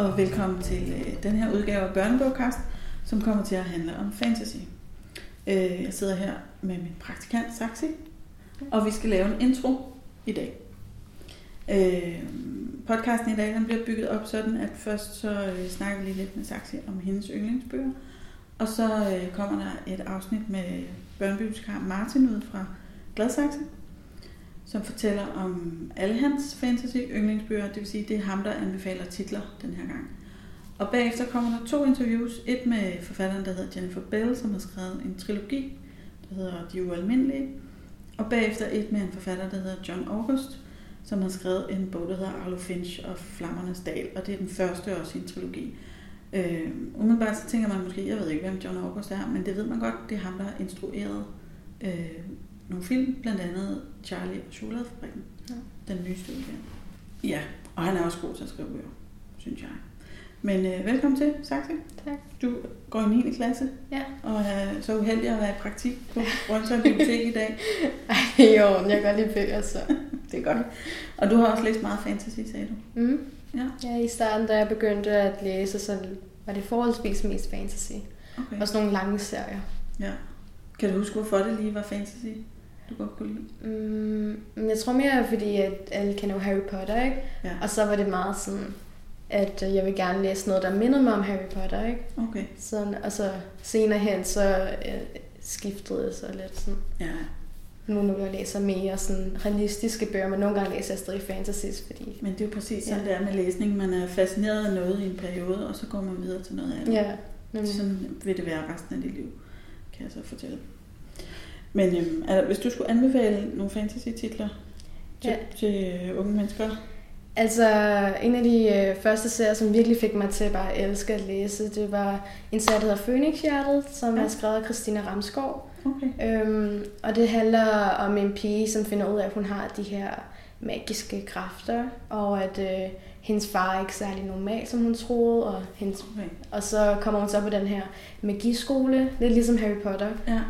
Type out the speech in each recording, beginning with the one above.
og velkommen til øh, den her udgave af Børnebogkast, som kommer til at handle om fantasy. Øh, jeg sidder her med min praktikant Saxi, og vi skal lave en intro i dag. Øh, podcasten i dag den bliver bygget op sådan, at først så øh, snakker vi lige lidt med Saxi om hendes yndlingsbøger, og så øh, kommer der et afsnit med børnebibliotekar Martin ud fra Gladsaxe, som fortæller om alle hans fantasy yndlingsbøger, det vil sige, det er ham, der anbefaler titler den her gang. Og bagefter kommer der to interviews. Et med forfatteren, der hedder Jennifer Bell, som har skrevet en trilogi, der hedder De Ualmindelige. Og bagefter et med en forfatter, der hedder John August, som har skrevet en bog, der hedder Arlo Finch og Flammernes Dal, og det er den første også i en trilogi. Øh, umiddelbart så tænker man måske, jeg ved ikke, hvem John August er, men det ved man godt, det er ham, der har instrueret øh, nogle film, blandt andet Charlie og Chokoladefabrikken, ja. den nyeste udgave. Ja, og han er også god til at skrive bøger, synes jeg. Men øh, velkommen til, Saxe. Tak. Du går i 9. klasse, Ja. og er så uheldig at være i praktik på Brøndshøj Bibliotek i dag. Ej, jo, jeg kan godt lide bøger, så. Det er godt. Og du har også læst meget fantasy, sagde du. Mm. Ja, Ja, i starten, da jeg begyndte at læse, så var det forholdsvis mest fantasy. okay. Og sådan nogle lange serier. Ja. Kan du huske, hvorfor det lige var fantasy, du godt kunne lide? Mm, men jeg tror mere, fordi at alle kender jo Harry Potter, ikke? Ja, Og så var det meget sådan, at jeg vil gerne læse noget, der minder mig om Harry Potter, ikke? okay. Sådan, og så senere hen, så øh, skiftede det så lidt sådan. Ja, Nu når jeg læser mere sådan realistiske bøger, men nogle gange læser jeg stadig fantasies, fordi... men det er jo præcis sådan, Ja. det er med læsning. Man er fascineret af noget i en periode, og så går man videre til noget andet. Ja, nemlig. Sådan vil det være resten af dit liv, kan jeg så fortælle. Men øhm, altså, hvis du skulle anbefale nogle fantasy-titler til, Ja. til øh, unge mennesker, Altså, en af de øh, første serier, som virkelig fik mig til bare at elske at læse, det var en serie, der hedder Phoenix-hjertet, som Ja. er skrevet af Christina Ramskov. okay. Øhm, og det handler om en pige, som finder ud af, at hun har de her magiske kræfter, og at øh, hendes far er ikke særlig normal, som hun troede, og, hendes, okay. og så kommer hun så på den her magiskole, lidt ligesom Harry Potter. Ja,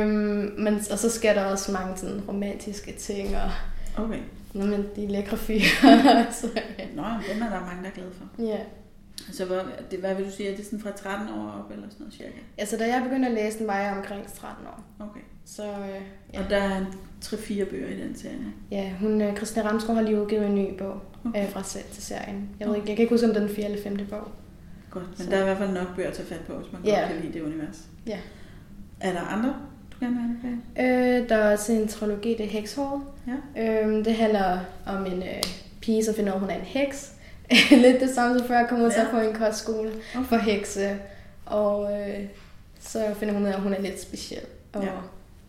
Øhm, men, og så sker der også mange sådan romantiske ting, og okay. Nå, men de er lækre fyre. så, ja. Nå, dem er der mange, der er glade for. ja. Altså, hvad, det, hvad vil du sige? Er det sådan fra 13 år op, eller sådan noget cirka? Altså, da jeg begyndte at læse den, var jeg omkring 13 år. Okay. Så øh, ja. Og der er 3-4 bøger i den serie. ja, hun, øh, Christina Ramsgaard har lige udgivet en ny bog Okay. øh, fra selv til serien. Jeg, ved ikke, jeg kan ikke huske, om det er den 4. eller 5. bog. Godt, men Så- der er i hvert fald nok bøger at tage fat på, hvis man Ja. godt kan lide det univers. Ja. Er der andre, du gerne vil anbefale? Øh, der er også en trilogi, det er Hexhall. Ja. Øh, det handler om en øh, pige, som finder ud af, at hun er en heks. Lidt det samme som før, kommer hun Ja. så på en kostskole Okay. for hekse. Og øh, så finder hun ud af, at hun er lidt speciel. Og Ja.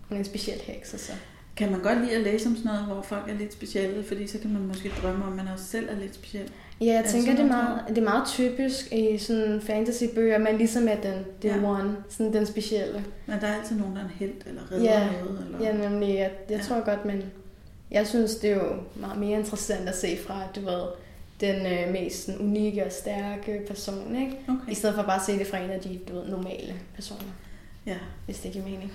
hun er en speciel heks, og så Kan man godt lide at læse om sådan noget, hvor folk er lidt specielle, fordi så kan man måske drømme om, at man også selv er lidt speciel. Ja, jeg Er tænker, det er, meget, det er meget typisk i sådan fantasybøger, men ligesom er den, the Ja. one, sådan den specielle. Men der er altid nogen, der er en held, eller redder Ja. noget. Eller... Ja, nemlig, jeg, jeg Ja. tror godt, men jeg synes, det er jo meget mere interessant at se fra, du ved, den øh, mest sådan, unikke og stærke person, ikke? Okay. I stedet for bare at se det fra en af de, du ved, normale personer, Ja, hvis det giver mening.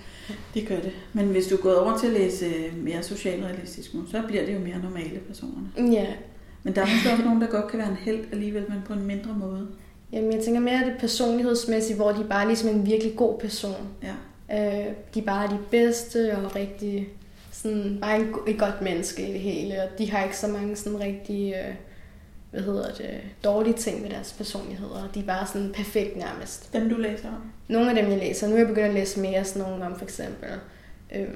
det gør det. Men hvis du er gået over til at læse øh, mere socialrealistisk nu, så bliver det jo mere normale personerne. Ja, Men der er måske også nogen, der godt kan være en held alligevel, men på en mindre måde. Jamen, jeg tænker mere det personlighedsmæssigt, hvor de bare er ligesom en virkelig god person. Ja. Øh, de er bare de bedste og rigtig sådan, bare en, et godt menneske i det hele, og de har ikke så mange sådan rigtig, øh, hvad hedder det, dårlige ting med deres personligheder. De er bare sådan perfekt nærmest. Dem du læser om. Nogle af dem, jeg læser, nu er jeg begyndt at læse mere sådan nogle om for eksempel øh,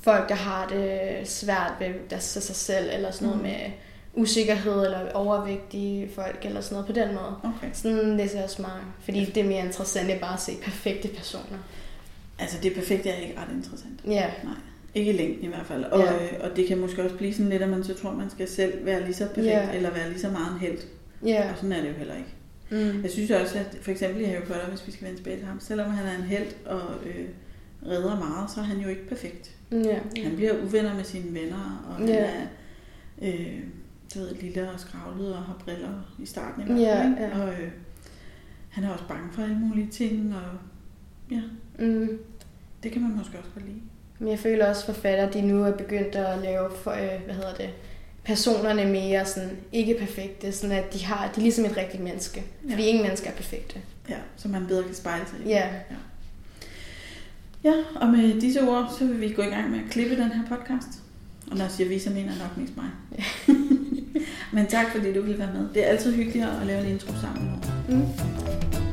folk, der har det svært ved deres, sig selv, eller sådan noget Mhm. med usikkerhed, eller overvægtige folk, eller sådan noget på den måde. Okay. Sådan læser jeg også meget, fordi det er mere interessant end bare at se perfekte personer. Altså det perfekte er ikke ret interessant. Ja, Nej. Ikke i længden i hvert fald. Og, Ja. øh, og det kan måske også blive sådan lidt, at man så tror, man skal selv være lige så perfekt, Ja. eller være lige så meget en held. ja. Og sådan er det jo heller ikke. Mm. Jeg synes også, at for eksempel i Harry Potter, hvis vi skal vende tilbage til ham, selvom han er en held og øh, redder meget, så er han jo ikke perfekt. Ja. Han bliver uvenner med sine venner, og han Ja. er øh, du ved, lille og skravlet og har briller i starten i hvert Ja, fald. ikke? ja. Og øh, han er også bange for alle mulige ting, og ja, Mm. det kan man måske også godt lide. Men jeg føler også, at forfatter, de nu er begyndt at lave, for, øh, hvad hedder det, personerne mere sådan ikke perfekte, sådan at de har, de er ligesom et rigtigt menneske. Fordi Ja. ingen mennesker er perfekte. Ja, så man bedre kan spejle sig i. Ja. Ja, og med disse ord, så vil vi gå i gang med at klippe den her podcast. Og når jeg siger vi, så mener jeg nok mest mig. Men tak fordi du ville være med. Det er altid hyggeligere at lave en intro sammen. Mm.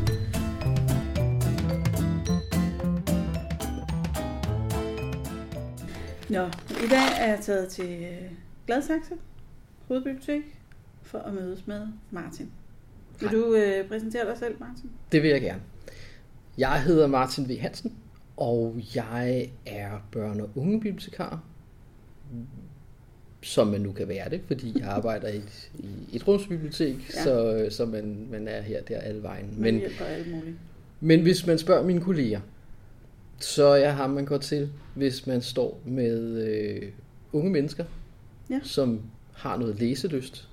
Nå, i dag er jeg taget til øh, Gladsaxe Hovedbibliotek for at mødes med Martin. Vil Hej. du øh, præsentere dig selv, Martin? Det vil jeg gerne. Jeg hedder Martin V. Hansen, og jeg er børne- og ungebibliotekar, som man nu kan være det, fordi jeg arbejder i et, i et rumsbibliotek, Ja. så, så man, man er her der alle vejen. Men Men, hjælper alle mulige. men hvis man spørger mine kolleger, så er jeg ham, man går til, hvis man står med øh, unge mennesker, Ja. som har noget læselyst,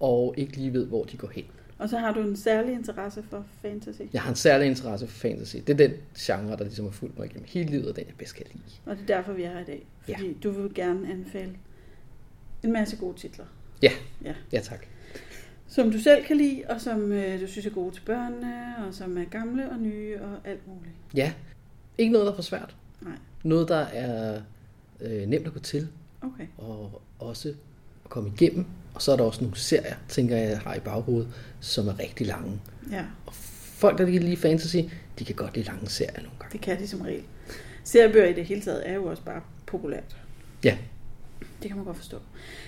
og ikke lige ved, hvor de går hen. Og så har du en særlig interesse for fantasy. Jeg har en særlig interesse for fantasy. Det er den genre, der ligesom har fulgt mig igennem hele livet, og den jeg bedst kan lide. Og det er derfor, vi er her i dag. Fordi ja. du vil gerne anbefale en masse gode titler. Ja, tak. Som du selv kan lide, og som øh, du synes er gode til børnene, og som er gamle og nye og alt muligt. Ja, ikke noget, der er for svært. Nej. Noget, der er øh, nemt at gå til, Okay. og også at komme igennem. Og så er der også nogle serier, tænker jeg, har i baghovedet, som er rigtig lange. Ja, Og folk, der kan lide fantasy, de kan godt lide lange serier nogle gange. det kan de som regel. Seriebøger i det hele taget er jo også bare populært. Ja, Det kan man godt forstå.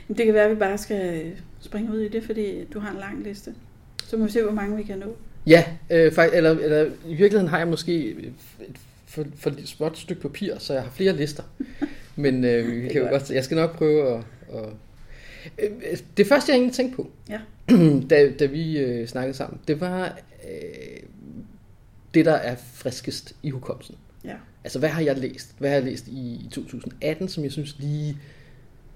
Men det kan være, at vi bare skal øh, springe ud i det, fordi du har en lang liste. Så må vi se, hvor mange vi kan nå. ja øh, faktisk, eller, eller i virkeligheden har jeg måske et for, for småt stykke papir, så jeg har flere lister. Men øh, vi er kan jo godt. godt, jeg skal nok prøve at... at Øh, det første, jeg egentlig tænkte på, Ja. da, da vi øh, snakkede sammen, det var øh, det, der er friskest i hukommelsen. Ja. Altså, hvad har jeg læst? Hvad har jeg læst i, i 2018, som jeg synes lige...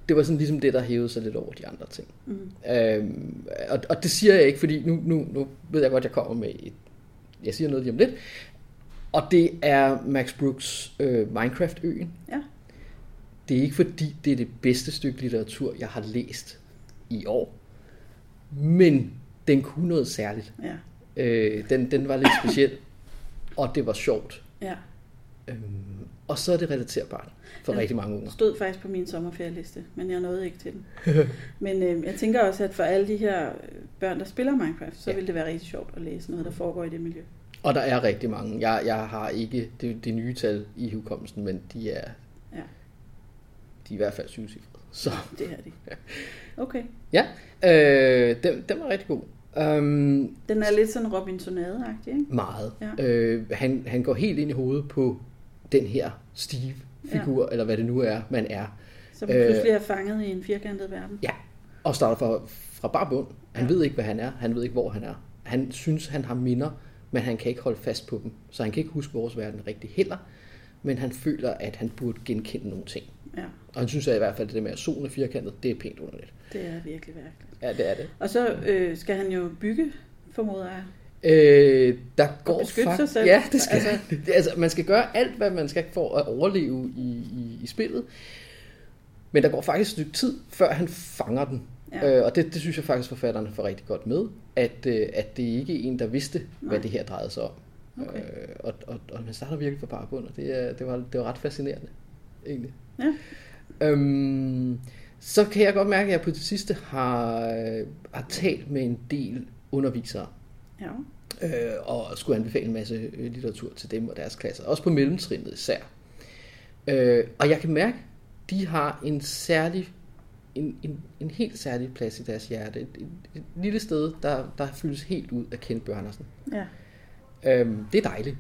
Det var sådan ligesom det, der hævede sig lidt over de andre ting. Mm. Øhm, og, og det siger jeg ikke, fordi nu, nu, nu ved jeg godt, at jeg kommer med et... Jeg siger noget lige om lidt. Og det er Max Brooks øh, Minecraft-øen. Ja. Det er ikke fordi, det er det bedste stykke litteratur, jeg har læst i år. Men den kunne noget særligt. Ja. Øh, den, den var lidt speciel, og det var sjovt. Ja. Øhm, og så er det relaterbart for Ja. rigtig mange Den unger. stod faktisk på min sommerferieliste, men jeg nåede ikke til den. men øh, jeg tænker også, at for alle de her øh, børn, der spiller Minecraft, så Ja. vil det være rigtig sjovt at læse noget, der foregår i det miljø. Og der er rigtig mange. Jeg, jeg har ikke det, det nye tal i hukommelsen, men de er, Ja. de er i hvert fald syvcifrede. Så Det er de. Okay. ja, øh, den, den var rigtig god. Um, Den er lidt sådan Robinsonade-agtig, ikke? meget. Ja. Øh, han, han går helt ind i hovedet på den her Steve-figur, ja. eller hvad det nu er, man er. Som Øh. pludselig er fanget i en firkantet verden. Ja, og starter fra, fra bare bund. Han Ja. ved ikke, hvad han er. Han ved ikke, hvor han er. Han synes, han har minder, men han kan ikke holde fast på dem. Så han kan ikke huske vores verden rigtig heller. Men han føler, at han burde genkende nogle ting. Ja, Og han synes at i hvert fald, at det med, at solen er firkantet, det er pænt underligt. det er virkelig værkeligt. Ja, det er det. Og så øh, skal han jo bygge, formoder jeg. Øh, der går beskytte fakt- sig selv. Ja, det skal Altså- altså... man skal gøre alt, hvad man skal for at overleve i, i, i spillet. Men der går faktisk et stykke tid, før han fanger den. Ja. Øh, og det, det synes jeg faktisk, forfatterne får rigtig godt med. At, øh, at det ikke er en, der vidste, Nej. hvad det her drejede sig om. Okay. Øh, og, og, og man starter virkelig fra bare bund, og det, er, det, var, det var ret fascinerende, egentlig. Ja. Øhm, så kan jeg godt mærke, at jeg på det sidste har, har talt med en del undervisere, Ja. øh, og skulle anbefale en masse øh, litteratur til dem og deres klasser, også på mellemtrinnet især. Øh, og jeg kan mærke, de har en særlig, en, en, en helt særlig plads i deres hjerte. Et, et, et lille sted, der, der fyldes helt ud af Kenneth Bjørn Andersen. ja. Øhm, det er dejligt.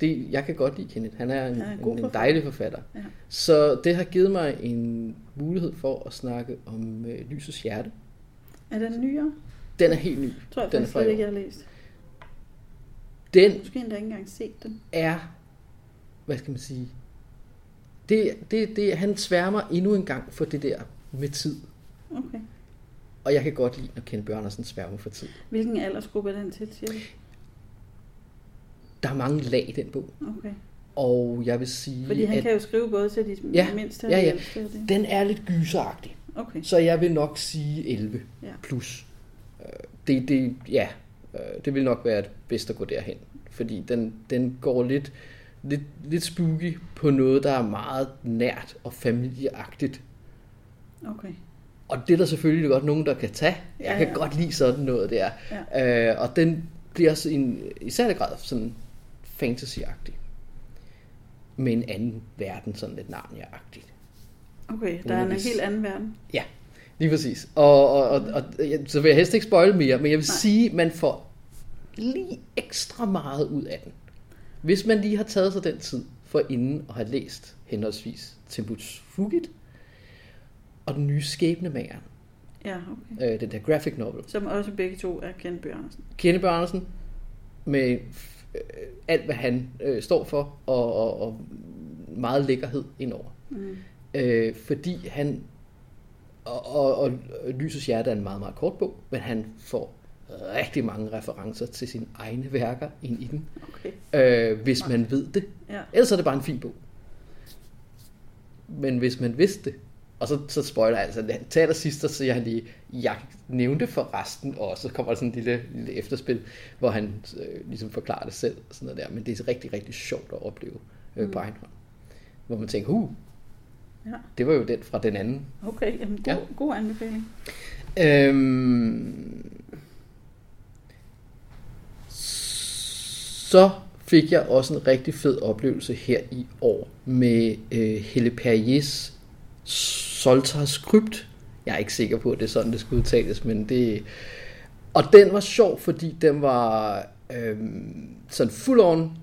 Det, jeg kan godt lide Kenneth. Han er en, er en en, en dejlig forfatter. Ja. Så det har givet mig en mulighed for at snakke om øh, Lysets Hjerte. Er den nyere? Den er helt ny. Tror jeg Den faktisk ikke, jeg har læst. Den Måske endda ikke engang set den. er, hvad skal man sige, det, det, det, han sværmer endnu en gang for det der med tid. Okay. Og jeg kan godt lide, når Kenneth Bjørnersen sværmer for tid. Hvilken aldersgruppe er den til, siger du? Der er mange lag i den bog. Okay. Og jeg vil sige, Fordi han at kan jo skrive både til de Ja, mindste og ja, de ja. ældste. det. den er lidt gyseragtig. Okay. Så jeg vil nok sige 11 Ja. plus. Øh, Det, det, ja, øh, det vil nok være bedst at gå derhen. Fordi den, den går lidt, lidt, lidt spooky på noget, der er meget nært og familieagtigt. Okay. Og det er der selvfølgelig godt nogen, der kan tage. Jeg Ja, kan ja. godt lide sådan noget der. Øh, og den bliver også i en, i særlig grad sådan fantasy-agtig. Med en anden verden, sådan lidt Narnia-agtigt. Okay, der er en helt anden verden. Ja, lige præcis. Og, og, og, og ja, så vil jeg helst ikke spoil mere, men jeg vil Nej. sige, at man får lige ekstra meget ud af den. Hvis man lige har taget sig den tid for inden at have læst henholdsvis Tempus Fugit og den nye skæbnemager, Ja, okay. øh, den der graphic novel. Som også begge to er kendt Bjørn Andersen. Kenneth Andersen med øh, alt, hvad han øh, står for, og, og, og meget lækkerhed indover. Mm. Øh, fordi han, og, og, og Lysets Hjerte er en meget, meget kort bog, men han får rigtig mange referencer til sine egne værker ind i den, Okay. øh, hvis man ved det. Ja. Ellers er det bare en fin bog. Men hvis man vidste det, og så, så spoiler jeg altså, til allersidst, så siger han lige, jeg nævnte for resten også, så kommer der sådan en lille, lille efterspil, hvor han øh, ligesom forklarer det selv, og sådan noget der. men det er rigtig, rigtig sjovt at opleve øh, på egen hånd. Hvor man tænker, uh, Ja. det var jo den fra den anden. Okay, jamen god, Ja. ja. god anbefaling. Øhm, så fik jeg også en rigtig fed oplevelse her i år med øh, Helle Perriers Soltars Krypt. Jeg er ikke sikker på, at det er sådan, det skal udtales, men det... Og den var sjov, fordi den var øhm, sådan full on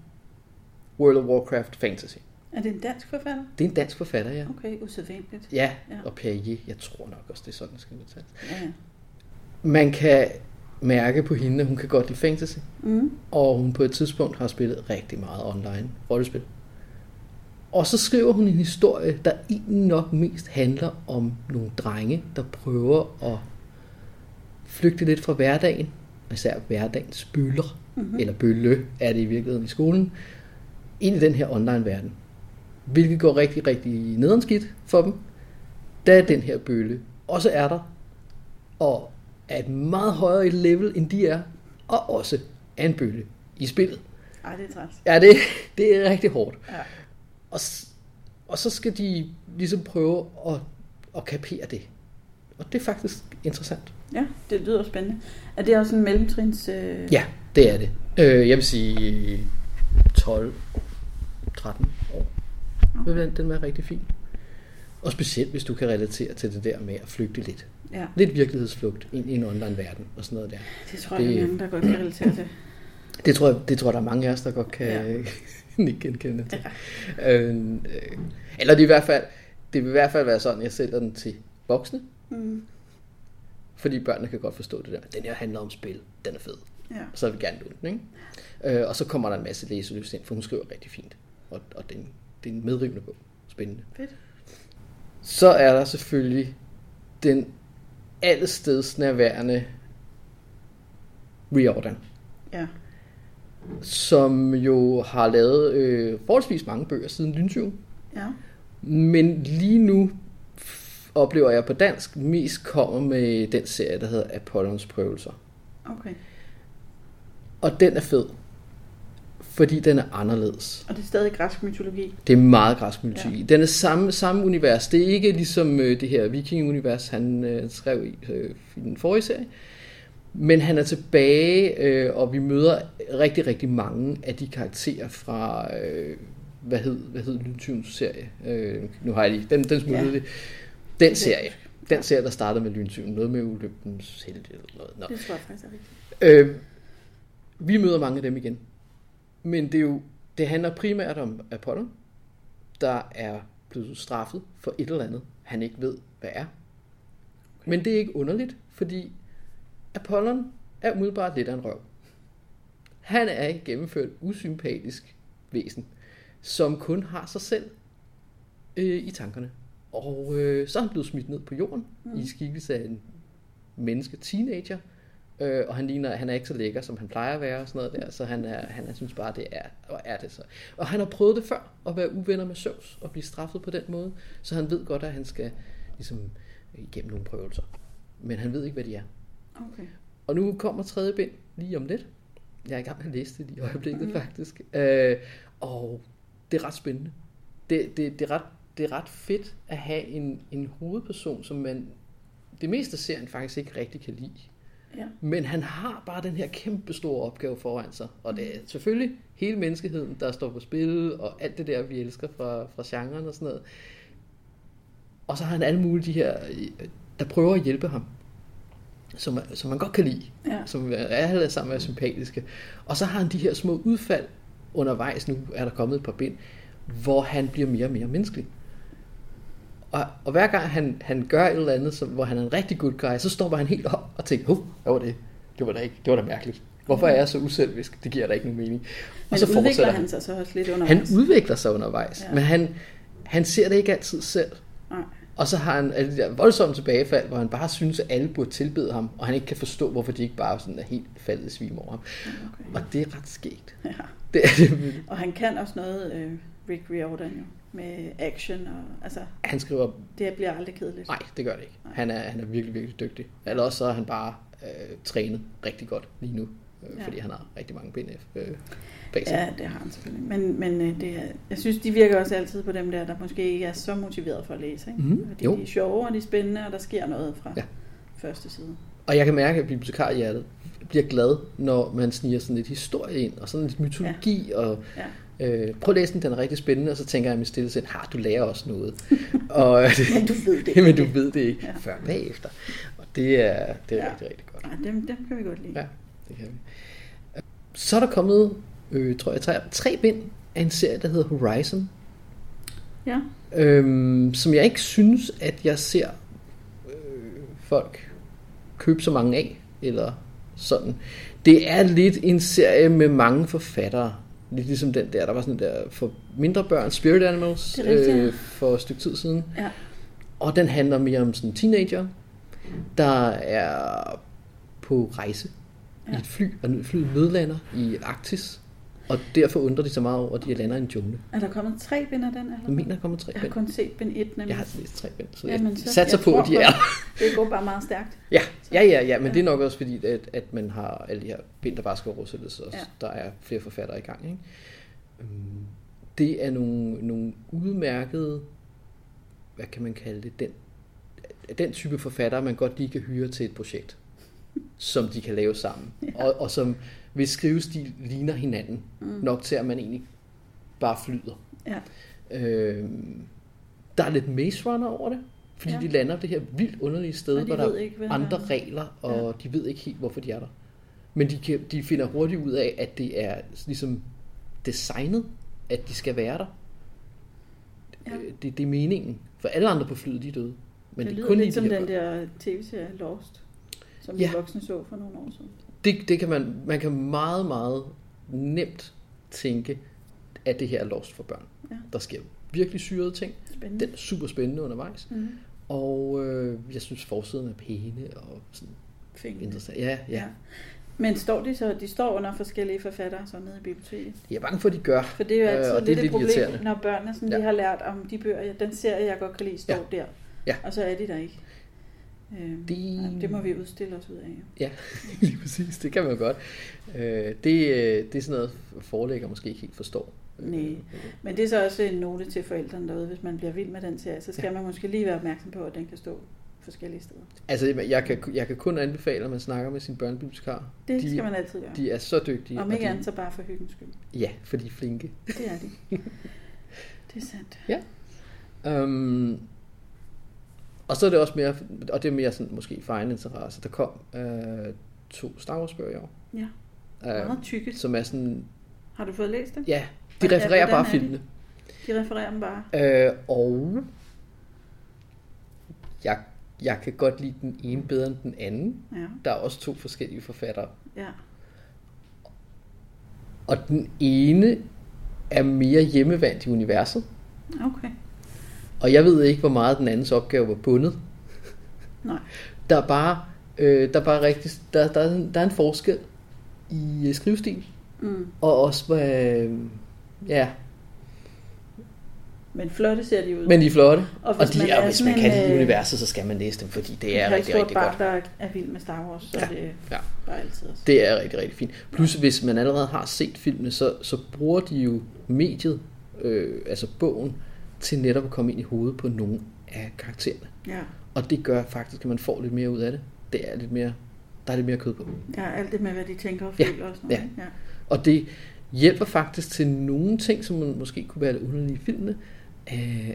World of Warcraft fantasy. Er det en dansk forfatter? Det er en dansk forfatter, ja. Okay, usædvanligt. Ja, Ja. og Perrier, jeg tror nok også, det er sådan, det skal udtales. Ja, ja. Man kan mærke på hende, at hun kan godt lide fantasy. Mm. Og hun på et tidspunkt har spillet rigtig meget online rollespil. Og så skriver hun en historie, der egentlig nok mest handler om nogle drenge, der prøver at flygte lidt fra hverdagen. Især hverdagens bøller, mm-hmm. eller bølle er det i virkeligheden i skolen, ind i den her online verden. Hvilket går rigtig, rigtig nedenskidt for dem, da den her bølle også er der, og er et meget højere level, end de er, og også er en bølle i spillet. Ej, det er træls. Ja, det, det er rigtig hårdt. Ja. Og, og så skal de ligesom prøve at, at kapere det. Og det er faktisk interessant. ja, det lyder spændende. Er det også en mellemtrins... Øh... Ja, det er det. Øh, jeg vil sige 12, 13 år. Okay. Den, den var rigtig fin. Og specielt hvis du kan relatere til det der med at flygte lidt. ja. Lidt virkelighedsflugt ind i en online verden og sådan noget der. Det tror jeg, det... Det- er mange, der godt kan relatere til. Det tror jeg, det tror der er mange af os, der godt kan Ja. ja. genkende til. Ja. Øh, øh, eller det, er i hvert fald, det vil i hvert fald være sådan, jeg sælger den til voksne. Mm. Fordi børnene kan godt forstå det der. Den her handler om spil. Den er fed. Ja. Så vil vi gerne låne den. Ikke? Øh, og så kommer der en masse læselyst ind, for hun skriver rigtig fint. Og, og det, er en, det er en medrivende bog. Spændende. Fedt. Så er der selvfølgelig den allestedsnærværende Riordan, Ja. Som jo har lavet øh, forholdsvis mange bøger siden Lyntyven. Ja. Men lige nu oplever jeg på dansk mest kommer med den serie, der hedder Apollons prøvelser. Okay. Og den er fed, fordi den er anderledes. Og det er stadig græsk mytologi. Det er meget græsk mytologi. Ja. Den er samme, samme univers. Det er ikke ligesom øh, det her viking-univers, han øh, skrev i, øh, i den forrige serie. Men han er tilbage, øh, og vi møder rigtig, rigtig mange af de karakterer fra, øh, hvad hed, hvad hed Lyntyvens serie? Øh, nu har jeg lige, den, den smuttede Ja. det. Den serie. Den serie, der startede med Lyntyven. Noget med Olympens helte eller noget. Nå. Det tror jeg faktisk er rigtigt. Øh, vi møder mange af dem igen. Men det er jo, det handler primært om Apollo, der er blevet straffet for et eller andet, han ikke ved, hvad er. Men det er ikke underligt, fordi Apollon er umiddelbart lidt af en røv. Han er et gennemført usympatisk væsen, som kun har sig selv øh, i tankerne. Og øh, så er han blevet smidt ned på jorden mm. i skikkelse af en menneske teenager, Øh, og han ligner, han er ikke så lækker, som han plejer at være og sådan noget der, så han, er, han er, synes bare, det er, og er det så. Og han har prøvet det før, at være uvenner med Zeus og blive straffet på den måde, så han ved godt, at han skal ligesom igennem nogle prøvelser. Men han ved ikke, hvad de er. Okay. Og nu kommer tredje bind lige om lidt. Jeg er i gang med at læse det lige i øjeblikket mm. faktisk. Øh, og det er ret spændende. Det, det, det, er ret, det er ret fedt at have en, en hovedperson, som man det meste af serien faktisk ikke rigtig kan lide. Ja. Men han har bare den her kæmpe store opgave foran sig. Og det er selvfølgelig hele menneskeheden, der står på spil, og alt det der, vi elsker fra, fra genren og sådan noget. Og så har han alle mulige de her, der prøver at hjælpe ham, som, som man godt kan lide, Ja. som er alle sammen er sympatiske. Og så har han de her små udfald undervejs, nu er der kommet et par bind, hvor han bliver mere og mere menneskelig. Og, og hver gang han, han gør et eller andet, som, hvor han er en rigtig good guy, så stopper han helt op og tænker, Hov, hvad var det? Det var da ikke, det var da mærkeligt. Hvorfor er jeg så uselvisk? Det giver da ikke nogen mening. Men så udvikler fortsætter han sig så også lidt han undervejs? udvikler sig undervejs, ja. men han, han ser det ikke altid selv. Nej. Og så har han alle de der voldsomme tilbagefald, hvor han bare synes, at alle burde tilbede ham, og han ikke kan forstå, hvorfor de ikke bare sådan er helt faldet i svim over ham. Okay. Og det er ret skægt. Ja. Det er det. Og han kan også noget, øh, Rick Riordan jo, med action, og altså, Han skriver, det bliver aldrig kedeligt. nej, det gør det ikke. Nej. Han er, han er virkelig, virkelig dygtig. Eller også så er han bare øh, trænet rigtig godt lige nu, øh, Ja. ja. fordi han har rigtig mange bind øh, bag sig. Ja, det har han selvfølgelig. Men, men øh, det er, jeg synes, de virker også altid på dem der, der måske ikke er så motiveret for at læse. Ikke? Mhm, Fordi jo. de er sjove, og de er spændende, og der sker noget fra ja. Ja. første side. Og jeg kan mærke, at bibliotekarhjertet bliver glad, når man sniger sådan lidt historie ind, og sådan lidt mytologi, ja. og Ja. Øh, prøv at læse den, den er rigtig spændende, og så tænker jeg i mit stille sind, har du lærer også noget. og, Men du ved det Men du ikke. ved det ikke Ja. ja. før bagefter. Og det er, det er Ja. ja. rigtig, rigtig godt. Nej, dem, dem kan vi godt lide. Ja, det kan vi. Så er der kommet, øh, tror jeg, tre, tre bind af en serie, der hedder Horizon, Ja. øhm, som jeg ikke synes, at jeg ser øh, folk købe så mange af, eller sådan. Det er lidt en serie med mange forfattere. Lidt ligesom den der, der var sådan der for mindre børn, Spirit Animals, Det rigtigt, ja. øh, for et stykke tid siden. Ja. Og den handler mere om sådan en teenager, der er på rejse ja. I et fly, og flyet nødlander i Arktis. Og derfor undrer de så meget over, at de lander i en jungle. Er der kommet tre bind af den? Eller? Jeg mener, der kommer tre jeg har bind. kun set bind 1, nemlig. Jeg har læst tre bind, så Jamen, jeg så- satser jeg på, at de er. Det går bare meget stærkt. Ja, ja, ja, ja men Ja. det er nok også fordi, at, at man har alle de her bind, der bare skal oversættes, og Ja. der er flere forfattere i gang. Ikke? Øhm, Det er nogle, nogle udmærkede, hvad kan man kalde det, den, den type forfattere, man godt lige kan hyre til et projekt, som de kan lave sammen, Ja. og, og som hvis skrivestil ligner hinanden, Mm. nok til at man egentlig bare flyder. Ja. Øhm, der er lidt Maze Runner over det, fordi Ja. de lander det her vildt underlige sted, hvor der ikke, er andre regler, og ja. de ved ikke helt, hvorfor de er der. Men de, kan, de finder hurtigt ud af, at det er ligesom designet, at de skal være der. Ja. Øh, Det, det er meningen. For alle andre på flyet, de er døde. Men det det er lyder kun lidt som de her den der tv-serie Lost, som Ja. de voksne så for nogle år siden. Det, det kan man, man kan meget, meget nemt tænke, at det her er lost for børn. Ja. Der sker virkelig syrede ting. Spændende. Den er super spændende undervejs. Mm. Og øh, jeg synes, forsiden er pæne og sådan Fint. interessant. Ja, ja. Ja. Men står de så, de står under forskellige forfattere så nede i biblioteket? Jeg er bange for, at de gør. For det er jo altid Øh, og det er lidt et lidt problem, når børnene sådan, ja. De har lært om de bøger, den serie, jeg godt kan lide, står Ja. der. Ja. Og så er de der ikke. Øh, Det- det... må vi udstille os ud af. Ja, lige præcis. Det kan man godt. Øh, det, øh, det er sådan noget, forlægger måske ikke helt forstår. Øh, Nej. Men det er så også en note til forældrene derude, hvis man bliver vild med den serie, så skal ja. man måske lige være opmærksom på, at den kan stå forskellige steder. Altså, jeg kan, jeg kan kun anbefale, at man snakker med sin børnebibliotekar. Det de, skal man altid gøre. De er så dygtige. Om og ikke de, andet, så bare for hyggens skyld. Ja, for de er flinke. Det er de. det er sandt. Um, og så er det også mere, og det er mere sådan, måske for egen interesse, der kom øh, to Star Wars bøger i år. Ja, Øh, meget tykke. som er sådan, Har du fået læst dem? ja, de Hvordan- refererer bare er de? filmene. De refererer dem bare. Øh, og jeg, jeg kan godt lide den ene bedre end den anden. Ja, Der er også to forskellige forfattere. ja. Og den ene er mere hjemmevandt i universet. Okay. Og jeg ved ikke, hvor meget den andens opgave var bundet. Nej. Der er bare, øh, der er bare rigtig, der, der, er, en- der er en forskel i øh, skrivestil. Mm. Og også, øh, ja, Men flotte ser de ud. Men de er flotte. Og hvis og de man er, hvis man kan lide øh, universet, så skal man læse dem, fordi det er rigtig, rigtig godt. der er vild med Star Wars, så Ja, det ja. bare altid også. Det er rigtig, rigtig fint. Plus, hvis man allerede har set filmene, så, så bruger de jo mediet, øh, altså bogen, til netop at komme ind i hovedet på nogle af karaktererne. Ja. Og det gør faktisk, at man får lidt mere ud af det. Det er lidt mere, der er lidt mere kød på. ja, alt det med, hvad de tænker og Ja, føler og sådan noget. ja. ja. Og det hjælper faktisk til nogle ting, som man måske kunne være lidt underlige i filmene, øh,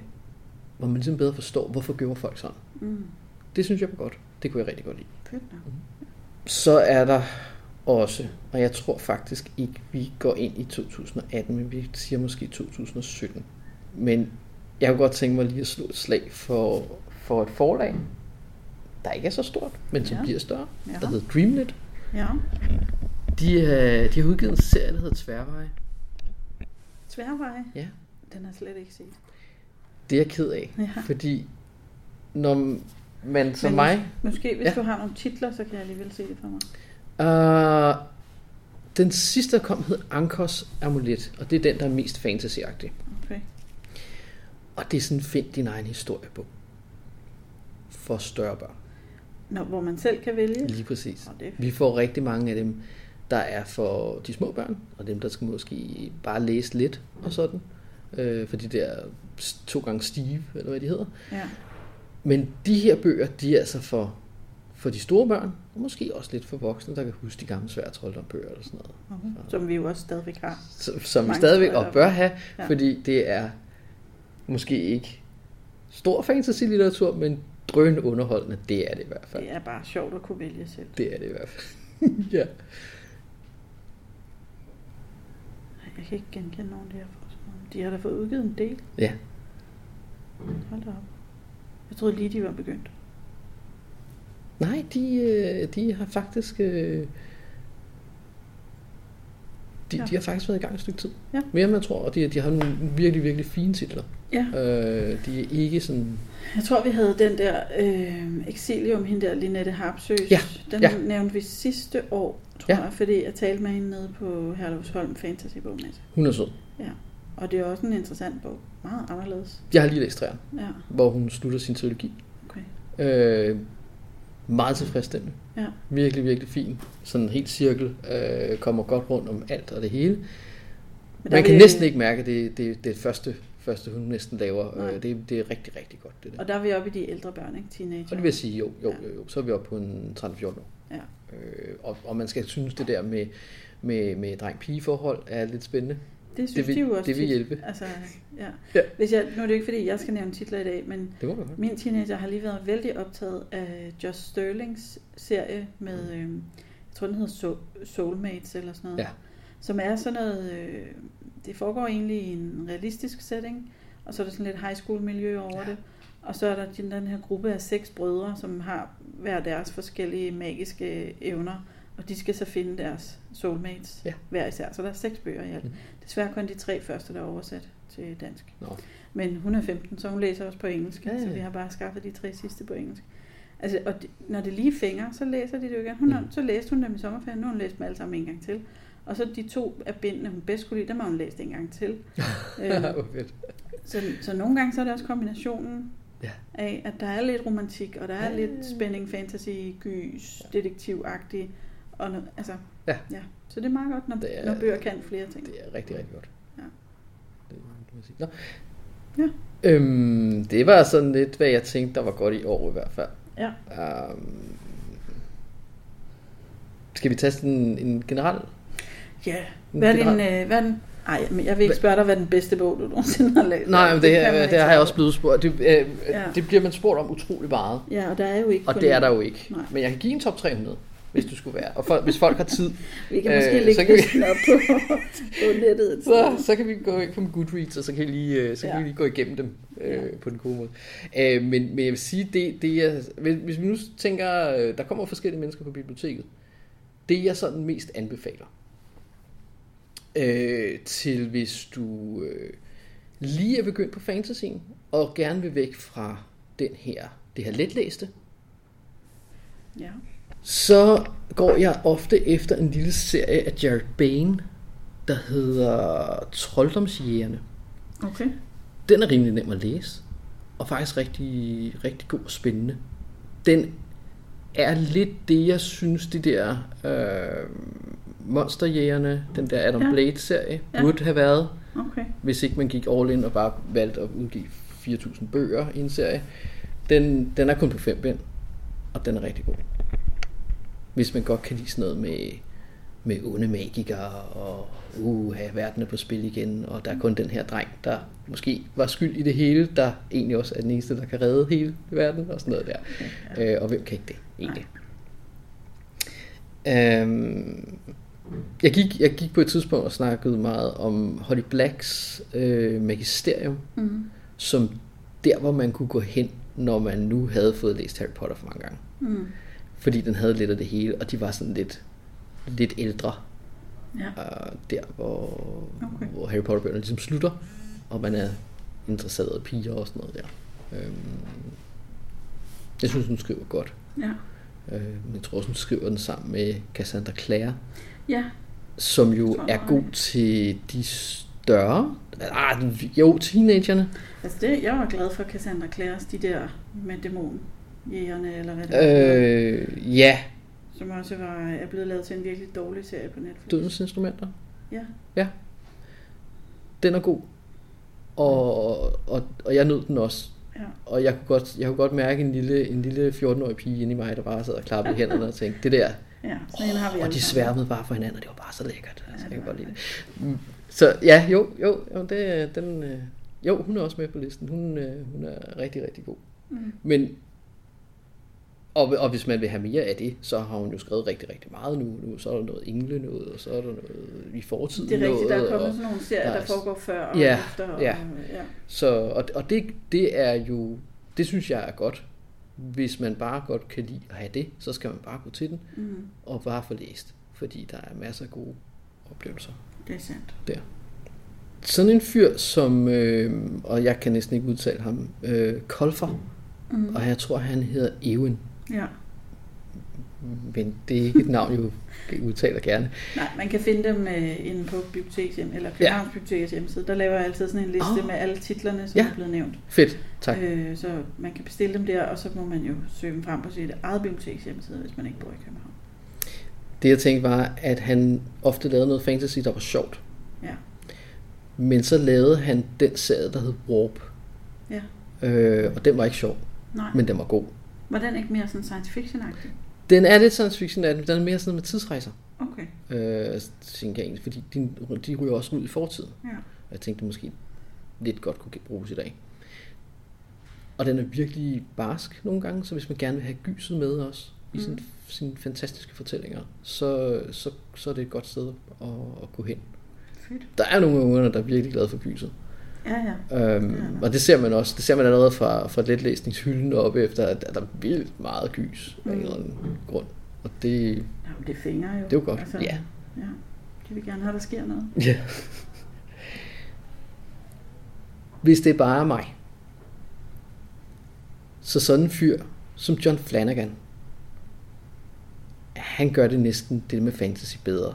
hvor man ligesom bedre forstår, hvorfor gjorde folk sådan. Mm. Det synes jeg var godt. Det kunne jeg rigtig godt lide. Fedt nok. Så er der også, og jeg tror faktisk ikke, vi går ind i 2018, men vi siger måske 2017. Men jeg kunne godt tænke mig lige at slå et slag for, for et forlag, der ikke er så stort, men som Ja. bliver større, Ja. der hedder Dreamlet. Ja. De, øh, de har udgivet en serie, der hedder Tværveje. Tværveje, Ja. den har jeg slet ikke set. Det er jeg ked af, Ja. fordi når man som Men mig... Måske, hvis Ja. du har nogle titler, så kan jeg alligevel se det for mig. Uh, den sidste, der kom, hed Ankos Amulet, og det er den, der er mest fantasyagtig. Okay. Og det er sådan, find din egen historiebog. For større børn. Nå, hvor man selv kan vælge. Lige præcis. Nå. Vi får rigtig mange af dem, der er for de små børn, og dem, der skal måske bare læse lidt og sådan. Øh, for de der to gange Steve, eller hvad de hedder. Ja. Men de her bøger, de er altså for, for de store børn, og måske også lidt for voksne, der kan huske de gamle svære troldombøger eller sådan noget. Mhm. Som vi jo også stadigvæk har. Så- Som vi stadigvæk og bør have, ja. fordi det er måske ikke stor fantasy-litteratur, men drøn underholdende, det er det i hvert fald. Det er bare sjovt at kunne vælge selv. Det er det i hvert fald. ja. Jeg kan ikke genkende nogen af de her forskere. De har da fået udgivet en del. ja. Hold da op. Jeg troede lige, de var begyndt. Nej, de, øh, de har faktisk... øh, De, Ja. de har faktisk været i gang et stykke tid. Ja. Mere end man tror, og de, de har nogle virkelig, virkelig fine titler. Ja. Øh, de er ikke sådan... Jeg tror, vi havde den der øh, Exilium, hende der Linette Harpsøs. Ja, Den ja. nævnte vi sidste år, tror Ja. jeg, fordi jeg talte med hende nede på Herlevsholm Fantasy Bogmesse. Hun er sød. Ja. Og det er også en interessant bog. Meget anderledes. Jeg har lige læst træerne, Ja, hvor hun slutter sin trilogi. okay. Øh, meget tilfredsstillende. Ja. Virkelig, virkelig fin. Sådan en helt cirkel. Øh, kommer godt rundt om alt og det hele. Men Man kan næsten ikke mærke, at det, det, det første, første, hun næsten laver. Nej. Øh, det, det er rigtig, rigtig godt, det der. Og der er vi oppe i de ældre børn, ikke? Teenager. Og det vil jeg sige, jo, jo, Ja. jo, jo. Så er vi oppe på en 13-14 år. Ja. Øh, og, og man skal synes, det der med, med, med dreng-pige-forhold er lidt spændende. Det synes det vil- de jo også det vil tit. hjælpe. Altså, ja. Ja. Hvis jeg, nu er det ikke, fordi jeg skal nævne titler i dag, men Det må min teenager har lige været vældig optaget af Josh Sterlings serie med, øh, jeg tror den hedder Soul- Soulmates eller sådan noget. Ja. Som er sådan noget, øh, det foregår egentlig i en realistisk setting, og så er der sådan lidt high school miljø over Ja. det. Og så er der den den her gruppe af seks brødre, som har hver deres forskellige magiske evner, og de skal så finde deres soulmates Ja. hver især. Så der er seks bøger i alt. Mhm. Desværre kun de tre første, der er oversat til dansk. Nå. Men hun er 15, så hun læser også på engelsk, Ja, ja, så vi har bare skaffet de tre sidste på engelsk. Altså, og de, når det lige fænger, så læser de det jo igen. Hun, mm. Så læste hun dem i sommerferien, nu har hun læst dem alle sammen en gang til. Og så de to af bindene, hun bedst kunne lide, dem har hun læst en gang til. øhm, fedt. så, så nogle gange så er det også kombinationen Ja. af, at der er lidt romantik, og der er Ja. lidt spænding, fantasy, gys, detektivagtigt. Og noget, altså, Ja. ja. Så det er meget godt, når, Det er- når bøger kan flere ting. Det er rigtig, rigtig godt. Ja. Det må sige. Nå. Ja. Øhm, det var sådan lidt, hvad jeg tænkte, der var godt i år i hvert fald. Ja. Um, skal vi tage sådan en, en generel? Ja. Hvad er din, øh, hvad er den, ej, men jeg vil ikke spørge dig, hvad den bedste bog, du nogensinde har læst. Nej, men det, man det ikke har jeg også blevet spurgt. Det, øh, Ja. det bliver man spurgt om utrolig meget. Ja, og der er jo ikke Og det er der jo ikke. Nej. Men jeg kan give en top 300, hvis du skulle være. Og for, hvis folk har tid, Vi kan måske Øh, lægge så kan vi- listen op på, på nettet. et så, så kan vi gå på Goodreads, og så kan, I lige, øh, så kan Ja. vi lige gå igennem dem øh, Ja. på den gode måde. Øh, men, men jeg vil sige, det, det er, hvis- hvis vi nu tænker, øh, der kommer forskellige mennesker på biblioteket, det jeg sådan mest anbefaler, øh, til hvis du øh, lige er begyndt på fantasien, og gerne vil væk fra den her, det her letlæste, Ja. så går jeg ofte efter en lille serie af Jared Bain, der hedder Trolddomsjægerne. Okay. Den er rimelig nem at læse, og faktisk rigtig, rigtig god og spændende. Den er lidt det, jeg synes, de der øh, Monsterjægerne, den der Adam Ja. ja. Blade-serie, Ja. ja. burde have været, Okay. hvis ikke man gik all in og bare valgte at udgive 4.000 bøger i en serie. Den, den er kun på fem bind, og den er rigtig god. Hvis man godt kan lide sådan noget med, med onde magikere, og uh, verden er på spil igen, og der er kun den her dreng, der måske var skyld i det hele, der egentlig også er den eneste, der kan redde hele verden, og sådan noget der. Øh, og hvem kan ikke det, egentlig? Øhm, jeg, gik, jeg gik på et tidspunkt og snakkede meget om Holly Blacks øh, magisterium, Mm. som der, hvor man kunne gå hen, når man nu havde fået læst Harry Potter for mange gange. Mm. Fordi den havde lidt af det hele, og de var sådan lidt, lidt ældre. Ja. Uh, der, hvor, Okay. hvor Harry Potter-bøgerne ligesom slutter, og man er interesseret i piger og sådan noget der. Øhm, jeg synes, hun skriver godt. Ja. Øh, jeg tror også, hun skriver den sammen med Cassandra Clare, Ja. som jo er god til de større, ah, jo, teenagerne. Altså det, jeg var glad for Cassandra Clares, de der med dæmonjægerne, eller hvad det var. Øh, ja, Som også var, er blevet lavet til en virkelig dårlig serie på Netflix. Dødens Instrumenter. Ja. Ja. Den er god. Og, og, og jeg nød den også. Ja. Og jeg kunne godt, jeg kunne godt mærke en lille, en lille 14-årig pige inde i mig, der bare sad og klappede i hænderne og tænkte, det der, Ja, sådan en har vi og de sværmede bare for hinanden, og det var bare så lækkert. Altså, Ja, jeg kan godt lide det. Mm. Så ja, jo, jo, jo det, den, øh, jo, hun er også med på listen. Hun, øh, hun er rigtig, rigtig god. Mm. Men, og, og hvis man vil have mere af det, så har hun jo skrevet rigtig, rigtig meget nu. nu så er der noget engle noget, og så er der noget i fortiden Det er rigtigt, der er noget, kommet og, sådan nogle serier, der der er- foregår før og Ja, efter. Og, ja. ja. Så, og, og det, det er jo, det synes jeg er godt. Hvis man bare godt kan lide at have det, så skal man bare gå til den Mm. og bare få læst. Fordi der er masser af gode oplevelser Det er sandt. der. Sådan en fyr som, øh, og jeg kan næsten ikke udtale ham, øh, Kolfer, Mm. og jeg tror han hedder Ewen, Ja. men det er ikke et navn, jeg udtaler gerne. Nej, man kan finde dem øh, inde på bibliotekshjem, eller Københavns ja. Bibliotekets hjemmeside. Der laver jeg altid sådan en liste oh. med alle titlerne, som Ja. er blevet nævnt. Fedt, tak. Øh, så man kan bestille dem der, og så må man jo søge dem frem på sit eget biblioteks hjemmeside, hvis man ikke bor i København. Det jeg tænkte var, at han ofte lavede noget fantasy, der var sjovt. Ja. Men så lavede han den serie, der hed Warp. Ja. Øh, og den var ikke sjov, Nej, men den var god. Var den ikke mere sådan science fiction-agtig? Den er lidt science fiction, af den er mere sådan med tidsrejser. Okay, Øh, tænker jeg egentlig, fordi de, de ryger også ud i fortiden. ja. Og jeg tænkte, det måske lidt godt kunne bruges i dag. Og den er virkelig barsk nogle gange, så hvis man gerne vil have gyset med os i sin, sine fantastiske fortællinger, så, så, så er det et godt sted at, at gå hen. Fedt. Der er nogle unge, der er virkelig glade for gyset. Ja, ja. Øhm, Ja. og det ser man også, det ser man allerede fra, fra letlæsningshylden oppe efter, at der er vildt meget gys af en Mm. eller anden grund. Og det, Jamen, det fænger jo. det er jo godt. Altså, Ja. ja. De vil gerne have, at der sker noget. ja. Hvis det bare er mig, så sådan en fyr som John Flanagan, han gør det næsten det med fantasy bedre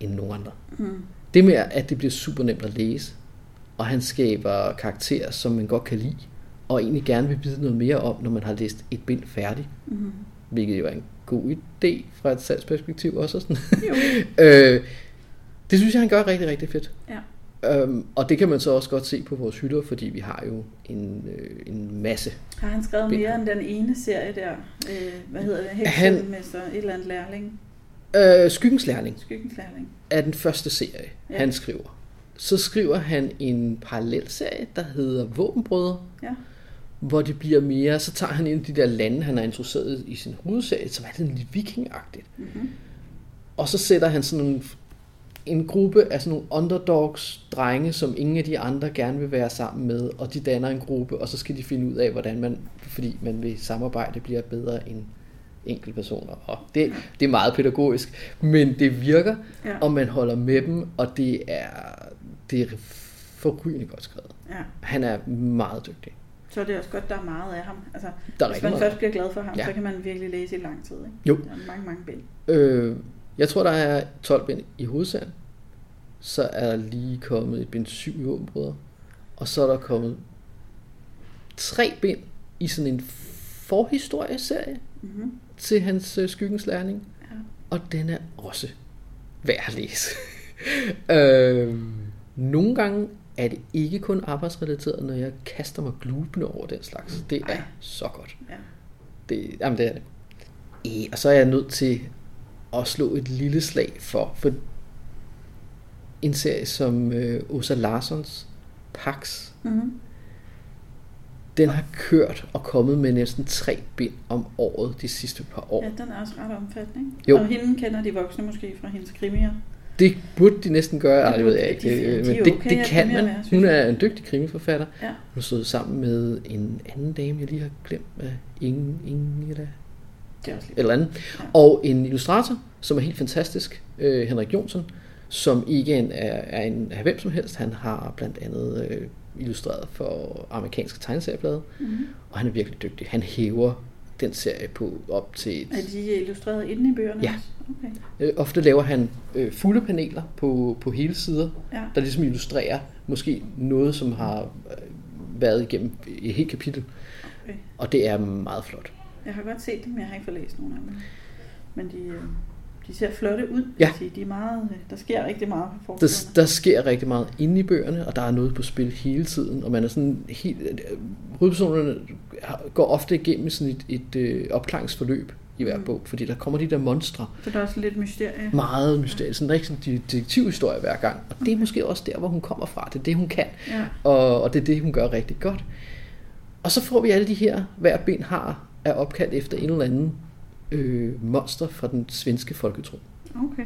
end nogen andre. Mm. Det med, at det bliver super nemt at læse, og han skaber karakterer, som man godt kan lide, og egentlig gerne vil vide noget mere om, når man har læst et bind færdigt. Mm. Hvilket jo er en god idé fra et salgsperspektiv også. og Sådan. Jo. øh, det synes jeg, han gør rigtig, rigtig fedt. Ja. Øhm, og det kan man så også godt se på vores hylder, fordi vi har jo en, øh, en masse. Har han skrevet Bind. mere end den ene serie der? Øh, hvad hedder det? Heksemester, et eller andet lærling. Øh, Skyggens Lærling Skyggens lærling. er den første serie, ja. han skriver. Så skriver han en parallel serie, der hedder Våbenbrødre, Ja. hvor det bliver mere, så tager han ind i de der lande, han har introduceret i sin hovedserie, som er sådan lidt vikingagtigt. Mm-hmm. Og så sætter han sådan en, en gruppe af sådan nogle underdogs, drenge, som ingen af de andre gerne vil være sammen med, og de danner en gruppe, og så skal de finde ud af, hvordan man, fordi man vil samarbejde, bliver bedre end enkeltpersoner. Og det, det er meget pædagogisk, men det virker, Ja. og man holder med dem, og det er, det er forrygende godt skrevet. ja. Han er meget dygtig. Så er det også godt, der er meget af ham. Altså, Der er hvis man meget. først bliver glad for ham, Ja. så kan man virkelig læse i lang tid. Ikke? Jo. Der er mange, mange bind. Øh, jeg tror, der er 12 bind i hovedserien. Så er der lige kommet et bind 7 i Våbenbrødre. Og så er der kommet tre bind i sådan en forhistorieserie Mm-hmm. til hans øh, skyggens lærning. Ja. Og den er også værd at læse. øh, nogle gange er det ikke kun arbejdsrelateret, når jeg kaster mig glubende over den slags. Det er så godt. Ja. Det, jamen det er det. E, og så er jeg nødt til at slå et lille slag for, for en serie som øh, Åsa Larsons Pax, Mm-hmm. den har kørt og kommet med næsten tre bind om året de sidste par år. Ja, den er også ret omfattende. Jo. Og hende kender de voksne måske fra hendes krimier. Det burde de næsten gøre, Det Ej, det ved jeg ikke, De- øh, de men er det, okay det kan man. Hun er en dygtig krimiforfatter. Ja. Hun stået sammen med en anden dame, jeg lige har glemt, Ingen, Ingen eller, er eller andet. Ja. Og en illustrator, som er helt fantastisk, øh, Henrik Jonsson, som ikke er en, er, er en af hvem som helst. Han har blandt andet øh, illustreret for amerikanske tegneserieblade, Mm-hmm. og han er virkelig dygtig. Han hæver den serie på op til et, Er de illustreret inde i bøgerne Ja. Okay. Øh, ofte laver han øh, fulde paneler på, på hele sider, Ja. der ligesom illustrerer måske noget, som har øh, været igennem et helt kapitel. Okay. Og det er meget flot. Jeg har godt set dem, men jeg har ikke fået læst nogen af dem. Men de, øh, de ser flotte ud. Ja. Sige. De er meget, øh, der sker rigtig meget på Der, der sker rigtig meget inde i bøgerne, og der er noget på spil hele tiden, og man er sådan helt... øh, Hovedpersonerne går ofte igennem sådan et, et øh, opklaringsforløb i hver Mm. bog, fordi der kommer de der monstre, Så der er også lidt mysterie. meget mysterisk, sådan en rigtig detektivhistorie hver gang, og det er måske også der, hvor hun kommer fra, det er det, hun kan. Ja. Og, og det er det, hun gør rigtig godt. Og så får vi alle de her, hver ben har, er opkaldt efter en eller anden øh, monster fra den svenske folketro. Okay.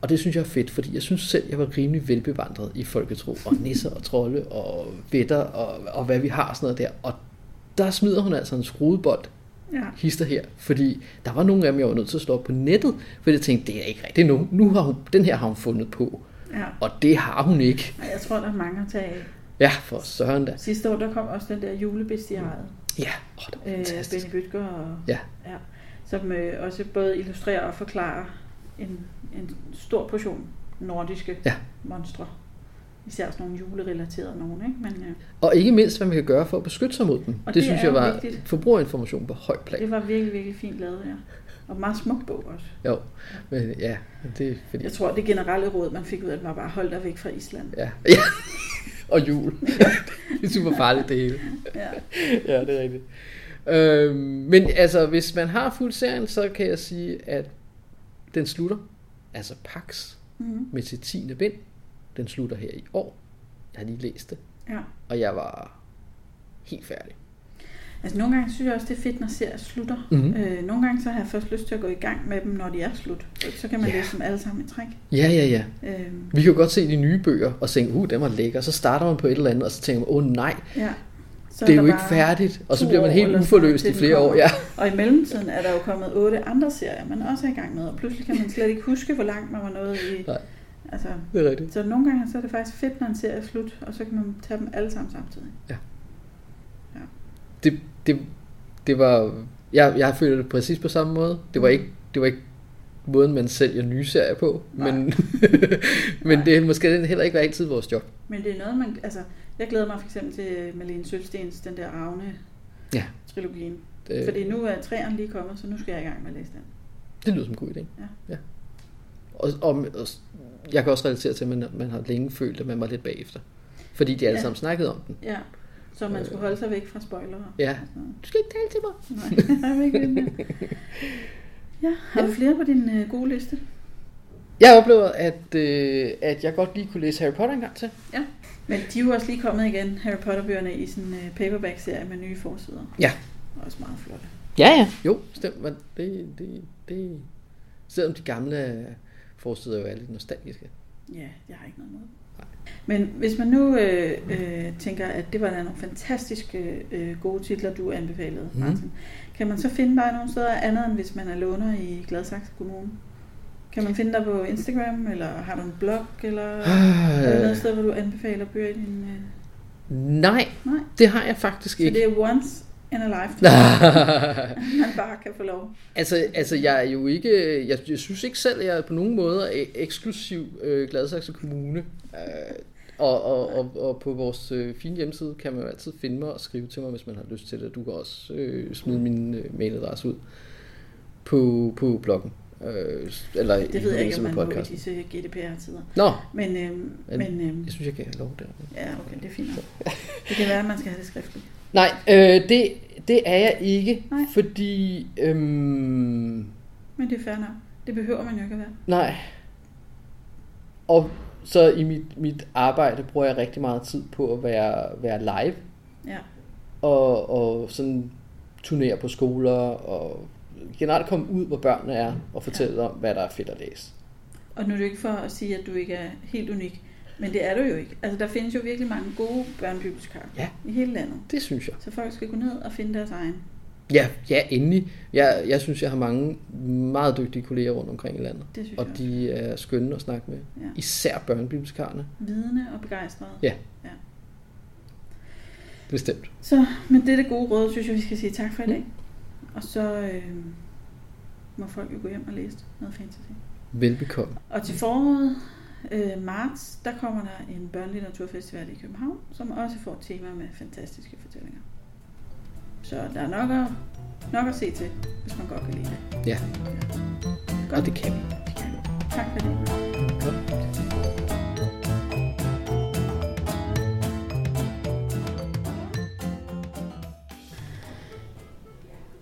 Og det synes jeg er fedt, fordi jeg synes selv, jeg var rimelig velbevandret i folketro, og nisser og trolde og vætter og, og hvad vi har sådan noget der. Og der smider hun altså en skruebold Ja. hister her, fordi der var nogle af dem, jeg var nødt til at slå op på nettet, fordi jeg tænkte, det er ikke rigtigt nu. Nu har hun, den her har hun fundet på, ja. og det har hun ikke. Jeg tror, der er mange at tage af. Ja, for søren da. Sidste år, der kom også den der julebestiaret. Ja, åh, det var Øh, fantastisk. Benny Bøtger og Ja. ja, som øh, også både illustrerer og forklarer en, en stor portion nordiske Ja. monstre. Især sådan nogle julerelaterede nogen, ikke? Men øh, Og ikke mindst, hvad man kan gøre for at beskytte sig mod dem. Og det, det synes jeg var vigtigt. forbrugerinformation på højt plan. det var virkelig, virkelig fint lavet, ja. Og meget smuk bog også. Jo, men ja, det er fordi... Jeg tror, det generelle råd, man fik ud af det, var bare hold dig væk fra Island. Ja, ja. og jul. det er super farligt det hele. Ja. Ja, det er rigtigt. Øhm, men altså, hvis man har fuldt serien, så kan jeg sige, at den slutter, altså Pax, Mm-hmm. med sit 10. bind. Den slutter her i år. Jeg har lige læst det, ja. og jeg var helt færdig. Altså nogle gange synes jeg også, det er fedt, når serier slutter. Mhm. Øh, nogle gange så har jeg først lyst til at gå i gang med dem, når de er slut. Så kan man Ja. læse dem alle sammen i træk. Ja, ja, ja. Øh, Vi kan jo godt se de nye bøger og tænke, uh, den var lækker. Så starter man på et eller andet, og så tænker man, åh oh, nej, ja. Så det er der jo ikke færdigt. Og så bliver man helt uforløst i flere år. Ja. Og i mellemtiden er der jo kommet otte andre serier, man også er i gang med, og pludselig kan man slet ikke huske, hvor langt man var nået i. Nej. Altså, Det er rigtigt. så nogle gange så er det faktisk fedt, når en serie er slut, og så kan man tage dem alle sammen samtidig. Det, det, det var... Jeg, jeg føler det præcis på samme måde. Det var ikke, det var ikke måden, man sælger nye serier på. Nej. Men, men Nej. det er måske heller ikke altid vores job. Men det er noget, man... Altså, jeg glæder mig for eksempel til Malene Sølstens, den der Ravne Ja. trilogien. Det, Fordi nu er træerne lige kommet, så nu skal jeg i gang med at læse den. det lyder som en god idé. Ja. ja. Og, og, og, jeg kan også relatere til, at man, man har længe følt, at man var lidt bagefter. Fordi de alle Ja. sammen snakkede om den. Ja. Så man skulle holde sig væk fra spoilere. Ja. noget. Du skal ikke tale til mig. Nej, jeg vil ikke det. Ja, har du flere på din øh, gode liste? Jeg oplever, at, øh, at jeg godt lige kunne læse Harry Potter en gang til. Ja. Men de er jo også lige kommet igen, Harry Potter-bøgerne, i sådan en øh, paperback-serie med nye forsider. Ja. Også meget flotte. Ja, ja. Jo, bestemt. Men det, det, det... Selvom de gamle forsider jo er lidt nostalgiske. Ja, jeg har ikke noget mod. Men hvis man nu øh, øh, tænker, at det var da nogle fantastiske øh, gode titler, du anbefalede, Mhm. Martin, kan man så finde dig nogle steder andet, end hvis man er låner i Gladsaxe Kommune? Kan man finde dig på Instagram, eller har du en blog, eller er der noget sted, hvor du anbefaler bøger i din... Øh... Nej, Nej, det har jeg faktisk så ikke. det er once in a lifetime, man bare kan få lov. altså, altså, jeg er jo ikke... Jeg, jeg synes ikke selv, at jeg er på nogen måde eksklusiv øh, Gladsaxe Kommune. Øh, Og, og, og, og på vores øh, fine hjemmeside kan man jo altid finde mig og skrive til mig, hvis man har lyst til det. Du kan også øh, smide min øh, mailadresse ud på, på bloggen. Øh, eller Det ved jeg ikke, om man må i podcasten. disse GDPR-tider. Nå, Men, øhm, Men- men øhm, jeg synes, jeg kan have lov der. ja, okay, det er fint. Det kan være, at man skal have det skriftligt. Nej, øh, det, det er jeg ikke, Nej. fordi... Øhm, Men det er fair nok. Det behøver man jo ikke at være. nej. Og så i mit, mit arbejde bruger jeg rigtig meget tid på at være, være live. Ja. Og, og sådan turnere på skoler og generelt komme ud, hvor børnene er og fortælle om, hvad der er fedt at læse. Og nu er det ikke for at sige, at du ikke er helt unik. Men det er du jo ikke. Altså, der findes jo virkelig mange gode børnebibliotekarer Ja. i hele landet. Det synes jeg. Så folk skal gå ned og finde deres egen. Ja, ja endelig. Jeg, jeg synes, jeg har mange meget dygtige kolleger rundt omkring i landet. Det synes Og jeg de er skønne at snakke med. Ja. Især børnebibliotekarerne. Vidende og begejstrede. Ja. ja. Bestemt. Så med dette gode råd, synes jeg, vi skal sige tak for i dag. Og så øh, må folk jo gå hjem og læse noget fantasy. Velbekomme. Og til foråret, øh, marts, der kommer der en børnelitteraturfestival i København, som også får tema med fantastiske fortællinger. Så der er nok at, nok at se til, hvis man godt kan lide det. Ja, Godt. og det kan vi. Det kan vi. Tak for det. Godt.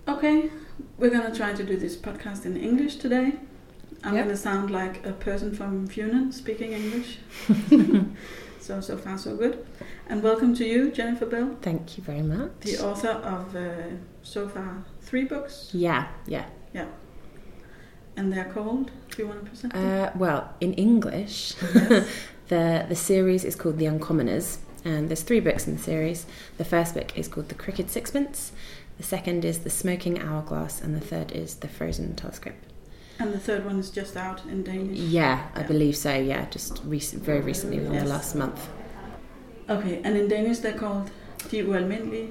Okay, we're gonna try to do this podcast in English today. I'm Yep. gonna sound like a person from Funen speaking English. so so far so good. And welcome to you, Jennifer Bell, Thank you very much. the author of uh, so far three books, Yeah, yeah. Yeah. And they're called. Do you want to present them? Uh, well, in English, Yes. the the series is called The Uncommoners, and there's three books in the series. The first book is called The Crooked Sixpence. The second is The Smoking Hourglass, and the third is The Frozen Telescope. And the third one is just out in Danish. Yeah, I Yeah. believe so. Yeah, just recent, very recently, within Yes. the last month. Okay, and in Danish they're called De Ualmindelige.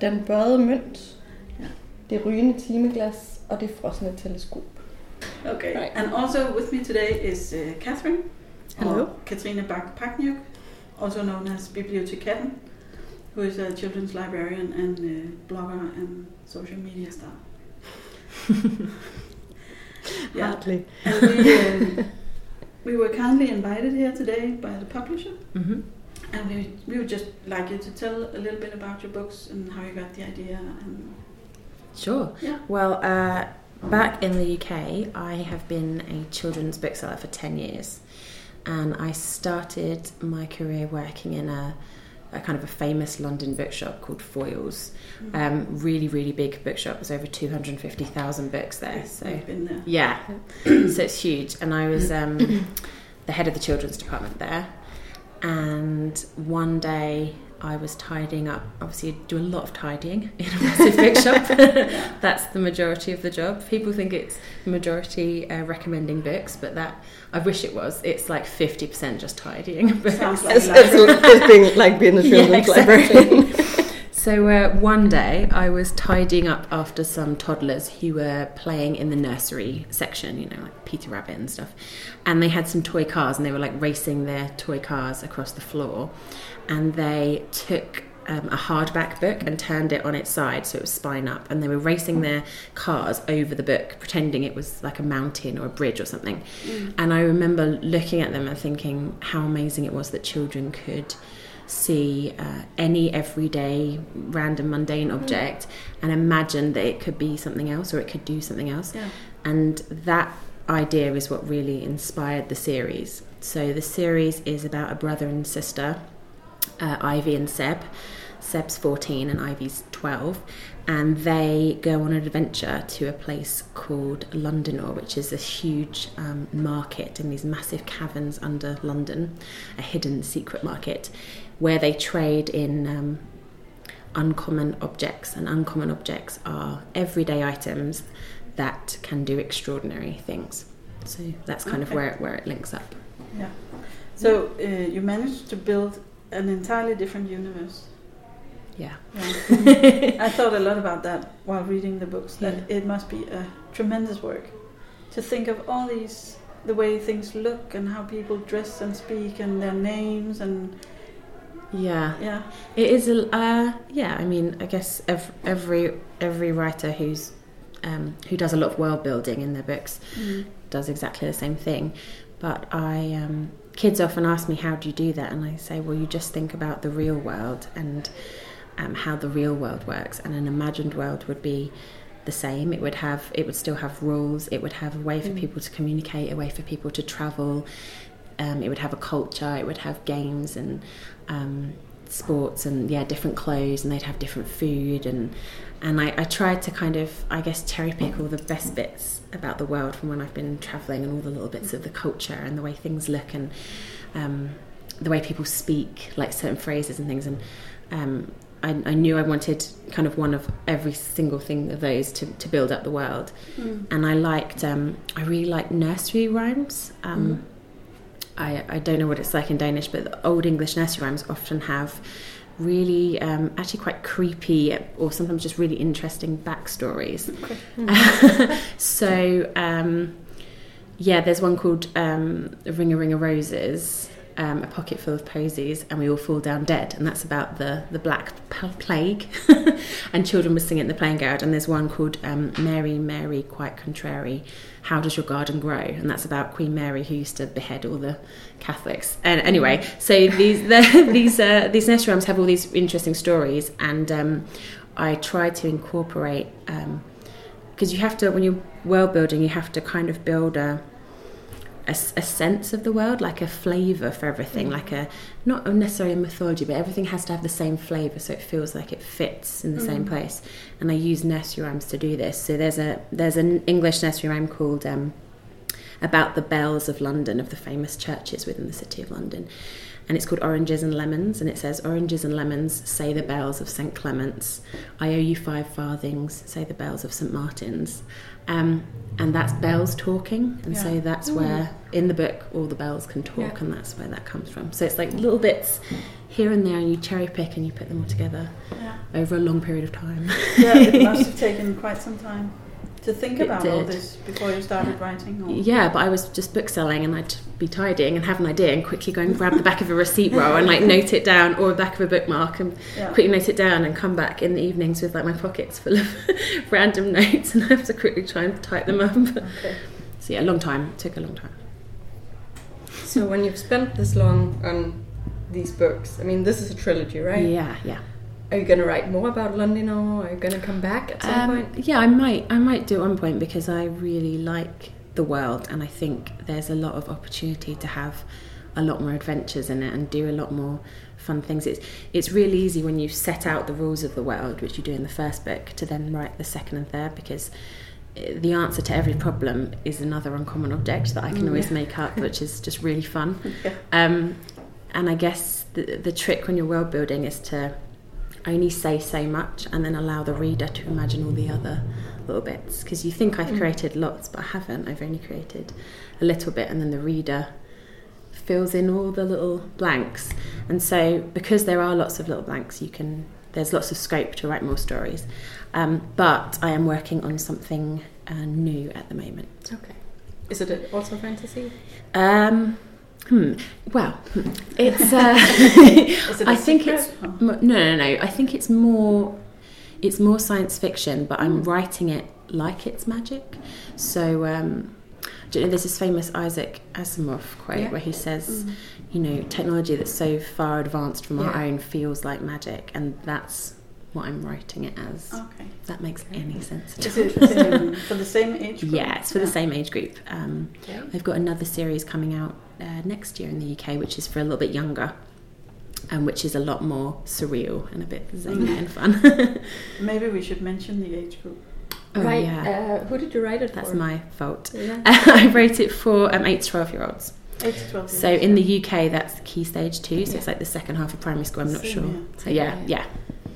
Den bøjede mønt, Ja. det rygende timeglas og det frosne teleskop. Okay, Right. and also with me today is uh, Catherine. Hello. or Katrine Bak Pakniuk, also known as Bibliotekatten, who is a children's librarian and uh, blogger and social media star. yeah, Hardly. and we, um, we were kindly invited here today by the publisher, hmm and we, we would just like you to tell a little bit about your books and how you got the idea. And Sure. Yeah. Well, uh, back in the UK, I have been a children's bookseller for 10 years. And I started my career working in a, a kind of a famous London bookshop called Foyles. Um, really, really big bookshop. There's over 250,000 books there. So, I've been there. yeah. so it's huge. And I was um, the head of the children's department there. And one day I was tidying up. Obviously, you do a lot of tidying in a massive bookshop. That's the majority of the job. People think it's majority uh, recommending books, but that I wish it was. It's like fifty percent just tidying. Sounds like life. as, as being like being a Yeah, children's exactly. librarian. So uh, one day I was tidying up after some toddlers who were playing in the nursery section, you know, like Peter Rabbit and stuff. And they had some toy cars and they were like racing their toy cars across the floor. And they took um, a hardback book and turned it on its side so it was spine up. And they were racing their cars over the book, pretending it was like a mountain or a bridge or something. And I remember looking at them and thinking how amazing it was that children could see uh, any everyday random mundane object and imagine that it could be something else or it could do something else Yeah. and that idea is what really inspired the series so the series is about a brother and sister uh, ivy and seb seb's 14 and ivy's 12 and they go on an adventure to a place called Lundinor, which is a huge um, market in these massive caverns under London, a hidden secret market, where they trade in um, uncommon objects. And uncommon objects are everyday items that can do extraordinary things. So that's kind of where it, where it links up. Yeah. So uh, you managed to build an entirely different universe. Yeah. Yeah. I thought a lot about that while reading the books. That Yeah. it must be a tremendous work to think of all these the way things look and how people dress and speak and their names and Yeah, yeah. it is. A, uh, yeah, I mean, I guess ev- every every writer who's um, who does a lot of world building in their books does exactly the same thing. But I, um, kids often ask me, "How do you do that?" And I say, "Well, you just think about the real world and um, how the real world works, and an imagined world would be." the same. It would have it would still have rules. It would have a way for people to communicate a way for people to travel. Um, it would have a culture. It would have games and um, sports and yeah different clothes and they'd have different food. And and I, I tried to kind of I guess cherry pick all the best bits about the world from when I've been traveling and all the little bits of the culture and the way things look and um, the way people speak like certain phrases and things. And um, I, I knew I wanted kind of one of every single thing of those to, to build up the world. And I liked um, I really liked nursery rhymes. Um, I, I don't know what it's like in Danish, but old English nursery rhymes often have really, um, actually quite creepy or sometimes just really interesting backstories. so, um, yeah, there's one called um, Ring a Ring of Roses, um, a pocket full of posies, and we all fall down dead. And that's about the, the Black Plague. and children were singing at the playing ground. And there's one called um, Mary, Mary, Quite Contrary, How Does Your Garden Grow? And that's about Queen Mary, who used to behead all the Catholics. And anyway, so these the, these uh, these nursery rhymes have all these interesting stories, and um, I try to incorporate because you have to when you're world building, you have to kind of build a a, a sense of the world, like a flavour for everything, like a not necessarily a mythology, but everything has to have the same flavour, so it feels like it fits in the same place. And I use nursery rhymes to do this. So there's a there's an English nursery rhyme called um, about the bells of London, of the famous churches within the city of London. And it's called Oranges and Lemons, and it says, Oranges and lemons, say the bells of St. Clement's. I owe you five farthings, say the bells of St. Martin's. Um, and that's bells talking, and so Yeah. that's where, in the book, all the bells can talk, Yeah. and that's where that comes from. So it's like little bits here and there, and you cherry pick and you put them all together Yeah. over a long period of time. yeah, it must have taken quite some time to think about all this before you started writing. Or... Yeah, but I was just bookselling and I'd be tidying and have an idea and quickly go and grab the back of a receipt roll and like note it down or the back of a bookmark and Yeah. quickly note it down and come back in the evenings with like my pockets full of random notes and I have to quickly try and type them up. Okay. So yeah, a long time. Took a long time. So when you've spent this long on these books, I mean, this is a trilogy, right? Yeah, yeah. Are you going to write more about London or are you going to come back at some Um, point? yeah, I might. I might do at one point because I really like the world, and I think there's a lot of opportunity to have a lot more adventures in it and do a lot more fun things. It's it's really easy when you set out the rules of the world, which you do in the first book, to then write the second and third because eh, the answer to every problem is another uncommon object that I can always make up, which is just really fun. Yeah. Um, and I guess the, the trick when you're world building is to only say so much and then allow the reader to imagine all the other little bits. Because you think I've created lots, but I haven't. I've only created a little bit, and then the reader fills in all the little blanks. And so, because there are lots of little blanks, you can. There's lots of scope to write more stories. Um, but I am working on something uh, new at the moment. Okay. Is it also fantasy? Um, hmm. Well, hmm. it's. Uh, it I think secret? it's no, no, no. I think it's more. It's more science fiction, but I'm writing it like it's magic. So, um, do you know, there's this famous Isaac Asimov quote Yeah. where he says, "You know, technology that's so far advanced from our own feels like magic," and that's what I'm writing it as. Okay. If that makes any sense. Is it um, for the same age group? Yeah, it's for the same age group. Um, Okay. I've got another series coming out uh, next year in the UK, which is for a little bit younger, and which is a lot more surreal and a bit zany and fun. Maybe we should mention the age group. oh right. yeah, Uh, who did you write it that's for? my fault. Yeah. I wrote it for um, eight to twelve year olds. 8 to 12 So in the UK, that's key stage two. So it's like the second half of primary school. I'm not Same sure. here. So yeah, yeah.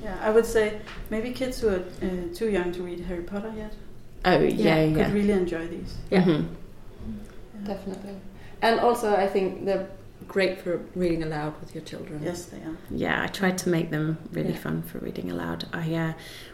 Yeah, I would say maybe kids who are uh, too young to read Harry Potter yet Oh yeah, Yeah, yeah. could really enjoy these. Yeah. Mhm. Definitely. And also, I think they're great for reading aloud with your children. Yes, they are. Yeah, I tried to make them really Yeah. fun for reading aloud. I uh,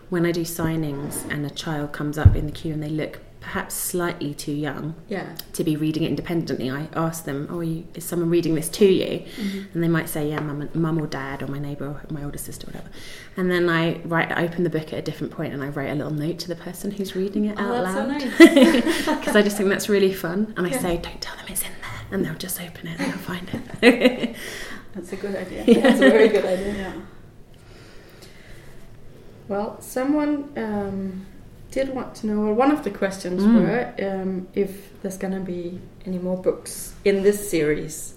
when I do signings and a child comes up in the queue and they look perhaps slightly too young Yeah. to be reading it independently, I ask them, "Oh, are you, is someone reading this to you?" Mm-hmm. And they might say, "Yeah, mum, mum or dad, or my neighbour, or my older sister, or whatever." And then I write, I open the book at a different point, and I write a little note to the person who's reading it Oh, out that's so loud nice. because I just think that's really fun. And I Yeah. say, "Don't tell them it's in there," and they'll just open it and they'll find it. That's a good idea. That's a very good idea. Yeah. Well, someone um, did want to know, or one of the questions Mm. were um, if there's going to be any more books in this series.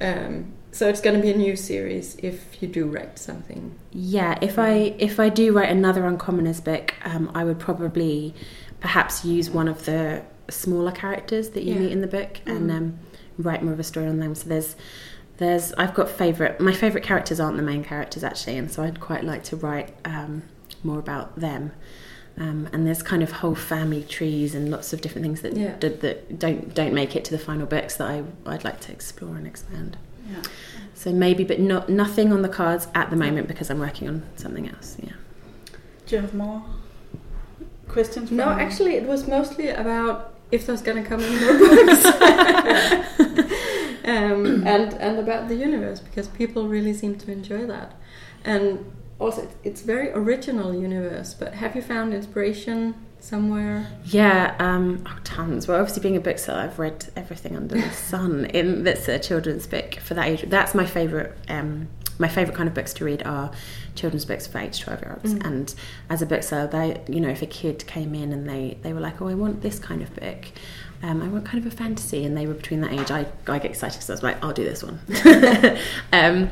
Um, so it's going to be a new series if you do write something. Yeah, if I if I do write another Uncommoners book, um, I would probably perhaps use one of the smaller characters that you Yeah. meet in the book and Mm. um, write more of a story on them. So there's there's I've got favorite my favorite characters aren't the main characters actually, and so I'd quite like to write um, more about them. Um, and there's kind of whole family trees and lots of different things that, Yeah. that that don't don't make it to the final books that I I'd like to explore and expand. Yeah. So maybe, but not nothing on the cards at the moment because I'm working on something else. Yeah. Do you have more questions? No, from- actually, it was mostly about if there's going to come any more books. um, and and about the universe because people really seem to enjoy that, and also it's very original universe. But have you found inspiration somewhere? Yeah, um, oh, tons. Well, obviously, being a bookseller, I've read everything under the sun in that's a children's book for that age. That's my favorite. Um, my favorite kind of books to read are children's books for age twelve year olds. Mm. And as a bookseller, they, you know, if a kid came in and they they were like, "Oh, I want this kind of book," um, I want kind of a fantasy, and they were between that age, I I get excited because I was like, "I'll do this one." um,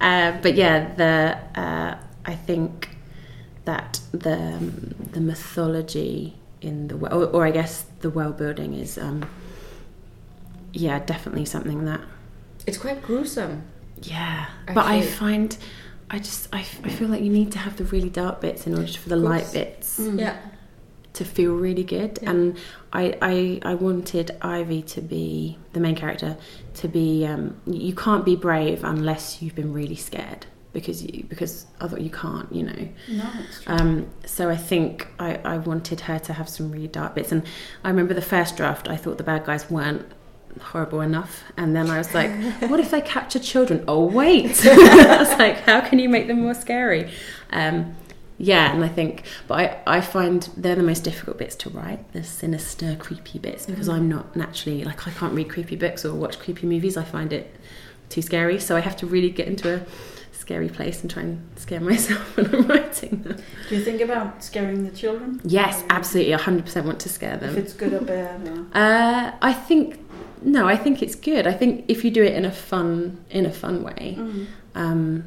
uh, but yeah, the uh, I think that the um, the mythology in the or, or I guess the world building is um, yeah definitely something that It's quite gruesome. yeah but I find I just I, f- I feel like you need to have the really dark bits in order for the light course. bits Yeah. to feel really good Yeah. and I, I I wanted Ivy to be the main character to be um, you can't be brave unless you've been really scared because you because other you can't you know No, true. um, so I think I, I wanted her to have some really dark bits. And I remember the first draft, I thought the bad guys weren't horrible enough. And then I was like, what if they capture children? Oh, wait. I was like, how can you make them more scary? Um, yeah, and I think, but I, I find they're the most difficult bits to write, the sinister, creepy bits, because I'm not naturally, like, I can't read creepy books or watch creepy movies. I find it too scary. So I have to really get into a scary place and try and scare myself when I'm writing them. Do you think about scaring the children? Yes, absolutely. 100% want to scare them. If it's good or bad? Or... Uh, I think no. I think it's good. I think if you do it in a fun in a fun way, Mm. um,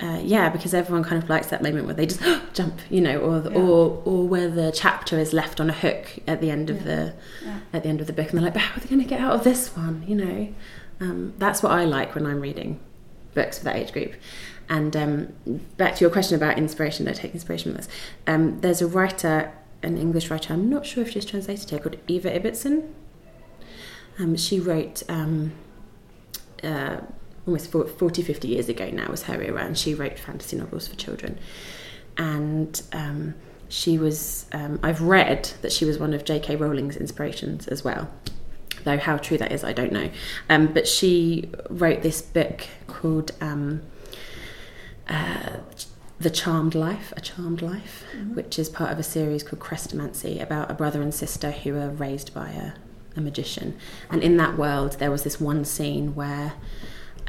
uh, yeah, because everyone kind of likes that moment where they just jump, you know, or the, Yeah. or or where the chapter is left on a hook at the end of Yeah. the Yeah. at the end of the book, and they're like, but how are they going to get out of this one? You know, um, that's what I like when I'm reading books for that age group. And um, back to your question about inspiration, I take inspiration from this. Um, there's a writer, an English writer, I'm not sure if she's translated here, called Eva Ibbotson. Um, she wrote um, uh, almost 40, 50 years ago now was her era, and she wrote fantasy novels for children. And um, she was, um, I've read that she was one of J.K. Rowling's inspirations as well. Though how true that is, I don't know. Um, but she wrote this book called um, uh, The Charmed Life, A Charmed Life, Mhm. which is part of a series called Chrestomanci about a brother and sister who were raised by a, a magician. And in that world, there was this one scene where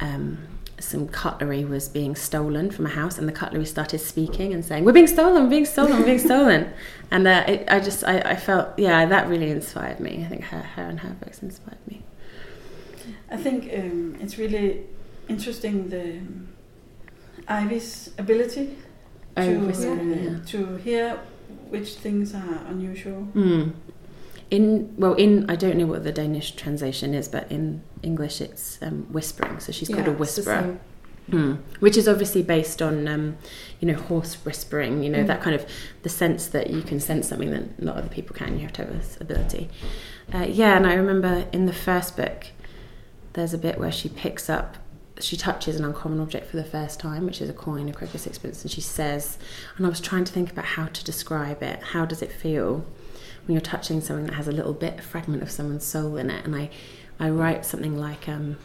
um, some cutlery was being stolen from a house, and the cutlery started speaking and saying, "We're being stolen, we're being stolen, we're being stolen." And uh, it, I just, I, I felt, yeah, that really inspired me. I think her, her and her books inspired me. I think um, it's really interesting the um, Ivy's ability Oh, to uh, yeah. to hear which things are unusual. Mm. In well, in I don't know what the Danish translation is, but in English it's um, whispering. So she's called a Yeah, it's the whisperer. Mm. Which is obviously based on, um, you know, horse whispering. You know Mm. that kind of the sense that you can sense something that not other people can. You have to have this ability. Uh, yeah, and I remember in the first book, there's a bit where she picks up, she touches an uncommon object for the first time, which is a coin, a crooked sixpence, and she says, and I was trying to think about how to describe it. How does it feel when you're touching something that has a little bit, a fragment of someone's soul in it. And I, I write something like, um,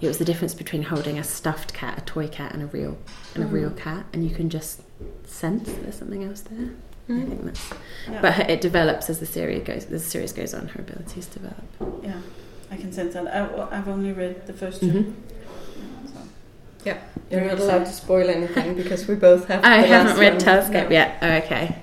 it was the difference between holding a stuffed cat, a toy cat, and a real, and a real cat, and you can just sense there's something else there. I Mm. think that's, Yeah. but her, it develops as the series goes. The series goes on. Her abilities develop. yeah, I can sense that. I, I've only read the first 2 Mhm. So. You're Very not allowed to spoil anything because we both have. I the haven't last read one. Telescope No. yet. Oh, okay.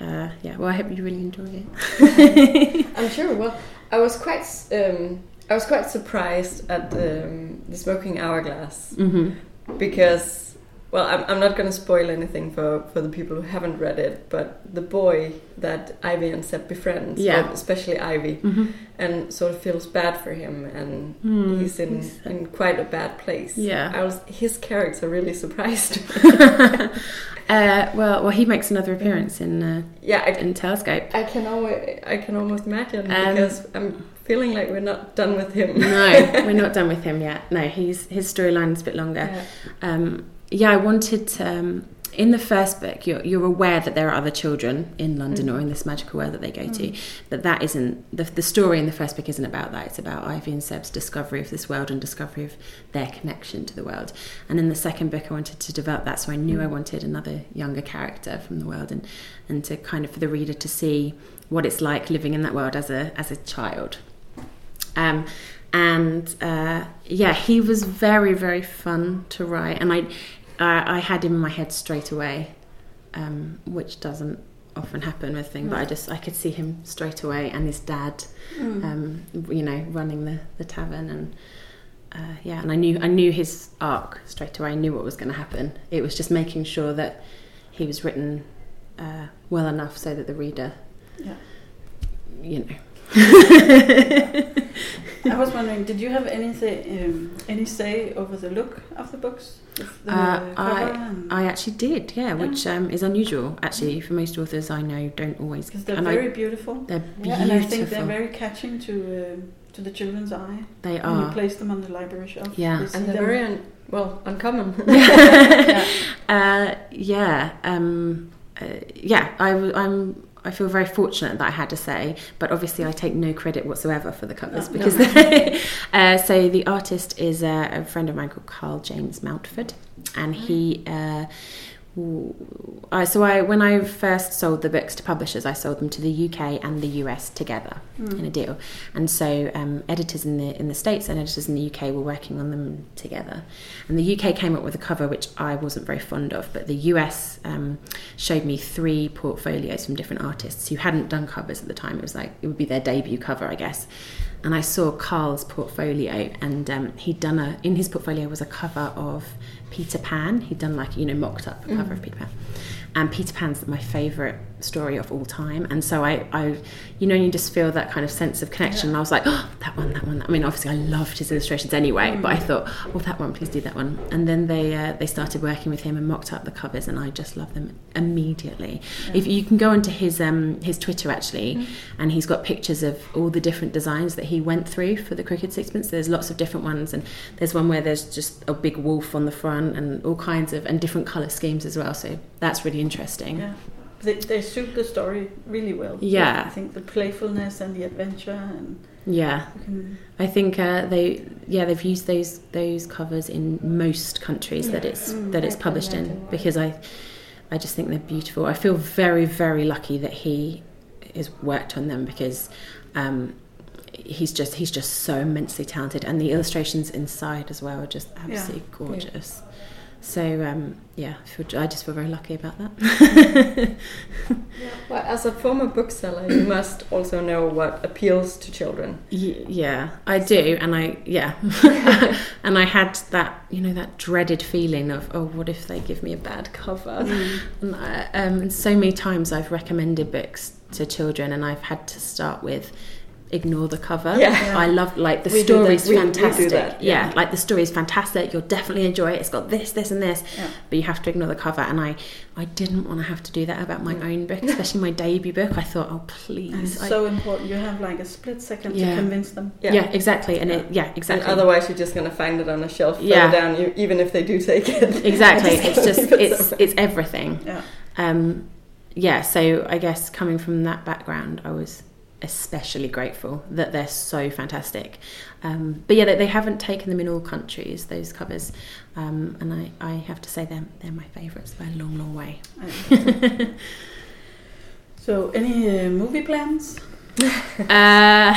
Uh, yeah. Well, I hope you really enjoy it. I'm sure. Well, I was quite. Um, I was quite surprised at um, the Smoking Hourglass hmm because. Well, I'm, I'm not going to spoil anything for, for the people who haven't read it, but the boy that Ivy and Seb befriends, Yeah. well, especially Ivy, hmm and sort of feels bad for him, and Mm. he's in, He's- in quite a bad place. Yeah. I was his character really surprised. uh, well, well, he makes another appearance in uh, yeah, I, in Telescope. I can always, I can almost imagine Um, because I'm feeling like we're not done with him. No, we're not done with him yet. No, he's his storyline's a bit longer. Yeah. Um, yeah, I wanted to, um, in the first book, you're, you're aware that there are other children in London Mm. or in this magical world that they go to, but that isn't the, the story in the first book isn't about that. It's about Ivy and Seb's discovery of this world and discovery of their connection to the world. And in the second book, I wanted to develop that, so I knew I wanted another younger character from the world and and to kind of for the reader to see what it's like living in that world as a as a child. Um, and uh, yeah, he was very very fun to write, and I I, I had him in my head straight away, um, which doesn't often happen with things. But I just I could see him straight away, and his dad, Mm. um, you know, running the the tavern, and uh, yeah, and I knew I knew his arc straight away. I knew what was going to happen. It was just making sure that he was written uh, well enough so that the reader, Yeah. you know. I was wondering, did you have anything, um, any say over the look of the books? With the Uh, cover and- I actually did, yeah, which um, is unusual. Actually, for most authors I know, don't always. Because they're and I- very beautiful. they're Yeah, beautiful. and I think they're very catching to uh, to the children's eye they when you place them on the library shelf. Yeah. They And they're them- very un- well uncommon. yeah. uh, yeah, um, uh, yeah. I, w- I'm. I feel very fortunate that I had to say, but obviously I take no credit whatsoever for the covers No. because. uh, so the artist is a, a friend of mine called Karl James Mountford, and he. Uh, I so I when I first sold the books to publishers, I sold them to the UK and the US together Mm. in a deal, and so um, editors in the in the states and editors in the UK were working on them together. And the UK came up with a cover which I wasn't very fond of, but the US um, showed me three portfolios from different artists who hadn't done covers at the time. It was like it would be their debut cover, I guess. And I saw Karl's portfolio, and um, he'd done a in his portfolio was a cover of Peter Pan. He'd done like you know mocked up a cover of mm. Peter Pan, and Peter Pan's my favourite story of all time. And so I, I, you know, you just feel that kind of sense of connection. And I was like, oh, that one, that one. I mean, obviously, I loved his illustrations anyway, but I thought, oh, that one, please do that one. And then they uh, they started working with him and mocked up the covers, and I just love them immediately. If you can go onto his um his Twitter actually, and he's got pictures of all the different designs that he went through for the Crooked Sixpence. There's lots of different ones, and there's one where there's just a big wolf on the front, and all kinds of and different color schemes as well. So that's really interesting. Yeah. They, they suit the story really well. Yeah. I think the playfulness and the adventure and Yeah, can, I think uh, they yeah they've used those those covers in most countries that it's Mm, that it's published in because I I just think they're beautiful. I feel very very lucky that he has worked on them because um, he's just he's just so immensely talented and the illustrations inside as well are just absolutely gorgeous. So um, yeah, I, just feel very lucky about that. well, as a former bookseller, you must also know what appeals to children. Y- yeah, I do, and I yeah, and I had that you know that dreaded feeling of oh, what if they give me a bad cover? And, I, um, and so many times I've recommended books to children, and I've had to start with ignore the cover. Yeah. I love like the We story's We- we fantastic. that, yeah. yeah. like the story is fantastic. You'll definitely enjoy it. It's got this, this, and this, Yeah. but you have to ignore the cover. And I, I didn't want to have to do that about my own book, especially my debut book. I thought, oh and please, it's I- so important. You have like a split second to convince them. yeah. exactly, and it yeah And exactly. otherwise, you're just going to find it on a shelf Yeah. down, you, even if they do take it. Exactly. It's just it it's it's everything. Yeah. Um, yeah, so I guess coming from that background, I was especially grateful that they're so fantastic. Um, but yeah, they, they haven't taken them in all countries, those covers. Um, and I, I have to say they're, they're my favourites by a long, long way. So, any uh, movie plans? Uh,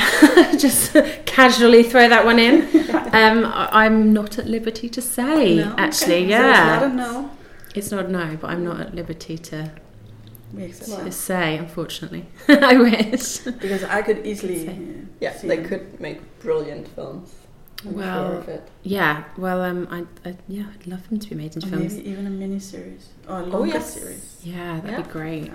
just casually throw that one in. Um, I- I'm not at liberty to say, No? actually. Okay. Yeah. So it's not a no. It's not a no, but I'm not at liberty to, We accept to say, unfortunately. I wish. Because I could easily. Uh, Yeah, see they them. could make brilliant films. I'm Well, sure of it. Yeah, well, um, I, I yeah, I'd love them to be made into Or films. maybe even a mini series or a Oh yes. series. Yeah, that'd Yeah. be great. Yeah.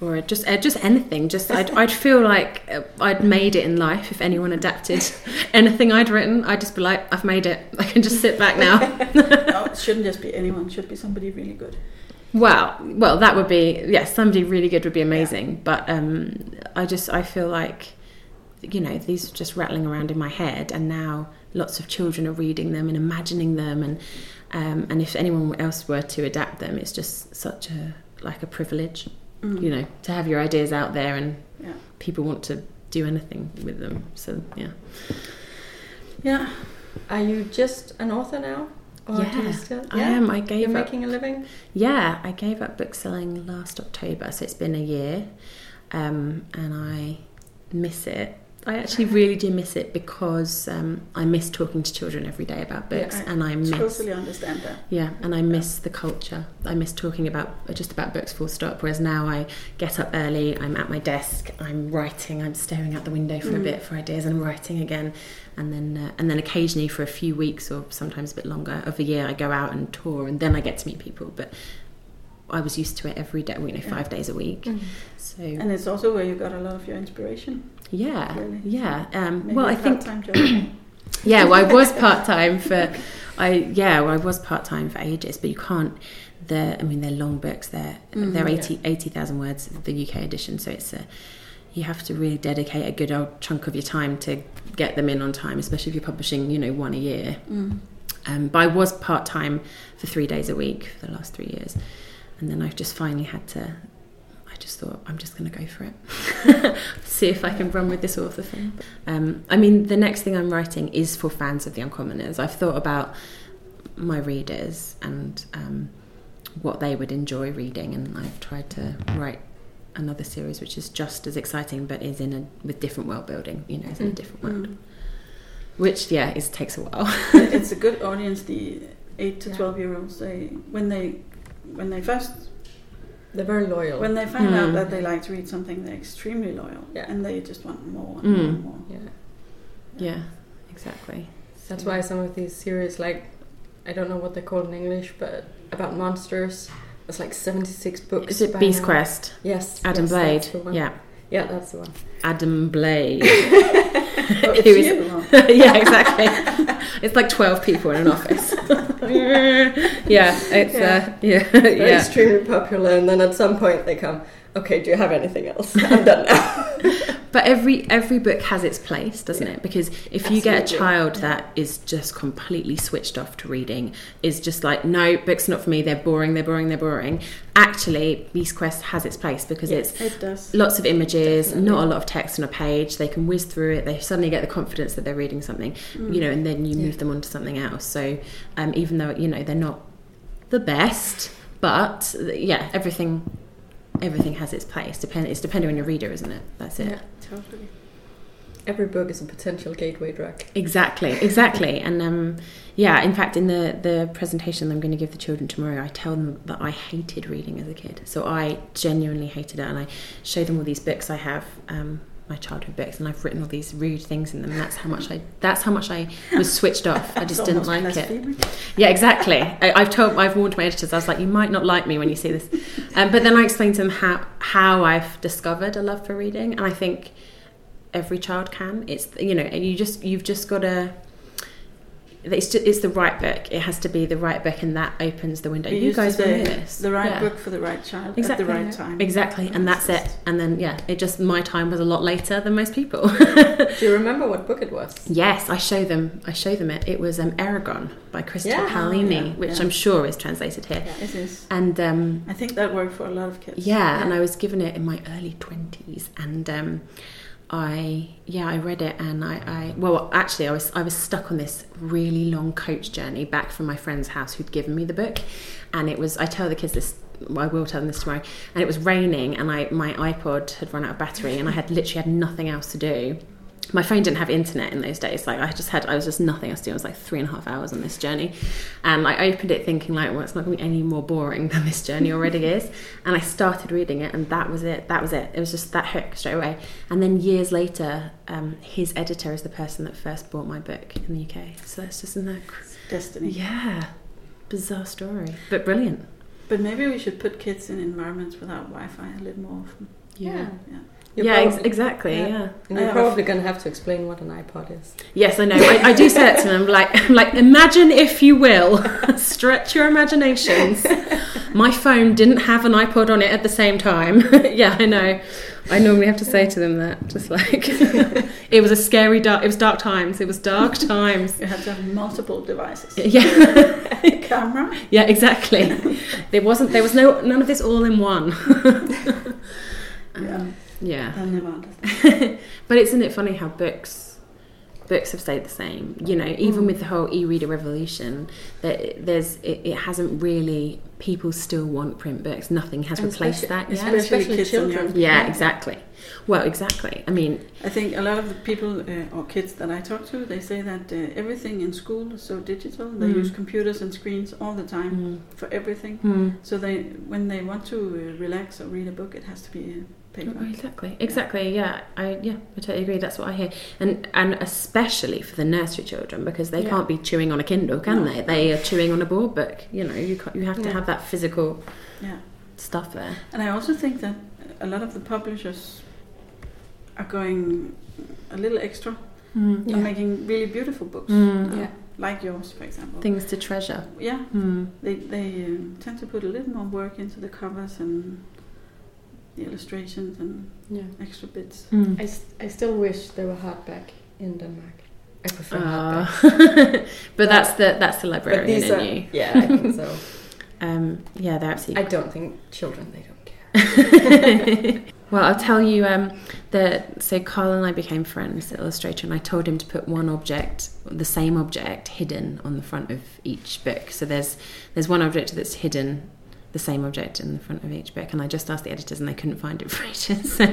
Or just uh, just anything. Just I'd, I'd feel like uh, I'd made it in life if anyone adapted anything I'd written. I'd just be like, I've made it. I can just sit back now. no, it shouldn't just be anyone. It should be somebody really good. Well, well, that would be yes. somebody really good would be amazing. But um, I just I feel like you know these are just rattling around in my head, and now lots of children are reading them and imagining them, and um, and if anyone else were to adapt them, it's just such a like a privilege, Mm. you know, to have your ideas out there and Yeah. people want to do anything with them. So yeah, Yeah. Are you just an author now? Or do you Yeah, I am. I gave You're up. making a living? Yeah, I gave up bookselling last October, so it's been a year, um, and I miss it. I actually really do miss it because um, I miss talking to children every day about books, Yeah, I and I miss Totally understand that. yeah, and I miss the culture. I miss talking about just about books, full stop. Whereas now I get up early, I'm at my desk, I'm writing, I'm staring out the window for a Mm. bit for ideas, and I'm writing again, and then uh, and then occasionally for a few weeks or sometimes a bit longer of a year, I go out and tour, and then I get to meet people. But I was used to it every day, you know, five days a week. So And it's also where you got a lot of your inspiration. yeah, Really? yeah. Um, well, I think part-time yeah, well, I was part time for, I yeah, well, I was part time for ages, but you can't. They're, I mean, they're long books. They're Mhm, they're yeah. 80 80,000 words, the UK edition. So it's a, you have to really dedicate a good old chunk of your time to get them in on time, especially if you're publishing, you know, one a year. Mm. Um, but I was part time for three days a week for the last three years, and then I just finally had to. I just thought I'm just going to go for it, see if I can run with this author thing. Um, I mean, the next thing I'm writing is for fans of the Uncommoners. I've thought about my readers and um, what they would enjoy reading, and I've tried to write another series which is just as exciting, but is in a with different world building. You know, is in a Mm. different world, Mm. which yeah, it takes a while. it's a good audience. The eight to Yeah. twelve year olds. They when they when they first They're very loyal. when they find Mm. out that they like to read something, they're extremely loyal, Yeah. and they just want more and Mm. more and more. yeah. Yeah, exactly. That's why some of these series, like, I don't know what they're called in English, but about monsters, it's like 76 books. Is it Beast. Quest? Yes. Adam yes, Blade. that's the one. Yeah, Yeah, that's the one. Adam Blade. It's Who is- yeah, exactly. It's like twelve people in an office. yeah, it's uh, yeah, They're yeah. extremely popular, and then at some point they come, okay, do you have anything else? I'm done now. But every every book has its place, doesn't it? Because if you get a Absolutely. child that is just completely switched off to reading, is just like, no, books are not for me. They're boring. They're boring. They're boring. Actually, Beast Quest has its place because it's It lots of images, Definitely. not a lot of text on a page. They can whiz through it. They suddenly get the confidence that they're reading something, Mm. you know, and then you Yeah. move them on to something else. So um, even though you know they're not the best, but yeah, everything everything has its place. Depend it's depending on your reader, isn't it? That's it. Yeah. Totally. Every book is a potential gateway drug. Exactly, exactly. and um, yeah, in fact, in the, the presentation I'm going to give the children tomorrow, I tell them that I hated reading as a kid. So I genuinely hated it, and I show them all these books I have, um, my childhood books, and I've written all these rude things in them. That's how much I. That's how much I was switched off. I just didn't like it. Yeah, exactly. I, I've told, I've warned my editors. I was like, you might not like me when you see this, um, but then I explained to them how how I've discovered a love for reading, and I think every child can. It's you know, you just you've just got to. It's just, it's the right book. It has to be the right book, and that opens the window. You guys will this. The right Yeah. book for the right child Exactly. at the right time. Exactly, and that's it. And then yeah, it just my time was a lot later than most people. Do you remember what book it was? yes, I show them. I show them it. It was um, Eragon by Christopher Yeah. Paolini, Yeah, which yeah. I'm sure is translated here. It is. And um, I think that worked for a lot of kids. yeah, and I was given it in my early twenties, and um, I yeah I read it, and I, I well actually I was I was stuck on this really long coach journey back from my friend's house who'd given me the book, and it was I tell the kids this. I will tell them this tomorrow. And it was raining, and I my iPod had run out of battery, and I had literally had nothing else to do. My phone didn't have internet in those days. Like I just had, I was just nothing else to do. I was like three and a half hours on this journey, and I opened it thinking like, well, it's not going to be any more boring than this journey already is. And I started reading it, and that was it. That was it. It was just that hook straight away. And then years later, um, his editor is the person that first bought my book in the UK. So that's just in that. Destiny. Yeah, bizarre story, but brilliant. But maybe we should put kids in environments without Wi-Fi a little more often. Yeah. Yeah. You're yeah, ex- exactly. yeah. yeah. And you're have probably going to have to explain what an iPod is. Yes, I know. I, I do say it to them, like, I'm like, imagine if you will, stretch your imaginations. My phone didn't have an iPod on it at the same time. yeah, I know. I normally have to say to them that, just like, it was a scary dark. It was dark times. It was dark times. You have to have multiple devices. Yeah, Camera. yeah, exactly. There wasn't. There was no none of this all in one. Um, yeah. They'll never understand. but isn't it funny how books books have stayed the same you know even with the whole e-reader revolution that there's it, it hasn't really people still want print books nothing has And replaced that yet Especially, especially kids and children. young yeah exactly well exactly i mean I think a lot of the people uh, or kids that I talk to, they say that uh, everything in school is so digital. They Mm. use computers and screens all the time mm, for everything. mm. So they, when they want to uh, relax or read a book, it has to be uh, paper. Oh, exactly exactly yeah i yeah i totally agree that's what i hear and and especially for the nursery children because they Yeah. can't be chewing on a kindle can No. they they are chewing on a board book you know you can't, you have to Yeah. have that physical Yeah. stuff there And I also think that a lot of the publishers are going a little extra mm. Yeah. and making really beautiful books, Mm. Yeah. like yours, for example. things to treasure yeah, mm. they they um, tend to put a little more work into the covers and the illustrations and Yeah. extra bits. Mm. I, s- I still wish there were hardback in Denmark. I prefer Uh, hardback. but that's the that's the librarian in are, you. yeah, I think so. Um, yeah, they're absolutely. I don't think children, they don't care. well, I'll tell you um, that. So Karl and I became friends, the illustrator, and I told him to put one object, the same object, hidden on the front of each book. So there's there's one object that's hidden. The same object in the front of each book, and I just asked the editors, and they couldn't find it for ages. So.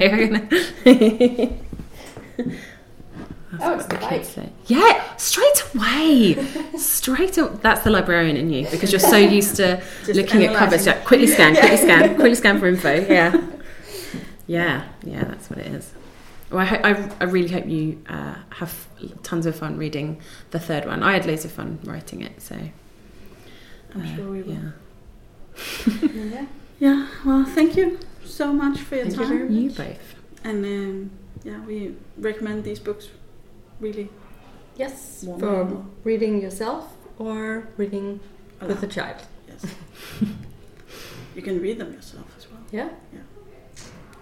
That's Oh, what it's the kids say. Yeah, straight away, straight up. That's the librarian in you because you're so used to looking at covers. Yeah, quickly scan, quickly scan, quickly scan for info. Yeah, yeah, yeah. That's what it is. Well, I, ho- I, I really hope you uh, have tons of fun reading the third one. I had loads of fun writing it, so I'm uh, sure we will. Yeah, yeah. Yeah. Well, thank you so much for your Thank you time. very you both. And um, yeah, we recommend these books. Really, Yes, Warm for reading yourself or reading with a child. Yes. you can read them yourself as well. Yeah? Yeah.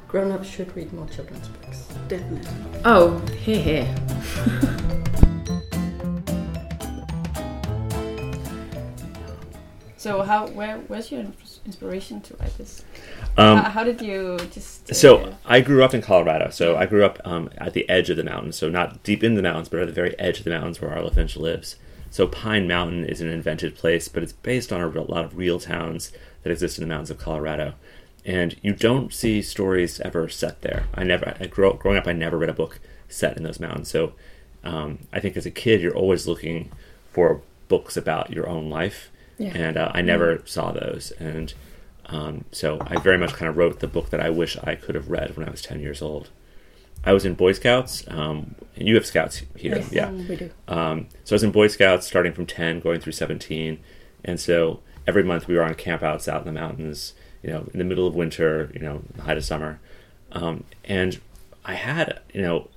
Grown ups should read more children's books. Definitely. Oh, here, here. So how where where's your inspiration to write this? Um, how, how did you just? uh, So I grew up in Colorado. So I grew up um, at the edge of the mountains. So not deep in the mountains, but at the very edge of the mountains where Arlo Finch lives. So Pine Mountain is an invented place, but it's based on a real, lot of real towns that exist in the mountains of Colorado. And you don't see stories ever set there. I never, I grew growing up, I never read a book set in those mountains. So um, I think as a kid, you're always looking for books about your own life. Yeah. And uh, I never saw those. And um, so I very much kind of wrote the book that I wish I could have read when I was 10 years old. I was in Boy Scouts. Um, and you have Scouts here. Yes. Yeah. We do. Um, so I was in Boy Scouts starting from 10, going through 17. And so every month we were on campouts out in the mountains, you know, in the middle of winter, you know, the height of summer. Um, and I had, you know,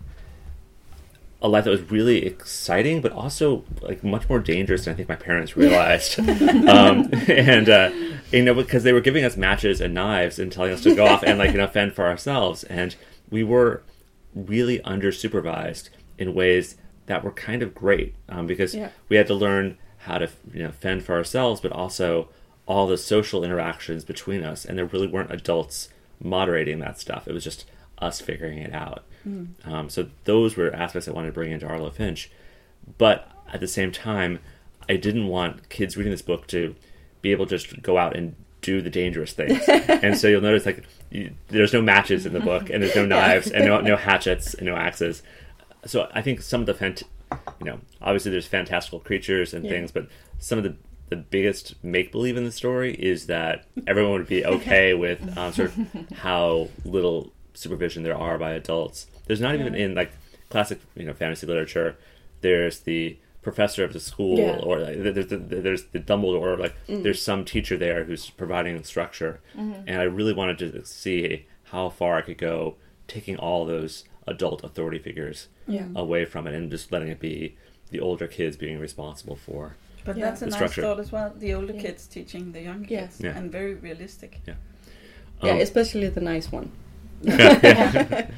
a life that was really exciting, but also like much more dangerous than I think my parents realized. um, and uh, you know, because they were giving us matches and knives and telling us to go off and like you know fend for ourselves, and we were really under supervised in ways that were kind of great um, because Yeah. we had to learn how to you know fend for ourselves, but also all the social interactions between us, and there really weren't adults moderating that stuff. It was just us figuring it out. Um, so those were aspects I wanted to bring into Arlo Finch, but at the same time, I didn't want kids reading this book to be able to just go out and do the dangerous things. and so you'll notice like you, there's no matches in the book, and there's no knives, and no, no hatchets, and no axes. So I think some of the fant- you know, obviously there's fantastical creatures and Yeah. things, but some of the the biggest make believe in the story is that everyone would be okay with um, sort of how little supervision there are by adults. There's not even in like classic you know fantasy literature. There's the professor of the school, Yeah. or like, there's the, there's the Dumbledore, or like Mm. there's some teacher there who's providing structure, Mm-hmm. and I really wanted to see how far I could go taking all those adult authority figures Yeah. away from it and just letting it be the older kids being responsible for But Yeah. that's a nice structure. thought as well. The older Yeah. kids teaching the younger Yes. kids, Yeah. and very realistic. yeah, Um, especially the nice one. yeah,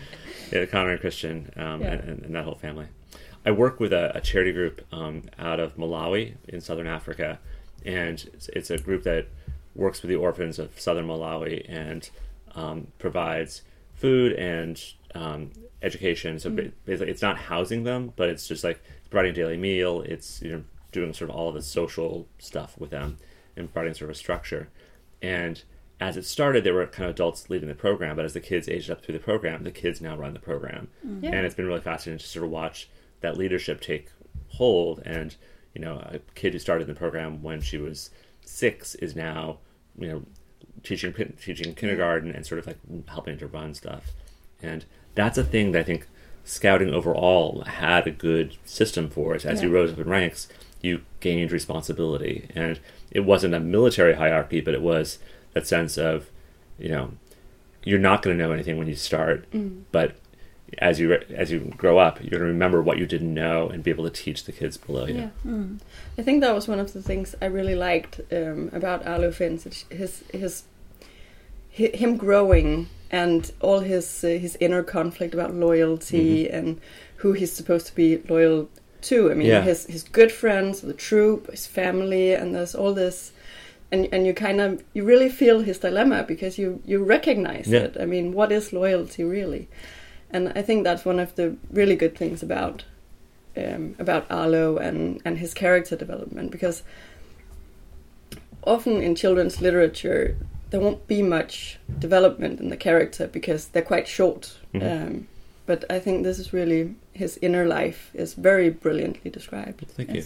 yeah, Connor and Christian um, Yeah. and, and, that whole family. I work with a, a charity group um, out of Malawi in southern Africa, and it's, it's a group that works with the orphans of southern Malawi and um, provides food and um, education. So ba- basically, it's not housing them, but it's just like providing a daily meal. It's you know doing sort of all of the social stuff with them and providing sort of a structure. And as it started, there were kind of adults leading the program, but as the kids aged up through the program, the kids now run the program. Mm-hmm. Yeah. And it's been really fascinating to sort of watch that leadership take hold. And, you know, a kid who started the program when she was six is now, you know, teaching teaching kindergarten and sort of like helping to run stuff. And that's a thing that I think scouting overall had a good system for it. As you rose up in ranks, you gained responsibility. And it wasn't a military hierarchy, but it was that sense of, you know, you're not going to know anything when you start, but as you as you grow up, you're going to remember what you didn't know and be able to teach the kids below you. Yeah. I think that was one of the things I really liked um, about Arlo Finch. His his him growing and all his uh, his inner conflict about loyalty and who he's supposed to be loyal to. I mean, Yeah. his his good friends, the troop, his family, and there's all this. And, and you kind of you really feel his dilemma because you you recognize Yeah. it. I mean, what is loyalty really? And I think that's one of the really good things about um, about Arlo and, and his character development because often in children's literature there won't be much development in the character because they're quite short. Mhm. Um, but I think this is really his inner life is very brilliantly described. Thank Yes. you.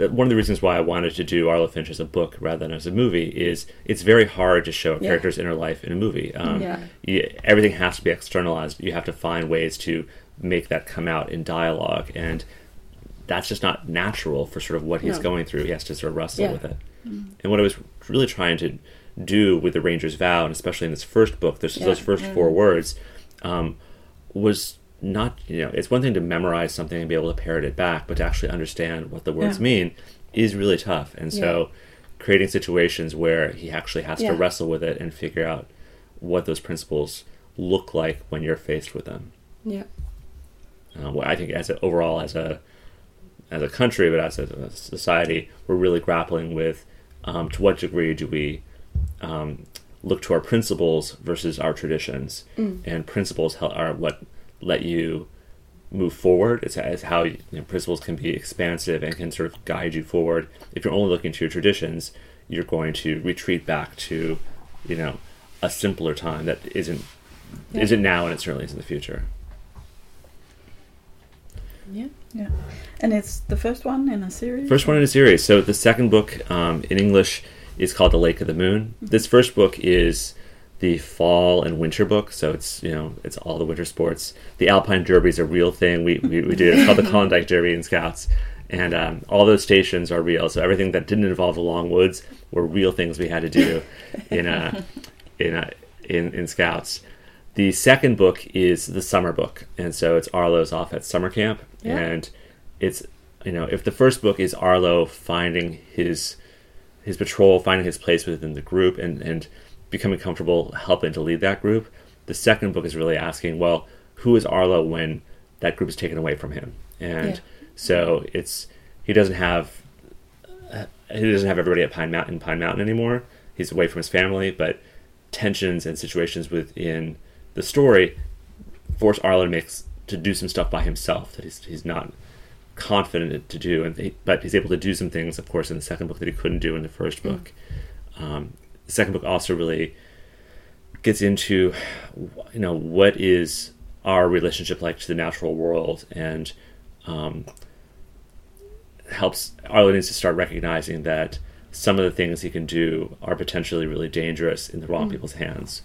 Uh, One of the reasons why I wanted to do Arlo Finch as a book rather than as a movie is it's very hard to show a Yeah. character's inner life in a movie. Um, Yeah. you, everything has to be externalized. You have to find ways to make that come out in dialogue, and that's just not natural for sort of what he's No. going through. He has to sort of wrestle Yeah. with it. And what I was really trying to do with the Ranger's Vow, and especially in this first book, this, Yeah. those first four words, um, was not you know it's one thing to memorize something and be able to parrot it back, but to actually understand what the words Yeah. mean is really tough. And so, creating situations where he actually has Yeah. to wrestle with it and figure out what those principles look like when you're faced with them. Yeah. Uh, well, I think as a, overall as a as a country, but as a, a society, we're really grappling with um, to what degree do we um, look to our principles versus our traditions, and principles are what let you move forward. It's, it's how you know, principles can be expansive and can sort of guide you forward. If you're only looking to your traditions, you're going to retreat back to, you know, a simpler time that isn't Yeah. isn't now and it certainly isn't the future. Yeah. Yeah, and it's the first one in a series. First one in a series. So the second book um, in English is called The Lake of the Moon. This first book is the fall and winter book. So it's you know it's all the winter sports. The Alpine Derby is a real thing. We we, we do. It's called the Klondike Derby in Scouts, and um, all those stations are real. So everything that didn't involve the long woods were real things we had to do in uh, in uh, in in Scouts. the second book is the summer book, and so it's Arlo's off at summer camp, Yeah. and it's you know if the first book is Arlo finding his his patrol, finding his place within the group, and and becoming comfortable helping to lead that group. The second book is really asking, well, who is Arlo when that group is taken away from him, and Yeah. so it's he doesn't have he doesn't have everybody at Pine Mountain Pine Mountain anymore. He's away from his family, but tensions and situations within the story force Arlo to make to do some stuff by himself that he's he's not confident to do, and he, but he's able to do some things, of course, in the second book that he couldn't do in the first book. Um, the second book also really gets into, you know, what is our relationship like to the natural world, and um, helps Arlo needs to start recognizing that some of the things he can do are potentially really dangerous in the wrong people's hands.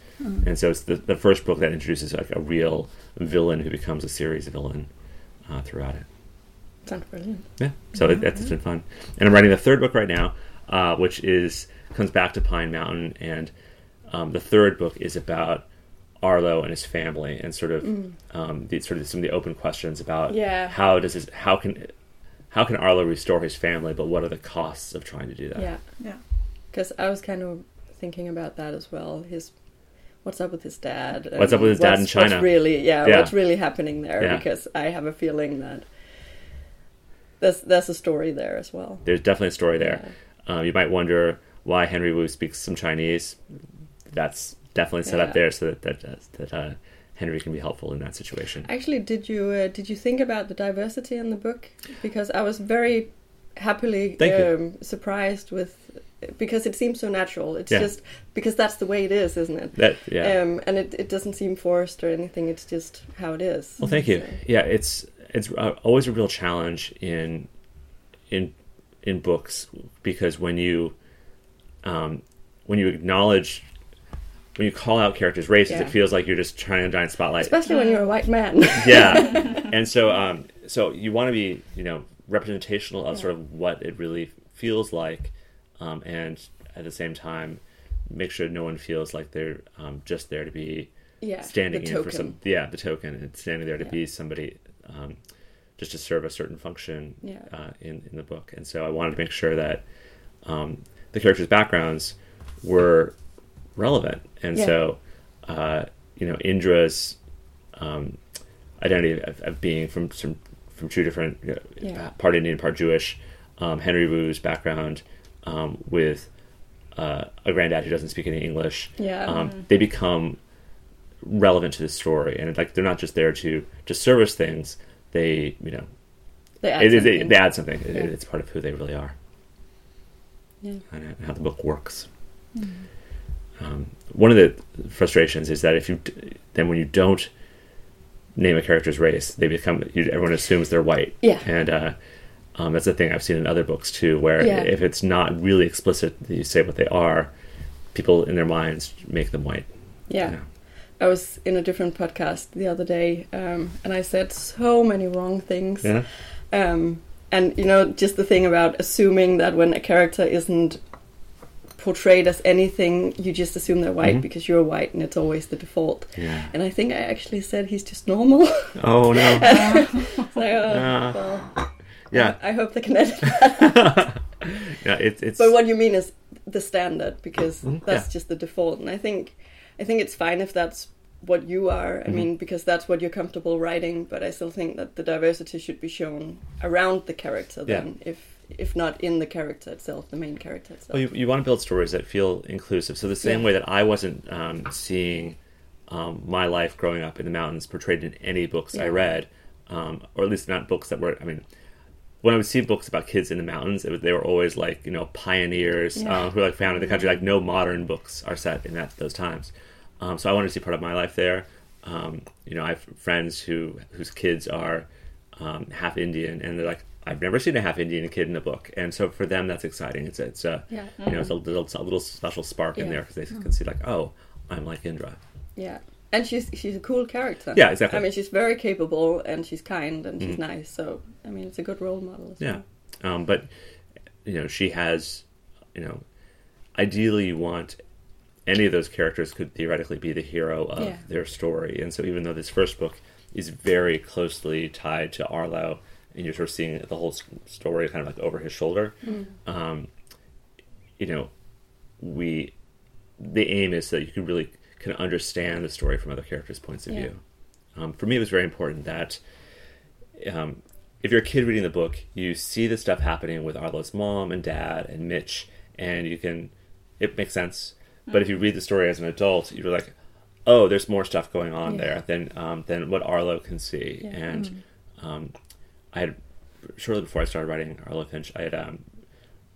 And so it's the, the first book that introduces like a real villain who becomes a series villain uh, throughout it. Sounds brilliant. Yeah, so it, that's been fun. And I'm writing the third book right now, uh, which is comes back to Pine Mountain, and um, the third book is about Arlo and his family, and sort of um, the sort of some of the open questions about Yeah. how does his how can how can Arlo restore his family, but what are the costs of trying to do that? Yeah. Yeah. Because I was kind of thinking about that as well. His what's up with his dad? What's up with his dad in China? What's really, yeah, Yeah. what's really happening there? Yeah. Because I have a feeling that that's there's a story there as well. There's definitely a story there. Um, you might wonder why Henry Wu speaks some Chinese. That's definitely set up there so that that, that uh, Henry can be helpful in that situation. Actually, did you uh, did you think about the diversity in the book? Because I was very happily um, surprised with because it seems so natural. It's Yeah. just because that's the way it is, isn't it? That yeah. Um, and it, it doesn't seem forced or anything. It's just how it is. Well, thank you. So- Yeah, it's it's uh, always a real challenge in in in books because when you um, when you acknowledge when you call out characters' races, Yeah. it feels like you're just trying to giant spotlight. Especially when you're a white man. yeah, and so um, so you want to be you know representational of sort of what it really feels like, um, and at the same time make sure no one feels like they're um, just there to be yeah, standing in token. for some yeah the token and standing there to Yeah. be somebody um, just to serve a certain function Yeah. uh, in in the book and so I wanted to make sure that um, the characters' backgrounds were relevant and Yeah. so uh, you know Indra's um, identity of, of being from some from two different you know, Yeah. part Indian part Jewish um, Henry Wu's background um, with uh, a granddad who doesn't speak any English Yeah. um, they become relevant to the story and like they're not just there to to service things they you know They add it, it, something. they add something It- it's part of who they really are Yeah. and how the book works um, one of the frustrations is that if you then when you don't name a character's race they become you, everyone assumes they're white Yeah. and uh, um, that's a thing I've seen in other books too where Yeah. if it's not really explicit that you say what they are people in their minds make them white Yeah. you know. I was in a different podcast the other day, um, and I said so many wrong things. yeah Um, and you know, just the thing about assuming that when a character isn't portrayed as anything, you just assume they're white Mhm. because you're white, and it's always the default. yeah And I think I actually said he's just normal. oh no so, uh, Ah. well, yeah I hope they can edit that. yeah it, it's But what you mean is the standard because Mhm, that's yeah. just the default, and I think I think it's fine if that's what you are. I Mhm. mean, because that's what you're comfortable writing. But I still think that the diversity should be shown around the character. Yeah. Then, if if not in the character itself, the main character itself. Well, you, you want to build stories that feel inclusive. So the same Yeah. way that I wasn't um, seeing um, my life growing up in the mountains portrayed in any books I read, um, or at least not books that were. I mean, when I would see books about kids in the mountains, it was, they were always like you know pioneers Yeah. uh, who like founded the country. Like no modern books are set in that those times. Um, so I wanted to see part of my life there. Um, you know, I have friends who whose kids are um, half Indian, and they're like, I've never seen a half Indian kid in a book, and so for them that's exciting. It's it's a yeah, you know, it's a little, a little special spark in there because they can see like, oh, I'm like Indra. yeah. And she's she's a cool character. Yeah, exactly. I mean, she's very capable and she's kind and she's Mhm. nice. So I mean, it's a good role model. As Yeah, well. um, but you know, she has, you know, ideally you want any of those characters could theoretically be the hero of Yeah. their story. And so, even though this first book is very closely tied to Arlo, and you're sort of seeing the whole story kind of like over his shoulder, um, you know, we the aim is that you can really can understand the story from other characters' points of Yeah. view. Um, for me, it was very important that um, if you're a kid reading the book, you see the stuff happening with Arlo's mom and dad and Mitch, and you can it makes sense. But if you read the story as an adult, you're like, oh, there's more stuff going on Yeah. there than um, than what Arlo can see. Yeah. And um, I had shortly before I started writing Arlo Finch, I had um,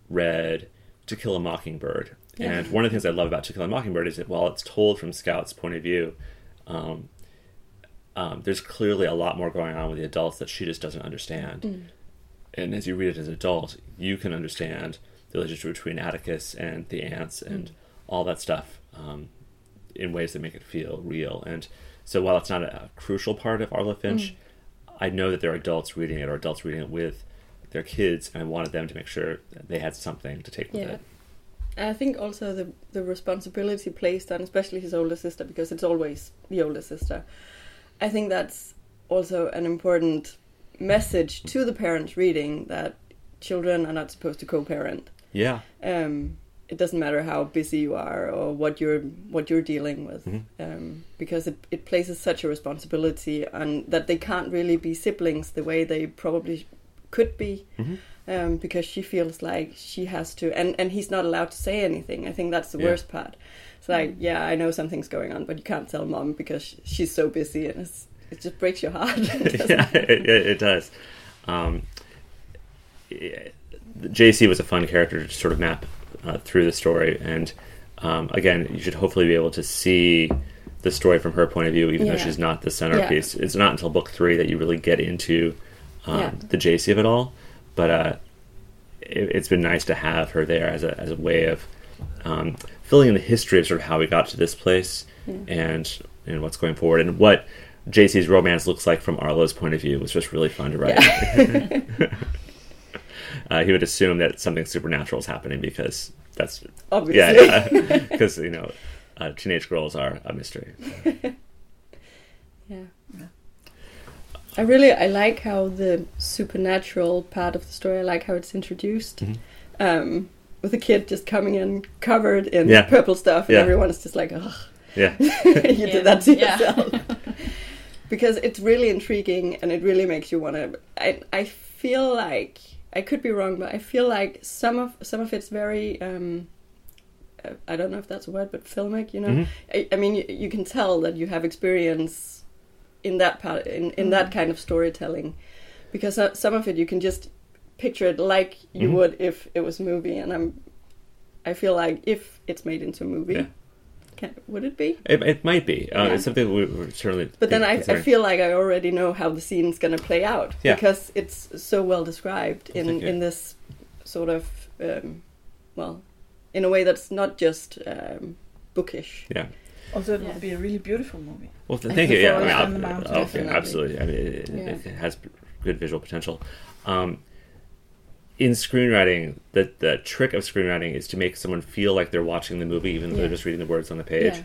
read To Kill a Mockingbird. Yeah. And one of the things I love about To Kill a Mockingbird is that while it's told from Scout's point of view, um, um, there's clearly a lot more going on with the adults that she just doesn't understand. And as you read it as an adult, you can understand the relationship between Atticus and the aunts and all that stuff um, in ways that make it feel real. And so while it's not a, a crucial part of Arlo Finch, I know that there are adults reading it or adults reading it with their kids, and I wanted them to make sure that they had something to take with Yeah. it. I think also the the responsibility placed on especially his older sister because it's always the older sister. I think that's also an important message to the parents reading that children are not supposed to co-parent. Yeah. Um, it doesn't matter how busy you are or what you're what you're dealing with, Mhm. um, because it, it places such a responsibility on that they can't really be siblings the way they probably could be Mhm. um, because she feels like she has to, and, and he's not allowed to say anything. I think that's the Yeah. worst part. It's like, yeah, I know something's going on, but you can't tell mom because she's so busy, and it's, it just breaks your heart. yeah, it, it does. Um, yeah, Jaycee was a fun character to sort of map uh, through the story, and um, again, you should hopefully be able to see the story from her point of view, even though she's not the centerpiece. It's not until book three that you really get into um, Yeah. the Jaycee of it all, but uh, it, it's been nice to have her there as a as a way of um, filling in the history of sort of how we got to this place and and what's going forward and what Jaycee's romance looks like from Arlo's point of view was just really fun to write. uh, he would assume that something supernatural is happening because that's Obviously. yeah because you know uh, teenage girls are a mystery. Yeah. yeah. I really I like how the supernatural part of the story. I like how it's introduced. Mhm. Um, with a kid just coming in covered in Yeah. purple stuff, and Yeah. everyone is just like, "Ugh, Yeah, you did that to Yeah. yourself." because it's really intriguing, and it really makes you want to. I I feel like I could be wrong, but I feel like some of some of it's very. Um, I don't know if that's a word, but filmic. You know, Mhm. I, I mean, you, you can tell that you have experience in that part, in, in that kind of storytelling, because some of it you can just picture it like you Mhm. would if it was a movie, and I'm, I feel like if it's made into a movie, Yeah. Can, would it be? it, it might be. Uh, Yeah. It's something we, we're certainly. But then I, I feel like I already know how the scene's going to play out Yeah. because it's so well described in Thank you. in this sort of um, well, in a way that's not just um, bookish. yeah. Also, it Yeah. would be a really beautiful movie. Well, th- I thank you. Yeah, I mean, on the I'll- mountain, oh, definitely. absolutely. I mean, it, Yeah. it has good visual potential. Um, in screenwriting, the the trick of screenwriting is to make someone feel like they're watching the movie, even though Yeah. they're just reading the words on the page. Yeah.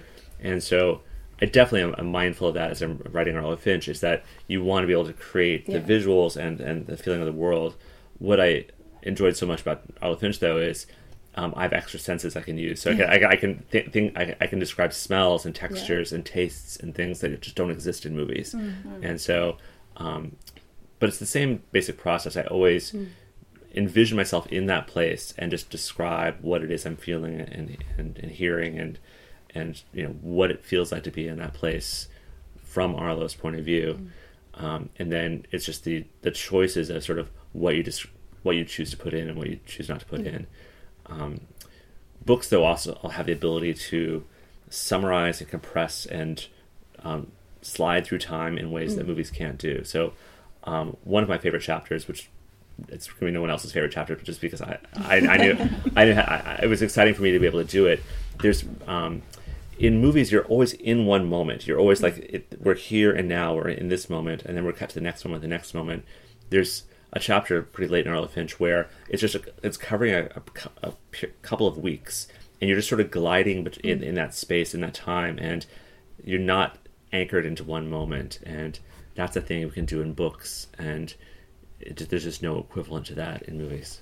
And so, I definitely am I'm mindful of that as I'm writing Arlo Finch. Is that you want to be able to create the visuals and and the feeling of the world. What I enjoyed so much about Arlo Finch, though, is um, I have extra senses I can use. So I can, I, I can th- think I, I can describe smells and textures and tastes and things that just don't exist in movies. And so, um, but it's the same basic process. I always envision myself in that place and just describe what it is I'm feeling and and, and hearing and and you know what it feels like to be in that place from Arlo's point of view. Um, and then it's just the the choices of sort of what you just what you choose to put in and what you choose not to put in. Um, books, though, also have the ability to summarize and compress and um, slide through time in ways that movies can't do. So, um, one of my favorite chapters, which it's going to be no one else's favorite chapter, but just because I, I, I knew, I knew I, it was exciting for me to be able to do it. There's um, in movies, you're always in one moment. You're always like, it, we're here and now. We're in this moment, and then we're cut to the next moment, the next moment. There's a chapter pretty late in Arlo Finch where it's just a, it's covering a, a, a couple of weeks, and you're just sort of gliding in, in that space in that time, and you're not anchored into one moment, and that's a thing we can do in books, and it, there's just no equivalent to that in movies.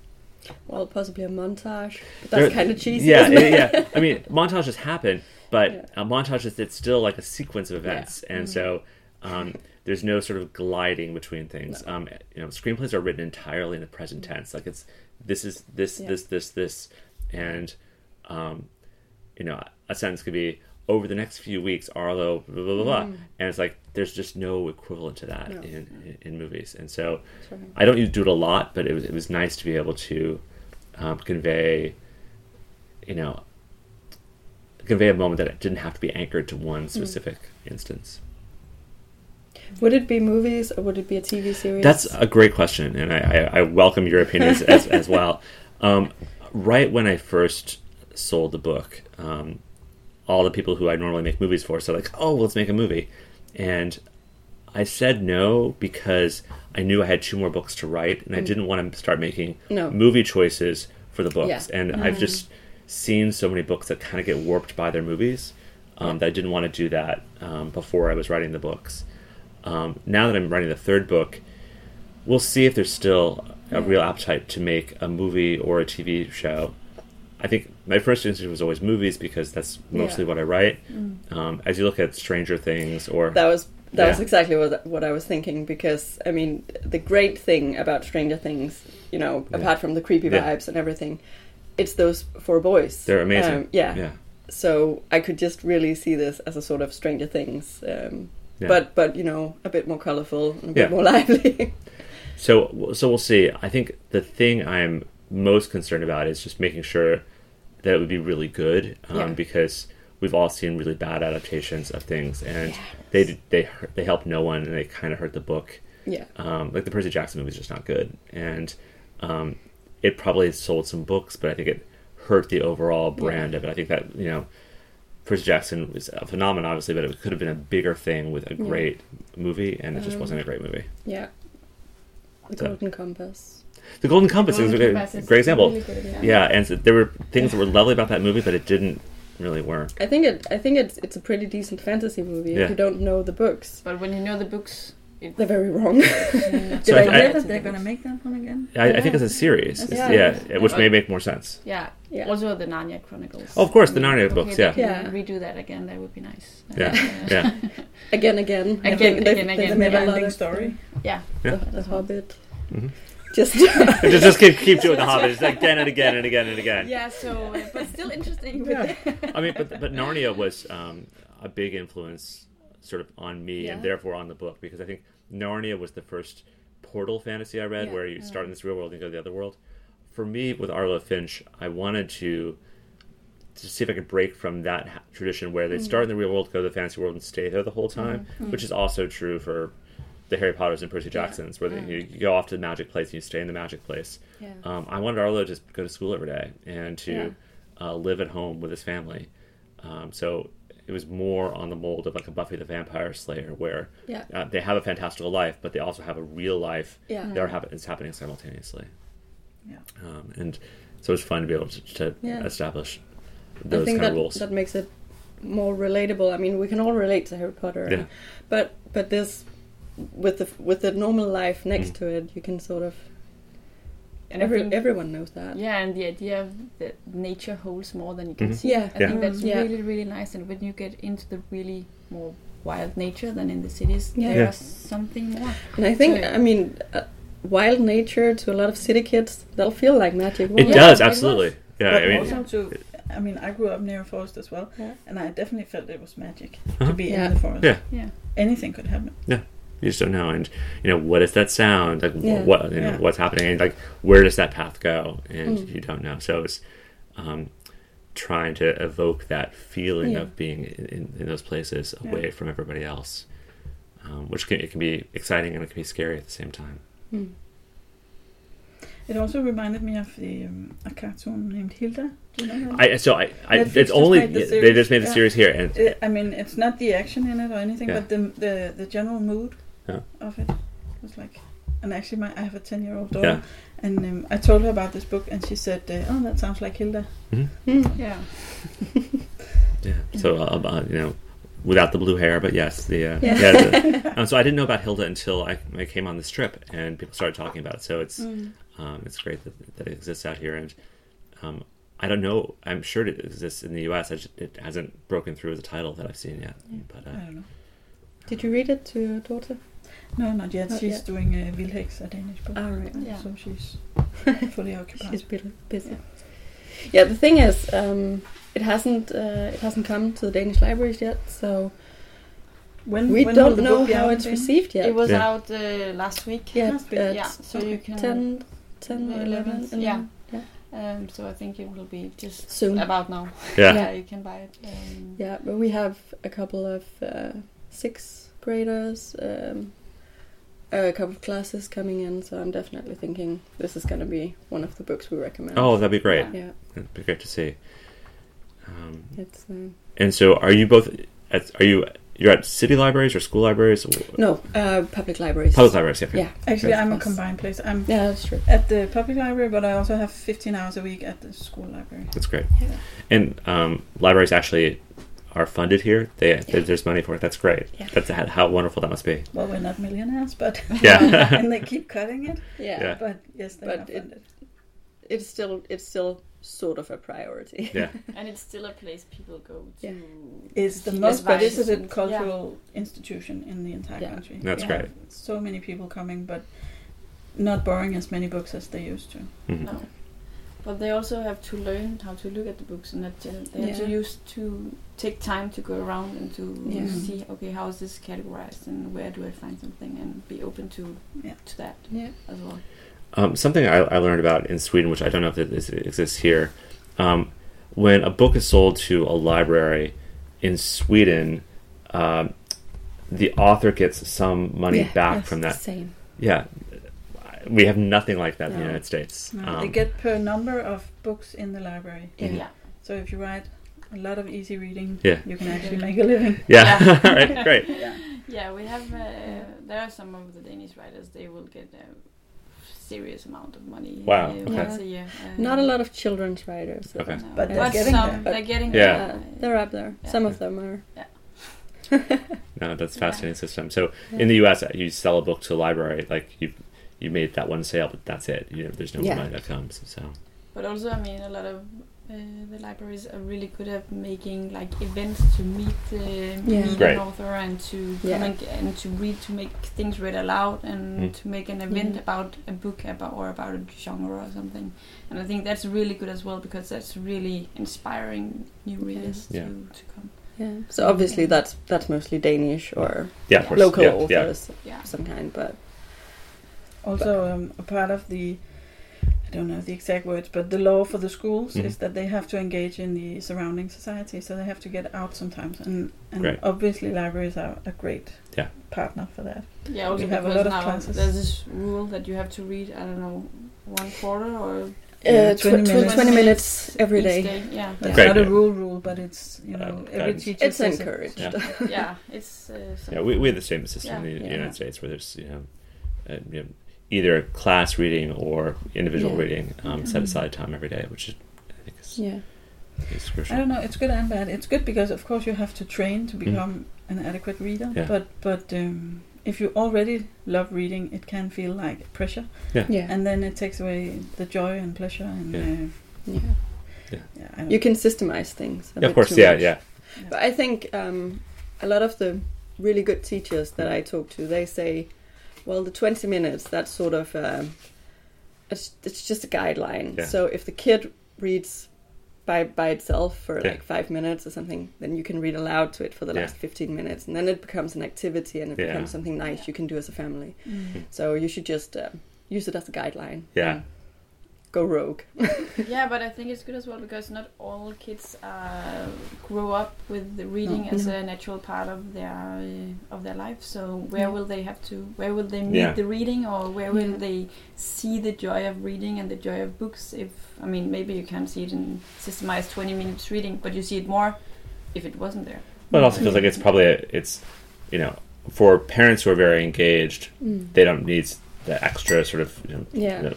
Well, possibly a montage. But There- that's kind of cheesy. Yeah, yeah, yeah. I mean, montages happen, but Yeah. a montage is it's still like a sequence of events, and so um, there's no sort of gliding between things. Um, you know, screenplays are written entirely in the present tense. Like it's this is this Yeah. this this this, and um, you know, a sentence could be over the next few weeks, Arlo, blah blah blah, blah. and it's like there's just no equivalent to that No. in, in in movies, and so right. I don't do it a lot, but it was it was nice to be able to um, convey, you know, convey a moment that it didn't have to be anchored to one specific instance. Would it be movies or would it be a TV series? That's a great question, and I, I, I welcome your opinions as, as well. Um, right when I first sold the book, um, all the people who I normally make movies for said like, "Oh, let's make a movie," and I said no because I knew I had two more books to write, and I didn't want to start making No. movie choices for the books. Yeah. And I've just seen so many books that kind of get warped by their movies um, that I didn't want to do that um, before I was writing the books. Um, now that I'm writing the third book, we'll see if there's still a real appetite to make a movie or a TV show. I think my first instinct was always movies because that's mostly Yeah. what I write. Um, as you look at Stranger Things or That was that was exactly what what I was thinking because I mean the great thing about Stranger Things, you know, Yeah. apart from the creepy Yeah. vibes and everything, it's those four boys. they're amazing. Um, yeah. yeah, So I could just really see this as a sort of Stranger Things, um, Yeah. but but you know a bit more colorful and a bit Yeah. more lively. So so we'll see. I think the thing I'm most concerned about is just making sure that it would be really good, um, Yeah. because we've all seen really bad adaptations of things, and they they they help no one, and they kind of hurt the book. yeah, Um, like the Percy Jackson movie is just not good, and um, it probably sold some books, but I think it hurt the overall brand of it. I think that you know. Percy Jackson was a phenomenon, obviously, but it could have been a bigger thing with a Yeah. great movie, and it just Um, wasn't a great movie. yeah. The So- Golden Compass. The Golden Compass Golden is a Compass great, is great example. really good, yeah. yeah, and so there were things that were lovely about that movie, but it didn't really work. I think it. I think it's it's a pretty decent fantasy movie Yeah. if you don't know the books. But when you know the books, it, They're very wrong. yeah, So Did I, I- hear I- that they're going to make that one again? I, I think it's a series, It's- a yeah, series. which Yeah. may make more sense. yeah. Yeah. Also the Narnia Chronicles. Oh, of course, the Narnia okay, books, yeah. can Yeah. Redo that again. That would be nice. Yeah, yeah. again, again, I Again, think they've- again, they've again. made a Never-ending story. Yeah. Yeah. The, the Hobbit. Mhm. Just just, just keep, keep doing the Hobbit, again and again and again and again. Yeah. So, uh, but still interesting. Yeah. I mean, but but Narnia was um, a big influence, sort of, on me Yeah. and therefore on the book because I think Narnia was the first portal fantasy I read Yeah. where you start in this real world and go to the other world. For me, with Arlo Finch, I wanted to to see if I could break from that tradition where they start in the real world, go to the fantasy world, and stay there the whole time, which is also true for the Harry Potters and Percy Jacksons, where they, you, you go off to the magic place and you stay in the magic place. Yeah. Um, I wanted Arlo to just go to school every day and to Yeah. uh, live at home with his family. Um, so it was more on the mold of like a Buffy the Vampire Slayer, where Yeah. uh, they have a fantastical life, but they also have a real life Yeah. that are is happening simultaneously. Yeah. Um, and so it's fun to be able to, to Yeah. establish those kind that of rules. that makes it more relatable. I mean, we can all relate to Harry Potter, Yeah. but but this with the with the normal life next Mm. to it, you can sort of And every, think- everyone knows that. Yeah, and the idea of that nature holds more than you can Mhm. see. Yeah. I Yeah. think that's Yeah. really, really nice. And when you get into the really more wild nature than in the cities, Yeah. there's Yeah. something more. And I think, So- I mean, uh, wild nature to a lot of city kids, that'll feel like magic. it Yeah, does absolutely. was. Yeah, but I mean, also to, I mean, I grew up near a forest as well, Yeah. and I definitely felt it was magic Uh-huh. to be Yeah. in the forest. Yeah. Yeah. Anything could happen. You just don't know, and you know what is that sound? Like Yeah. what you know Yeah. what's happening, and like where does that path go? And Mm. you don't know. So it's um, trying to evoke that feeling Yeah. of being in, in, those places away from everybody else, um, which can, it can be exciting and it can be scary at the same time. Mm. It also reminded me of the um, a cartoon named Hilda. Do you know? I so I, I it's only the they just made the Yeah. series here, and Uh, I mean, it's not the action in it or anything, Yeah. but the the the general mood Yeah. of it was like and actually, my I have a ten year old daughter, Yeah. and um, I told her about this book, and she said, uh, "Oh, that sounds like Hilda." Yeah. Yeah. So, uh, uh, you know, without the blue hair, but yes, the uh, Yeah. yeah. the- um, so I didn't know about Hilda until I, I came on this trip and people started talking about it. So it's Mm. um, it's great that, that it exists out here, and um, I don't know. I'm sure it exists in the U.S. I just, it hasn't broken through as a title that I've seen yet. But I uh, don't know. Did you read it to your daughter? No, not yet. Not she's yet. doing uh, Vildheks, a Danish book. All right. Yeah. So she's fully occupied. She's busy. busy. Yeah, the thing is, um, it hasn't uh, it hasn't come to the Danish libraries yet, so when we when don't know how out it's in? received yet. It was Yeah. out uh, last week. yeah, Must be. Yeah, so you can 10, 10 or 11, 11th, yeah. yeah. Um, so I think it will be just Soon. about now. yeah. Yeah, you can buy it. Um, Yeah, but we have a couple of uh, sixth graders, um, a couple of classes coming in, so I'm definitely thinking this is going to be one of the books we recommend. Oh, that'd be great. yeah, That'd be great to see. Um, it's uh, and so, are you both? At, are you? You're at city libraries or school libraries? no uh, public libraries. Public libraries. Yeah. Yeah, Actually, I'm a combined place. I'm yeah, that's true. at the public library, but I also have 15 hours a week at the school library. That's great. Yeah. And um, libraries actually are funded here. They there- there's money for it. That's great. Yeah. That's how, how wonderful that must be. Well, we're not millionaires, but Yeah. and they keep cutting it. Yeah, Yeah. But yes, they But it- it's still it's still sort of a priority. Yeah. And it's still a place people go to. Yeah. It's the see most advice visited and- cultural institution in the entire Yeah. country. That's We great. So many people coming, but not borrowing as many books as they used to. Mhm. No. But they also have to learn how to look at the books and that they have Yeah. to use to take time to go around and to Yeah. see okay how is this categorized and where do I find something and be open to Yeah. to that Yeah. as well. Um, something I, I learned about in Sweden, which I don't know if it, is- it exists here, um, when a book is sold to a library in Sweden, um, the author gets some money Yeah, back from that. Same. Yeah, we have nothing like that in the United States. No, Um, they get per number of books in the library. Yeah. Yeah. So if you write a lot of easy reading, Yeah. you can actually make a living. yeah, All right, great. Yeah. Yeah, we have. Uh, there are some of the Danish writers. They will get a serious amount of money. Wow, Uh, okay. once a year. Uh, Not a lot of children's writers. Okay. no. But they're but getting some, there. They're getting Yeah. there. Uh, they're up there. Yeah. Some of them are. Yeah. no, that's a Yeah. fascinating system. So in the U.S., you sell a book to a library, like you you made that one sale, but that's it. You know, there's no more Yeah. money that comes. So But also, I mean, a lot of uh, the libraries are really good at making like events to meet uh, meet Great. an author and to come and, and to read to make things read aloud and Mm. to make an event Yeah. about a book about or about a genre or something. And I think that's really good as well because that's really inspiring new readers Yeah. to, to come. Yeah. So obviously that's that's mostly Danish or yeah, local yeah, yeah. authors Yeah. of some kind, but Also, um, a part of the, I don't know the exact words, but the law for the schools Mhm. is that they have to engage in the surrounding society, so they have to get out sometimes. And, and Great. obviously, libraries are a great Yeah. partner for that. Yeah, also We have a lot of now classes. there's this rule that you have to read, I don't know, one quarter or uh, 20 20, minutes. 20 minutes every each day. Yeah, That's Great, not a rule rule, but it's you know Uh, every teacher It's says it. encouraged. Yeah. yeah, it's uh, Yeah, we, we have the same system in the Yeah. United States where there's you know, uh, you know either class reading or individual Yeah. reading um, set aside time every day, which is, I think is, Yeah. is I don't know. It's good and bad. It's good because of course you have to train to become an adequate reader. Mm-hmm. Yeah. But but um, if you already love reading, it can feel like pressure, Yeah. yeah. and then it takes away the joy and pleasure. And Yeah. uh, yeah. yeah, I You can systemize things. A Yeah, of course, too yeah, much. yeah, But I think um, a lot of the really good teachers that I talk to, they say, well, the 20 minutes, that's sort of, um, it's, it's just a guideline. Yeah. So if the kid reads by, by itself for Yeah. like five minutes or something, then you can read aloud to it for the Yeah. last 15 minutes. And then it becomes an activity and it Yeah. becomes something nice you can do as a family. Mm. So you should just uh, use it as a guideline. Yeah. And Go rogue. yeah, but I think it's good as well because not all kids uh, grow up with the reading No. as No. a natural part of their uh, of their life. So where Yeah. will they have to? Where will they meet Yeah. the reading, or where will Yeah. they see the joy of reading and the joy of books? If I mean, maybe you can't see it in systemized twenty minutes reading, but you see it more if it wasn't there. But it also feels like it's probably a, it's you know for parents who are very engaged, Mm. they don't need the extra sort of you know, Yeah. you know,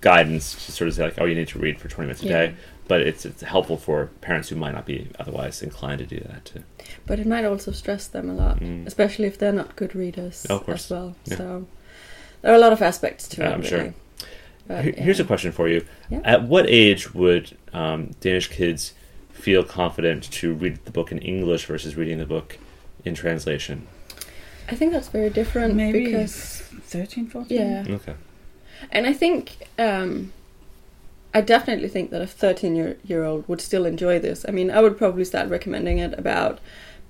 guidance to sort of say like, oh, you need to read for twenty minutes a Yeah. day. But it's it's helpful for parents who might not be otherwise inclined to do that too. But it might also stress them a lot, Mm. especially if they're not good readers Oh, as well. Yeah. So there are a lot of aspects to Yeah, it. I'm really. sure. But, Here- Here's a question for you: Yeah. At what age would um, Danish kids feel confident to read the book in English versus reading the book in translation? I think that's very different Maybe because 13, 14? yeah, Okay. And I think um, I definitely think that a 13 year, year old would still enjoy this. I mean, I would probably start recommending it about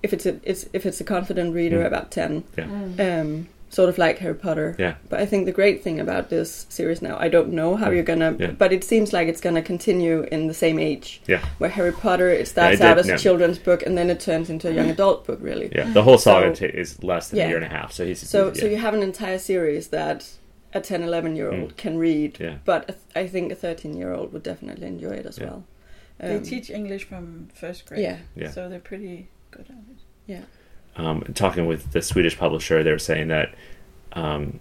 if it's a it's if it's a confident reader Mm. about 10, Mm. um, sort of like Harry Potter. Yeah. But I think the great thing about this series now, I don't know how Mm. you're gonna, Yeah. but it seems like it's gonna continue in the same age. Yeah. Where Harry Potter, it starts Yeah, it out did, as a children's book and then it turns into a young adult book, really. Yeah. The whole saga So- ta- is less than Yeah. a year and a half. So he's So, yeah. so you have an entire series that a 10, 11 year old Mm. can read, Yeah. but a th- I think a 13 year old would definitely enjoy it as Yeah. well. They Um, teach English from first grade. Yeah. Yeah. So they're pretty good at it. um, talking with the Swedish publisher, they were saying that, um,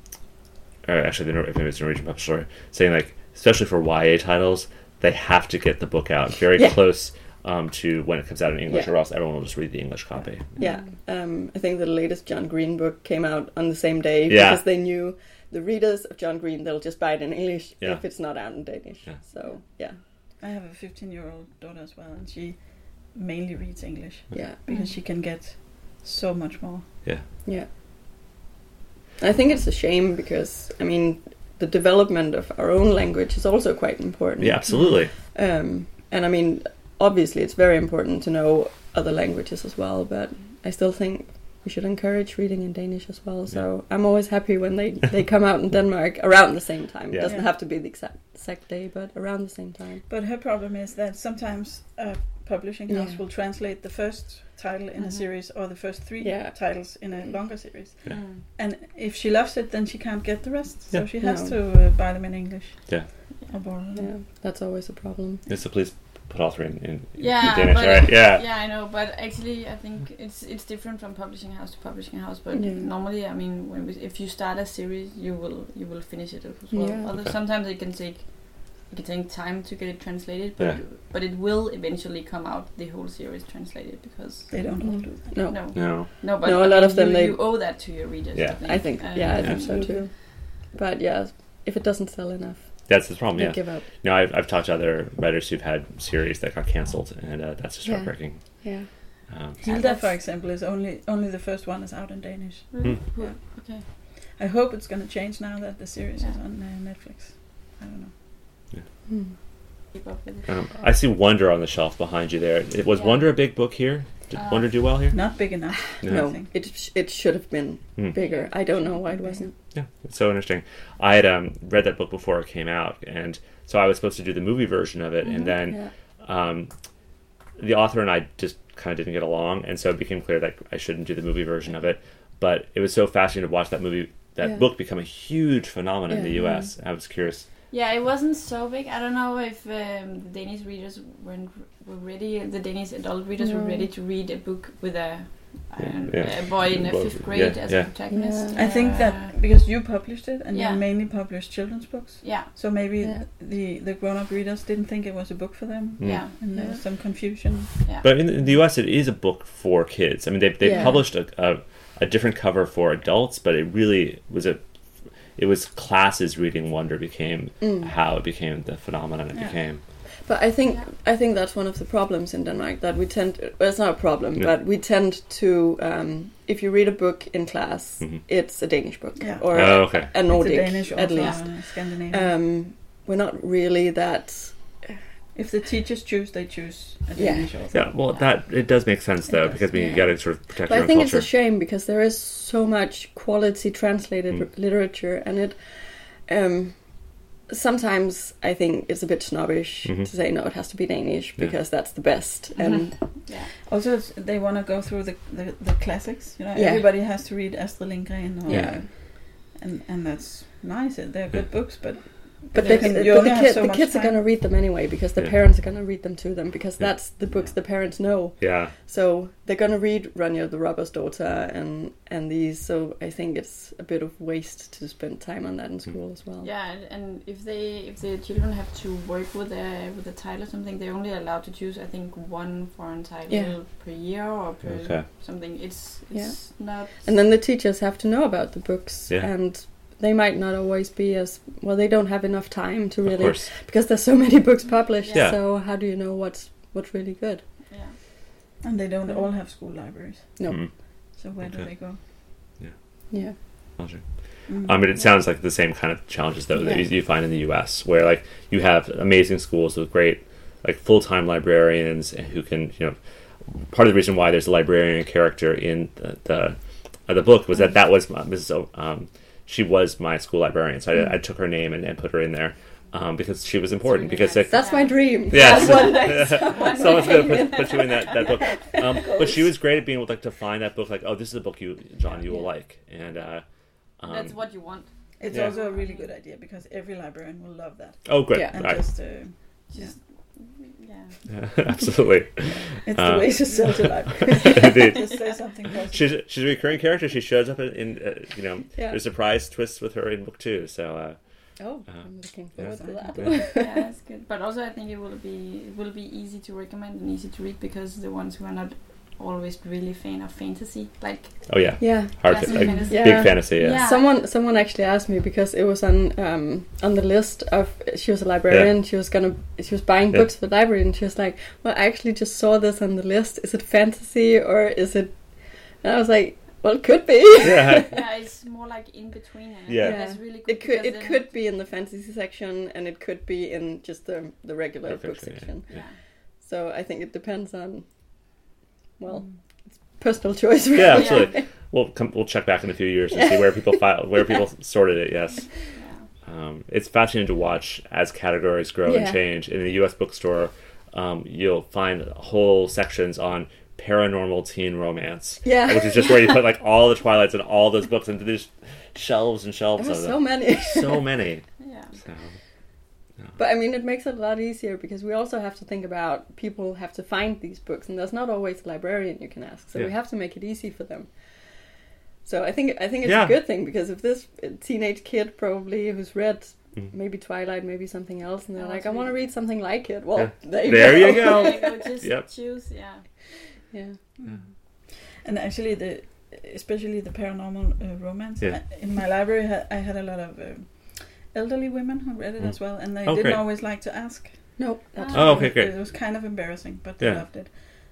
or actually, the Nor- maybe it's a Norwegian publisher, saying like, especially for YA titles, they have to get the book out very Yeah. close um, to when it comes out in English, Yeah. or else everyone will just read the English copy. Yeah, um, I think the latest John Green book came out on the same day Yeah. because they knew the readers of John Green they'll just buy it in English Yeah. if it's not out in Danish. Yeah. So yeah, I have a 15 year old daughter as well, and she mainly reads English yeah, because she can get so much more. Yeah, yeah. I think it's a shame because I mean the development of our own language is also quite important. Yeah, absolutely. Um, and I mean, obviously, it's very important to know other languages as well. But I still think we should encourage reading in Danish as well. So I'm always happy when they they come out in Denmark around the same time. It doesn't Yeah. have to be the exact exact day, but around the same time. But her problem is that sometimes a publishing house Yeah. will translate the first title in a Mhm. series or the first three Yeah. titles in a longer series. Yeah. Mm. And if she loves it, then she can't get the rest. So she has No. to uh, buy them in English. Yeah. Or borrow them. Yeah, that's always a problem. Yeah, so please put all three in, in, in Yeah, Danish, but right? Yeah. yeah, I know, but actually, I think it's it's different from publishing house to publishing house. But Yeah. normally, I mean, when we, if you start a series, you will you will finish it as well. Yeah. Although Okay. sometimes it can take it can take time to get it translated, but Yeah. but it will eventually come out the whole series translated because They don't all do that. No, no No. no, but No, a I lot of them, you, they- you owe that to your readers. Yeah. I think. Yeah, I think so too. But yeah, if it doesn't sell enough, That's the problem, they yeah. give up. No, I've, I've talked to other writers who've had series that got cancelled, and uh, that's just Yeah. heartbreaking. Yeah. Um, Hilda, for example, is only only the first one is out in Danish. Really? Hmm. Yeah. Okay. I hope it's going to change now that the series Yeah. is on uh, Netflix. I don't know. Hmm. Keep up with it. um, I see Wonder on the shelf behind you there. It, was Yeah. Wonder a big book here? Did Uh, Wonder do well here? Not big enough. No, think. it sh- it should have been Hmm. bigger. I don't know why it wasn't. Yeah, it's so interesting. I had um, read that book before it came out, and so I was supposed to do the movie version of it, and then Yeah. um, the author and I just kind of didn't get along, and so it became clear that I shouldn't do the movie version of it. But it was so fascinating to watch that movie, that Yeah. book become a huge phenomenon in the Yeah. U.S. I was curious. Yeah, it wasn't so big. I don't know if um, the Danish readers weren't were ready. The Danish adult readers were ready to read a book with a, um, Yeah. a boy in a fifth grade yeah, as yeah. a protagonist. Yeah. I think that Uh, because you published it and Yeah. you mainly published children's books, yeah, so maybe Yeah. the the grown up readers didn't think it was a book for them, Mm. yeah, and there was some confusion. yeah. But in, in the U.S., it is a book for kids. I mean, they they Yeah. published a, a a different cover for adults, but it really was a it was classes reading Wonder became Mm. how it became the phenomenon it Yeah. became. But I think Yeah. I think that's one of the problems in Denmark that we tend. Well, it's not a problem, Yeah. but we tend to. Um, if you read a book in class, Mhm. it's a Danish book Yeah. or Oh, okay. a Nordic it's a Danish at author, least. uh, Scandinavian. Um, we're not really that. If the teachers choose, they choose a Yeah. Danish author. Yeah, well, that it does make sense though does, because we yeah. got to sort of protect But our I think culture. it's a shame because there is so much quality translated Mm. literature, and it. Um, sometimes I think it's a bit snobbish Mhm. to say no, it has to be Danish Yeah. because that's the best. And yeah. Also, they want to go through the, the the classics. You know, Yeah. everybody has to read Astrid Lindgren, or, Yeah. and and that's nice. They're good books, but But, Yeah, they, and but you the, kid, so the much kids are going to read them anyway because the Yeah. parents are going to read them to them because Yeah. that's the books the parents know. Yeah. So they're going to read Ronia the Robber's Daughter and and these. So I think it's a bit of waste to spend time on that in school as well. Yeah, and- and if they if the children have to work with a with a title or something, they're only allowed to choose I think one foreign title Yeah. per year or per Okay. something. It's Yeah. it's not. And then the teachers have to know about the books Yeah. and. They might not always be as well. They don't have enough time to Of really course. because there's so many books published. Yeah. So how do you know what's what's really good? yeah. And they don't all have school libraries. No. Mm. So where do they go? Yeah. Logic. Mm. I mean, it sounds like the same kind of challenges though that Yeah. you, you find in the U.S., where like you have amazing schools with great like full-time librarians who can you know. Part of the reason why there's a librarian character in the the, uh, the book was that that was my- Mrs. O, um, she was my school librarian, so I, I took her name and, and put her in there um, because she was important. really because nice. like, That's my dream. Yes. One day someone- Someone's gonna put, put you in that, that book. Um, but she was great at being able to, like, to find that book. Like, oh, this is a book you, John, you will like, and uh, um, That's what you want. It's Yeah. also a really good idea because every librarian will love that. oh, great, Yeah. And right, just, uh, Just yeah. absolutely. it's Uh, the way to sell to library. Indeed. just say something positive. She's she's a recurring character. She shows up in, in uh, you know, Yeah. there's surprise twists with her in book two. So uh, Oh, Uh, I'm looking yeah. forward to that. Yeah. yeah, that's good. But also, I think it will be it will be easy to recommend and easy to read because the ones who are not always really fan of fantasy, like oh yeah, Yeah. hard Classic like, fantasy. Yeah. big fantasy. Yeah. Yeah. Someone someone actually asked me because it was on um, on the list of she was a librarian. Yeah. She was gonna she was buying Yeah. books for the library, and she was like, "Well, I actually just saw this on the list. Is it fantasy or is it?" And I was like, "Well, it could be. yeah. yeah, it's more like in between. And I Yeah. that's really good It could it could be in the fantasy section, and it could be in just the the regular Perfect, book yeah. section. Yeah. So I think it depends on well it's personal choice. Yeah, really. absolutely. We'll come, we'll check back in a few years and see where people file, where people sorted it. Yes. Yeah. Um, it's fascinating to watch as categories grow Yeah. and change. In the U.S. bookstore, um, you'll find whole sections on paranormal teen romance, Yeah. which is just where you put like all the Twilights and all those books into these shelves and shelves There of them. so many. So many. Yeah. So, But I mean, it makes it a lot easier because we also have to think about people have to find these books, and there's not always a librarian you can ask. So we have to make it easy for them. So I think I think it's Yeah. a good thing because if this teenage kid probably who's read Mhm. maybe Twilight, maybe something else, and they're Oh, like, I want to read something like it. Well, Yeah. there you There go. you go. There you go, just Yep. choose. Yeah. yeah. And actually, the especially the paranormal uh, romance. Yeah. I- in my library, ha- I had a lot of um elderly women who read it Mm. as well, and they Oh, didn't always like to ask. Nope. That's Oh, okay, It- It was kind of embarrassing, but they Yeah. loved it.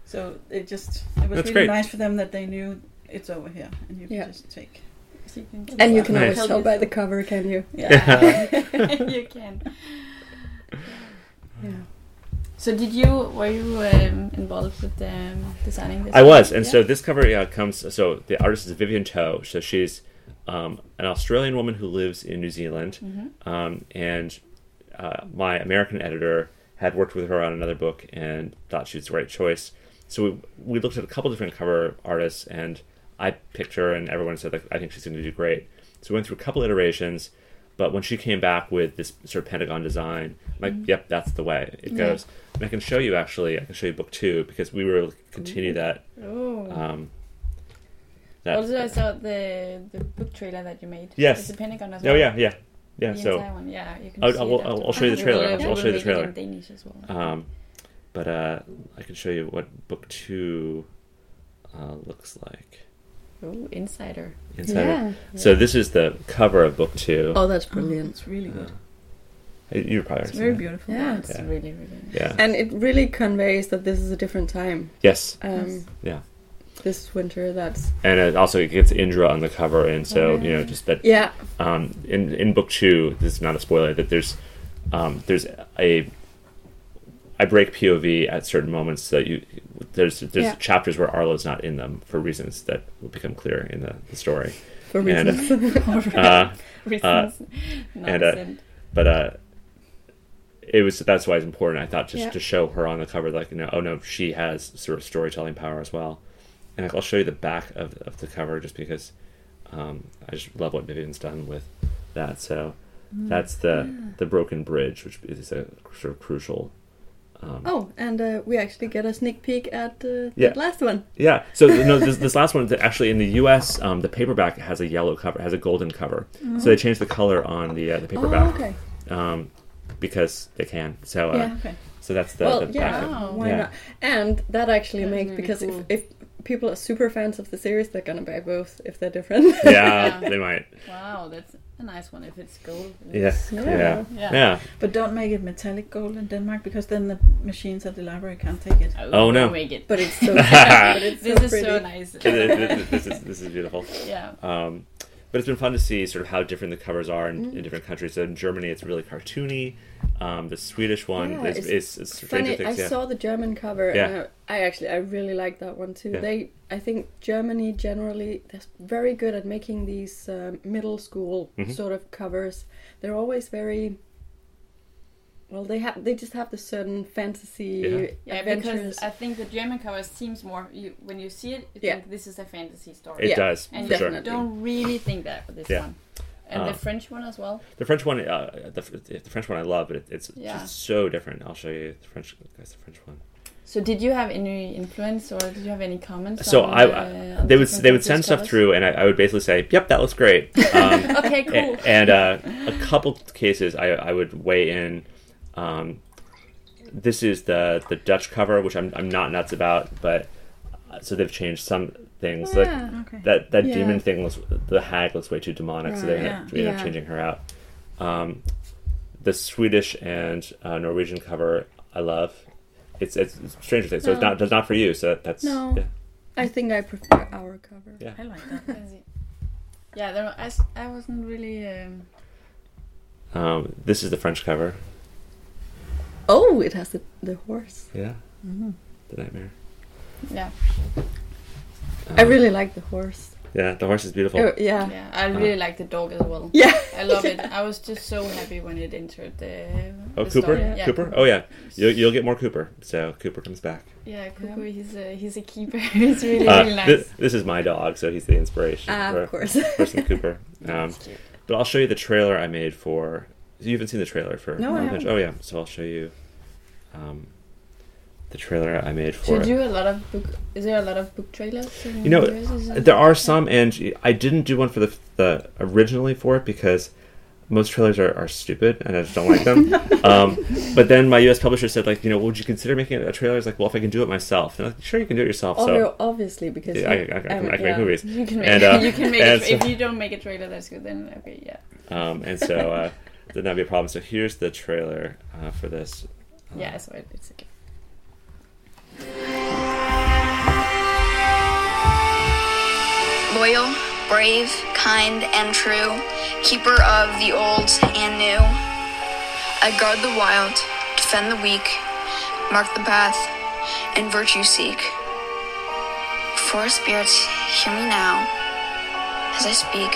So it just it was That's really great. nice for them that they knew it's over here, and you can just take. So you can And you can Nice. always tell by the cover, can you? Yeah. you can. Yeah. So did you were you um, involved with um, designing this? I was, and Yeah. so this cover yeah, comes. So the artist is Vivienne To. So she's um, an Australian woman who lives in New Zealand, Mhm. um, and uh, my American editor had worked with her on another book and thought she was the right choice. So we, we looked at a couple different cover artists, and I picked her, and everyone said like I think she's going to do great. So we went through a couple iterations, but when she came back with this sort of pentagon design, I'm like, Mhm. yep, that's the way it Yeah. goes. And I can show you actually. I can show you book two because we were able to continue that. Oh. Um, that also, I saw the the book trailer that you made. Yes. It's a Pentagon as well. oh well. yeah, yeah, yeah. The So one. yeah, you can I'll- see I'll- it I'll- I'll show you the trailer. will- I'll- we I'll show you the make it trailer. in Danish as well. Um, but uh, I can show you what book two uh, looks like. oh, Insider. Inside. Yeah. So this is the cover of book two. Oh, that's Oh, brilliant. it's really good. Uh, you probably It's very seen beautiful. Yeah. It's Yeah. really, really. it. Yeah. And it really conveys that this is a different time. Yes. Um, Yes. Yeah. This winter, that's And it also it gets Indra on the cover, and so Oh, you know just that. yeah, Um, in in book two, this is not a spoiler. That there's um, there's a I break POV at certain moments so that you there's there's Yeah. chapters where Arlo's not in them for reasons that will become clear in the, the story. for And, uh, reasons. Uh, Reasons not and, uh, but uh, it was that's why it's important. I thought just Yeah. to show her on the cover, like you know, oh no, she has sort of storytelling power as well. And I'll show you the back of of the cover just because um, I just love what Vivienne's done with that. So That's the the broken bridge, which is a sort of crucial. Um, Oh, and uh, we actually get a sneak peek at uh, Yeah. the last one. Yeah. So no, this, this last one is actually in the U.S. Um, the paperback has a yellow cover, has a golden cover. So they changed the color on the uh, the paperback Oh, okay. um, because they can. So uh, Yeah. Okay. so that's the, well, the yeah. back. Wow. Why Yeah. not? And that actually That's makes really because cool. if, if people are super fans of the series, they're gonna buy both if they're different. Yeah, Yeah. they might. Wow, that's a nice one if it's gold. Yeah. Yeah. Yeah. Yeah. Yeah. But don't make it metallic gold in Denmark because then the machines at the library can't take it. Oh, no. Make it. but it's so but it's so this is pretty. so nice. This is this is beautiful. yeah. Um, but it's been fun to see sort of how different the covers are in, Mm-hmm. in different countries. So in Germany, it's really cartoony. Um, the Swedish one Yeah, is, it's is, is Stranger Funny, I Things. Yeah. saw the German cover, Yeah. and I, I actually I really like that one too. Yeah. They, I think Germany generally they're very good at making these um, middle school Mhm. sort of covers. They're always very well. They have they just have the certain fantasy Yeah. Yeah, because I think the German cover seems more. You, when you see it, you Yeah. think this is a fantasy story, It Yeah, does and for you sure. don't really think that with this Yeah. one. And Uh, the French one as well. The French one, uh, the, the French one I love, but it, it's Yeah. just so different. I'll show you the French. That's the French one. So did you have any influence, or did you have any comments? So I, they would they would send stuff through, and I, I would basically say, "Yep, that looks great." Um, okay, cool. A- and uh, a couple cases I, I would weigh in. Um, this is the the Dutch cover, which I'm I'm not nuts about, but uh, so they've changed some things. Like yeah. Okay. that that Yeah. demon thing was the hag was way too demonic, so they Right. ended up, ended up Yeah. changing her out. Um, the Swedish and uh, Norwegian cover I love. It's it's, it's Stranger Things, so it's not it's not for you. So that's No. yeah. I think I prefer our cover. Yeah. I like that. Yeah, there, I, s- I wasn't really. Um, Um, this is the French cover. Oh, it has the, the horse. Yeah, Mhm. the nightmare. yeah, I Um, really like the horse. yeah. The horse is beautiful. Oh, yeah. yeah. I really like the dog as well. Yeah. I love it. I was just so happy when it entered the. Oh, the Cooper. Yeah, Cooper. Oh yeah, you'll, you'll get more Cooper. So Cooper comes back. Yeah, Cooper. He's a he's a keeper. he's really Uh, really nice. thi- this is my dog, so he's the inspiration Ah, for, of course. for some Cooper. Um, but I'll show you the trailer I made for. You haven't seen the trailer for? No, I haven't. Oh yeah, so I'll show you um, the trailer I made for. you do a lot of book. Is there a lot of book trailers? You know, the US? Is it- There are some, and I didn't do one for the the originally for it because most trailers are, are stupid and I just don't like them. um, but then my U.S. publisher said, like, you know, would you consider making a trailer? I was like, well, if I can do it myself, and like, sure, you can do it yourself. So obviously, because Yeah, I, I, you- I, can, um, I can yeah. make movies. You can make And, uh, you can make it, so- if you don't make a trailer that's good then okay yeah Um, and so uh, then that'd be a problem. So here's the trailer uh, for this. Yeah so it, it's okay Loyal, brave, kind, and true, keeper of the old and new. I guard the wild, defend the weak, mark the path, and virtue seek. Forest spirits, hear me now as I speak.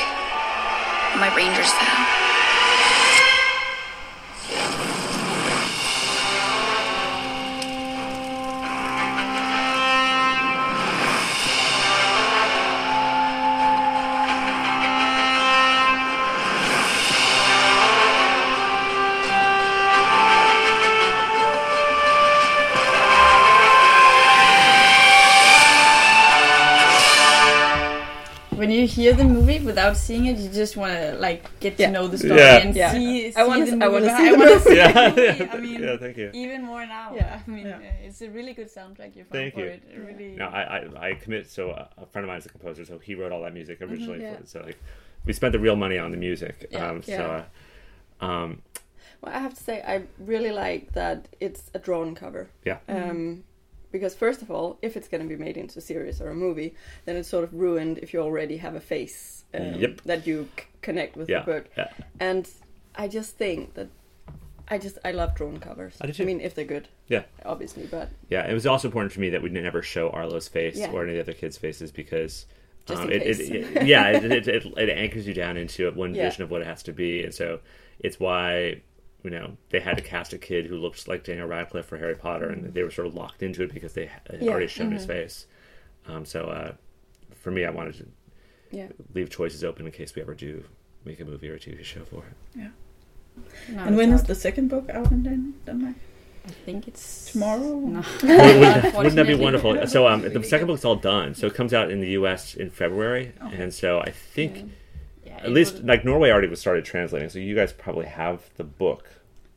My rangers vow. Hear the movie without seeing it you just want to like get to Yeah. know the story Yeah. and Yeah. see, see I wanna- the I movie wanna see I wanna see Yeah, the movie. yeah, I mean yeah, thank you. even more now Yeah. I mean Yeah. it's a really good soundtrack you found Thank for you. it It really No, I, I, I commit. So uh, a friend of mine is a composer, so he wrote all that music originally. Mm-hmm. Yeah. for. So like, we spent the real money on the music. Yeah. Um, So, Yeah. uh, um, Well, I have to say, I really like that it's a drawn cover. Yeah. Um, because first of all, if it's going to be made into a series or a movie, then it's sort of ruined if you already have a face um, Yep. that you c- connect with yeah, the book. yeah. And I just think that I just I love drawn covers. I too. mean, if they're good. Yeah. Obviously, but Yeah, it was also important for me that we never show Arlo's face Yeah. or any of the other kids' faces because um, it, it, it- yeah, it, it, it, it anchors you down into one Yeah. vision of what it has to be, and so it's why you know they had to cast a kid who looks like Daniel Radcliffe for Harry Potter, and they were sort of locked into it because they had Mm-hmm. Yeah. already shown his Mhm. face. Um, so uh, for me, I wanted to yeah. leave choices open in case we ever do make a movie or a TV show for it. No, and when is the second book out in Denmark? I think it's Tomorrow? No. Wouldn't, wouldn't that be wonderful? So um, the second book's all done. So it comes out in the U.S. in February, and so I think Yeah, at least will- like Norway already was started translating. So you guys probably have the book.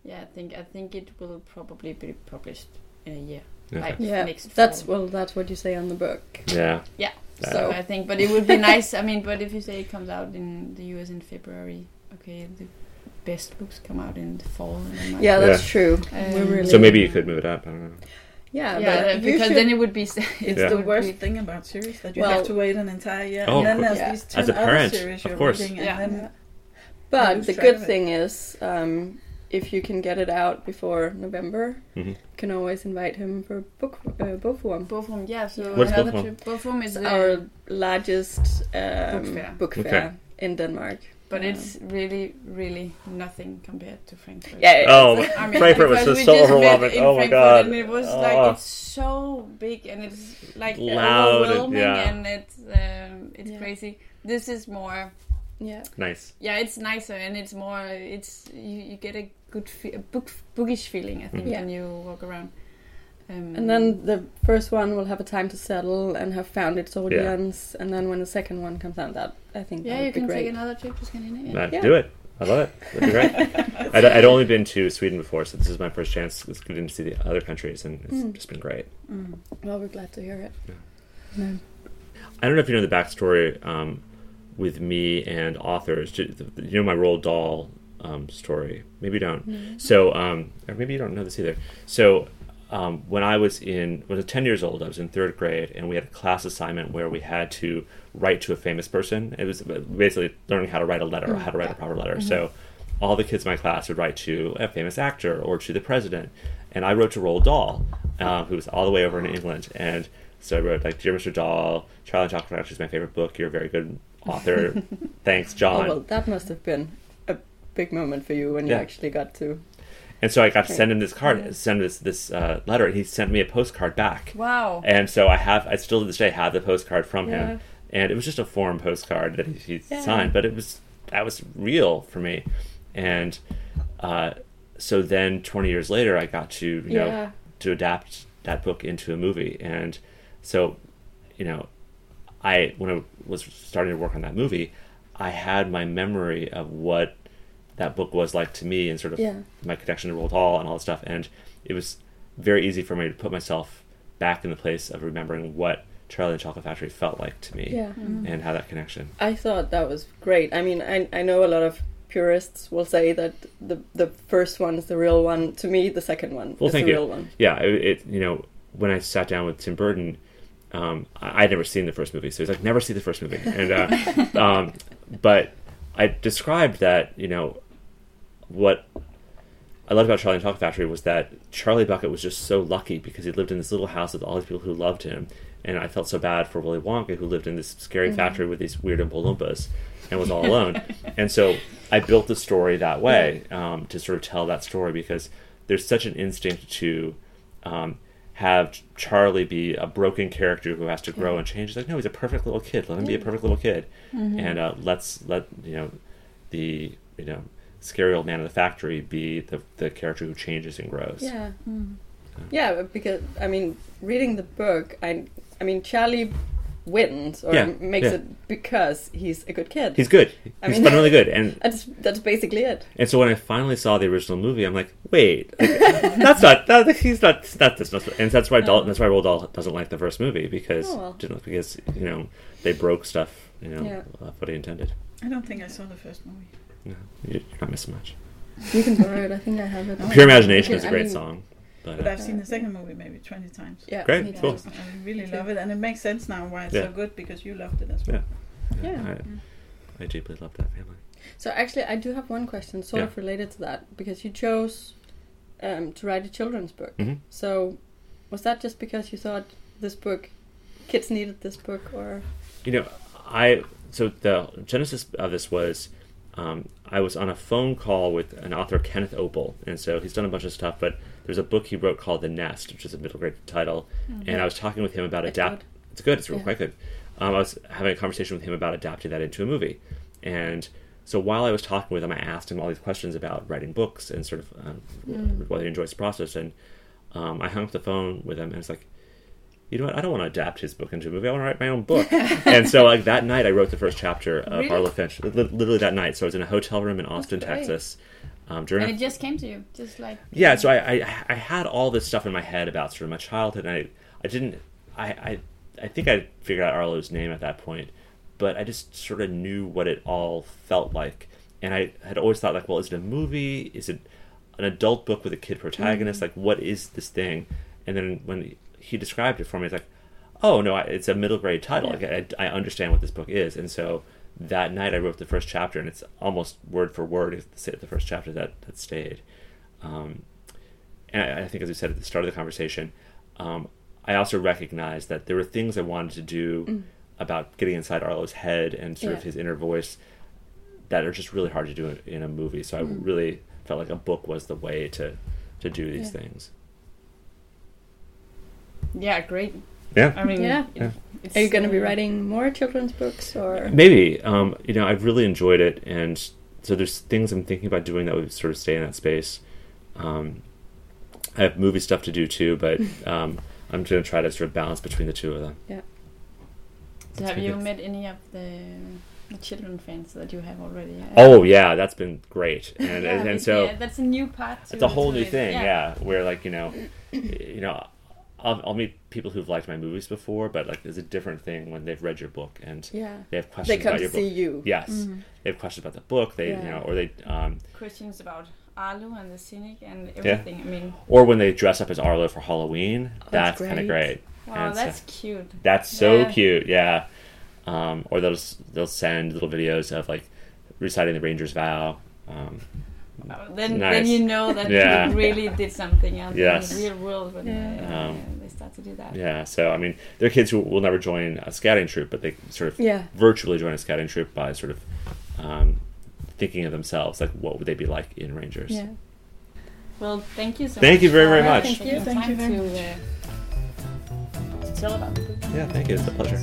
yeah, I think I think it will probably be published in a year. Okay. Like Yeah, next that's fall. well, that's what you say on the book. Yeah. Yeah. Yeah. So I think, but it would be nice. I mean, but if you say it comes out in the US in February, okay, the best books come out in the fall. And then Yeah, Yeah. that's true. Um, really, So maybe you could move it up. I don't know. Yeah, yeah, but because should- then it would be. It's Yeah. the worst be- thing about series that you Well- have to wait an entire year, Oh, and then there's course. these As ten a other parent, series of you're course. reading, and Yeah. then But lose the track good of it. thing is, um, if you can get it out before November, Mhm. you can always invite him for book uh, Bookworm. Bogforum, yeah. So What's another Bogforum? trip. Bogforum is our largest um, Book fair. book Okay. fair in Denmark. But Um, it's really, really nothing compared to Frankfurt. Yeah, yeah, Oh, I mean, Frankfurt was just so overwhelming. in Oh my Frankfurt god. And it was Oh. like it's so big and it's like Loud and- overwhelming yeah. and it's um, it's Yeah. crazy. This is more, yeah. Nice. yeah, it's nicer and it's more. It's you, you get a good fe- a book bookish feeling. I think Mhm. when you walk around. Um, And then the first one will have a time to settle and have found its audience, and then when the second one comes out, that I think yeah, that you would be can great. take another trip to Scandinavia. Nah, Yeah. Do it. I love it. That'd be great. I'd, I'd only been to Sweden before, so this is my first chance getting to see the other countries, and it's Mm. just been great. mm. Well, we're glad to hear it. Yeah. No. I don't know if you know the backstory um, with me and authors. You know my Roald Dahl um, story. Maybe you don't. So, um, or maybe you don't know this either. So, um, when I was in, when I was 10 years old, I was in third grade, and we had a class assignment where we had to write to a famous person. It was basically learning how to write a letter or how to write a proper letter. So, all the kids in my class would write to a famous actor or to the president. And I wrote to Roald Dahl, uh, who was all the way over in England. And so I wrote, like, Dear Mr. Dahl, Charlie and Chocolate Factory is my favorite book. You're a very good author. Thanks, John." Oh John. well, that must have been a big moment for you when you actually got to. And so I got to Okay. send him this card, send this this uh, letter, and he sent me a postcard back. Wow. And so I have, I still to this day have the postcard from Yeah. him, and it was just a form postcard that he, he Yeah. signed, but it was that was real for me. And uh, so then, twenty years later, I got to you know to adapt that book into a movie, and so you know, I when I was starting to work on that movie, I had my memory of what that book was like to me, and sort of Yeah. my connection to Roald Dahl and all that stuff, and it was very easy for me to put myself back in the place of remembering what Charlie and the Chocolate Factory felt like to me, Yeah. and how that connection. I thought that was great. I mean, I I know a lot of purists will say that the the first one is the real one. To me, the second one Well, is thank the you. real one. Yeah, it, it you know when I sat down with Tim Burton, um, I, I'd never seen the first movie, so he's like, never see the first movie, and uh, um, but I described that you know what I loved about Charlie and the Chocolate Factory was that Charlie Bucket was just so lucky because he lived in this little house with all these people who loved him, and I felt so bad for Willy Wonka who lived in this scary factory with these weird Oompa and was all alone, and so I built the story that way um, to sort of tell that story because there's such an instinct to um, have Charlie be a broken character who has to grow and change. It's like, no, he's a perfect little kid. Let him be a perfect little kid, and uh, let's let you know the you know scary old man in the factory be the the character who changes and grows. Yeah. Yeah, but because I mean, reading the book, I I mean, Charlie wins or Yeah, makes yeah. it because he's a good kid. He's good. I He's mean- fundamentally good, and that's that's basically it. and so when I finally saw the original movie, I'm like, wait, like, that's not that, he's not that, that's not, and that's why Dalton, that's why Roald Dahl doesn't like the first movie because Oh, well. didn't- because you know they broke stuff, you know, Yeah. uh, what he intended. I don't think I saw the first movie. No, you're not missing much. You can borrow it. I think I have it. Pure Imagination Okay, is a great mean- song, but, But uh, I've seen the second movie maybe 20 times. Yeah, Great, me cool. I really love it, and it makes sense now why it's Yeah. so good because you loved it as well. Yeah. I, I deeply love that family. So actually, I do have one question, sort Yeah. of related to that, because you chose um, to write a children's book. Mhm. So was that just because you thought this book, kids needed this book, or You know, I so the genesis of this was um, I was on a phone call with an author Kenneth Oppel, and so he's done a bunch of stuff. But there's a book he wrote called The Nest, which is a middle grade title, and I was talking with him about It's adapt. good. It's good. It's really Yeah. quite good. Um, I was having a conversation with him about adapting that into a movie, and so while I was talking with him, I asked him all these questions about writing books and sort of um, whether he enjoys the process. And um, I hung up the phone with him, and it's like, you know what? I don't want to adapt his book into a movie. I want to write my own book. and so, like that night, I wrote the first chapter of Really? Arlo Finch. Li- Literally that night. So I was in a hotel room in Austin. Texas. Um, during And it just came to you, just like yeah so I, I i had all this stuff in my head about sort of my childhood and i i didn't i i, I think i figured out arlo's name at that point but i just sort of knew what it all felt like and i had always thought like well is it a movie is it an adult book with a kid protagonist like what is this thing and then when he described it for me. It's like oh no I, it's a middle grade title. Like I, I understand what this book is. And so that night i wrote the first chapter and it's almost word for word the the first chapter that that stayed. Um, and I, I think, as we said at the start of the conversation, um, I also recognized that there were things I wanted to do about getting inside Arlo's head and sort of his inner voice that are just really hard to do in a movie. So I really felt like a book was the way to to do these Yeah. things. Yeah, great. Yeah. I mean, Yeah. it- it's, Are you going to be uh, writing more children's books or? Maybe. Um, you know, I've really enjoyed it, and so there's things I'm thinking about doing that would sort of stay in that space. Um, I have movie stuff to do too, but um, I'm going to try to sort of balance between the two of them. Yeah. So have you good. met any of the, the children fans that you have already? Oh yeah, that's been great, and Yeah, and, and so yeah, that's a new part. it's a whole new it. thing, yeah. Where like you know, you know, I'll, I'll meet people who've liked my movies before, but like there's a different thing when they've read your book and Yeah. they have questions They come about to your see book. you. Yes, they have questions about the book. They you know, or they um, Questions about Arlo and the cynic and everything. I mean, or when they dress up as Arlo for Halloween. that's that's kind of great. great. wow, And so- that's cute. That's so Yeah. cute, yeah. Um, or they'll they'll send little videos of like reciting the Ranger's vow. Um, Wow, then, Nice. then you know that Yeah. you really did something out Yes. in the real world when Yeah. uh, Um, they start to do that. yeah, so I mean, they're kids who will never join a scouting troop, but they sort of Yeah. virtually join a scouting troop by sort of um, thinking of themselves, like what would they be like in Rangers? Yeah. Well, thank you so Thank much. you very, very for much. Thank you. Thank you very to, uh, to tell about the. Yeah, thank you. It's a pleasure.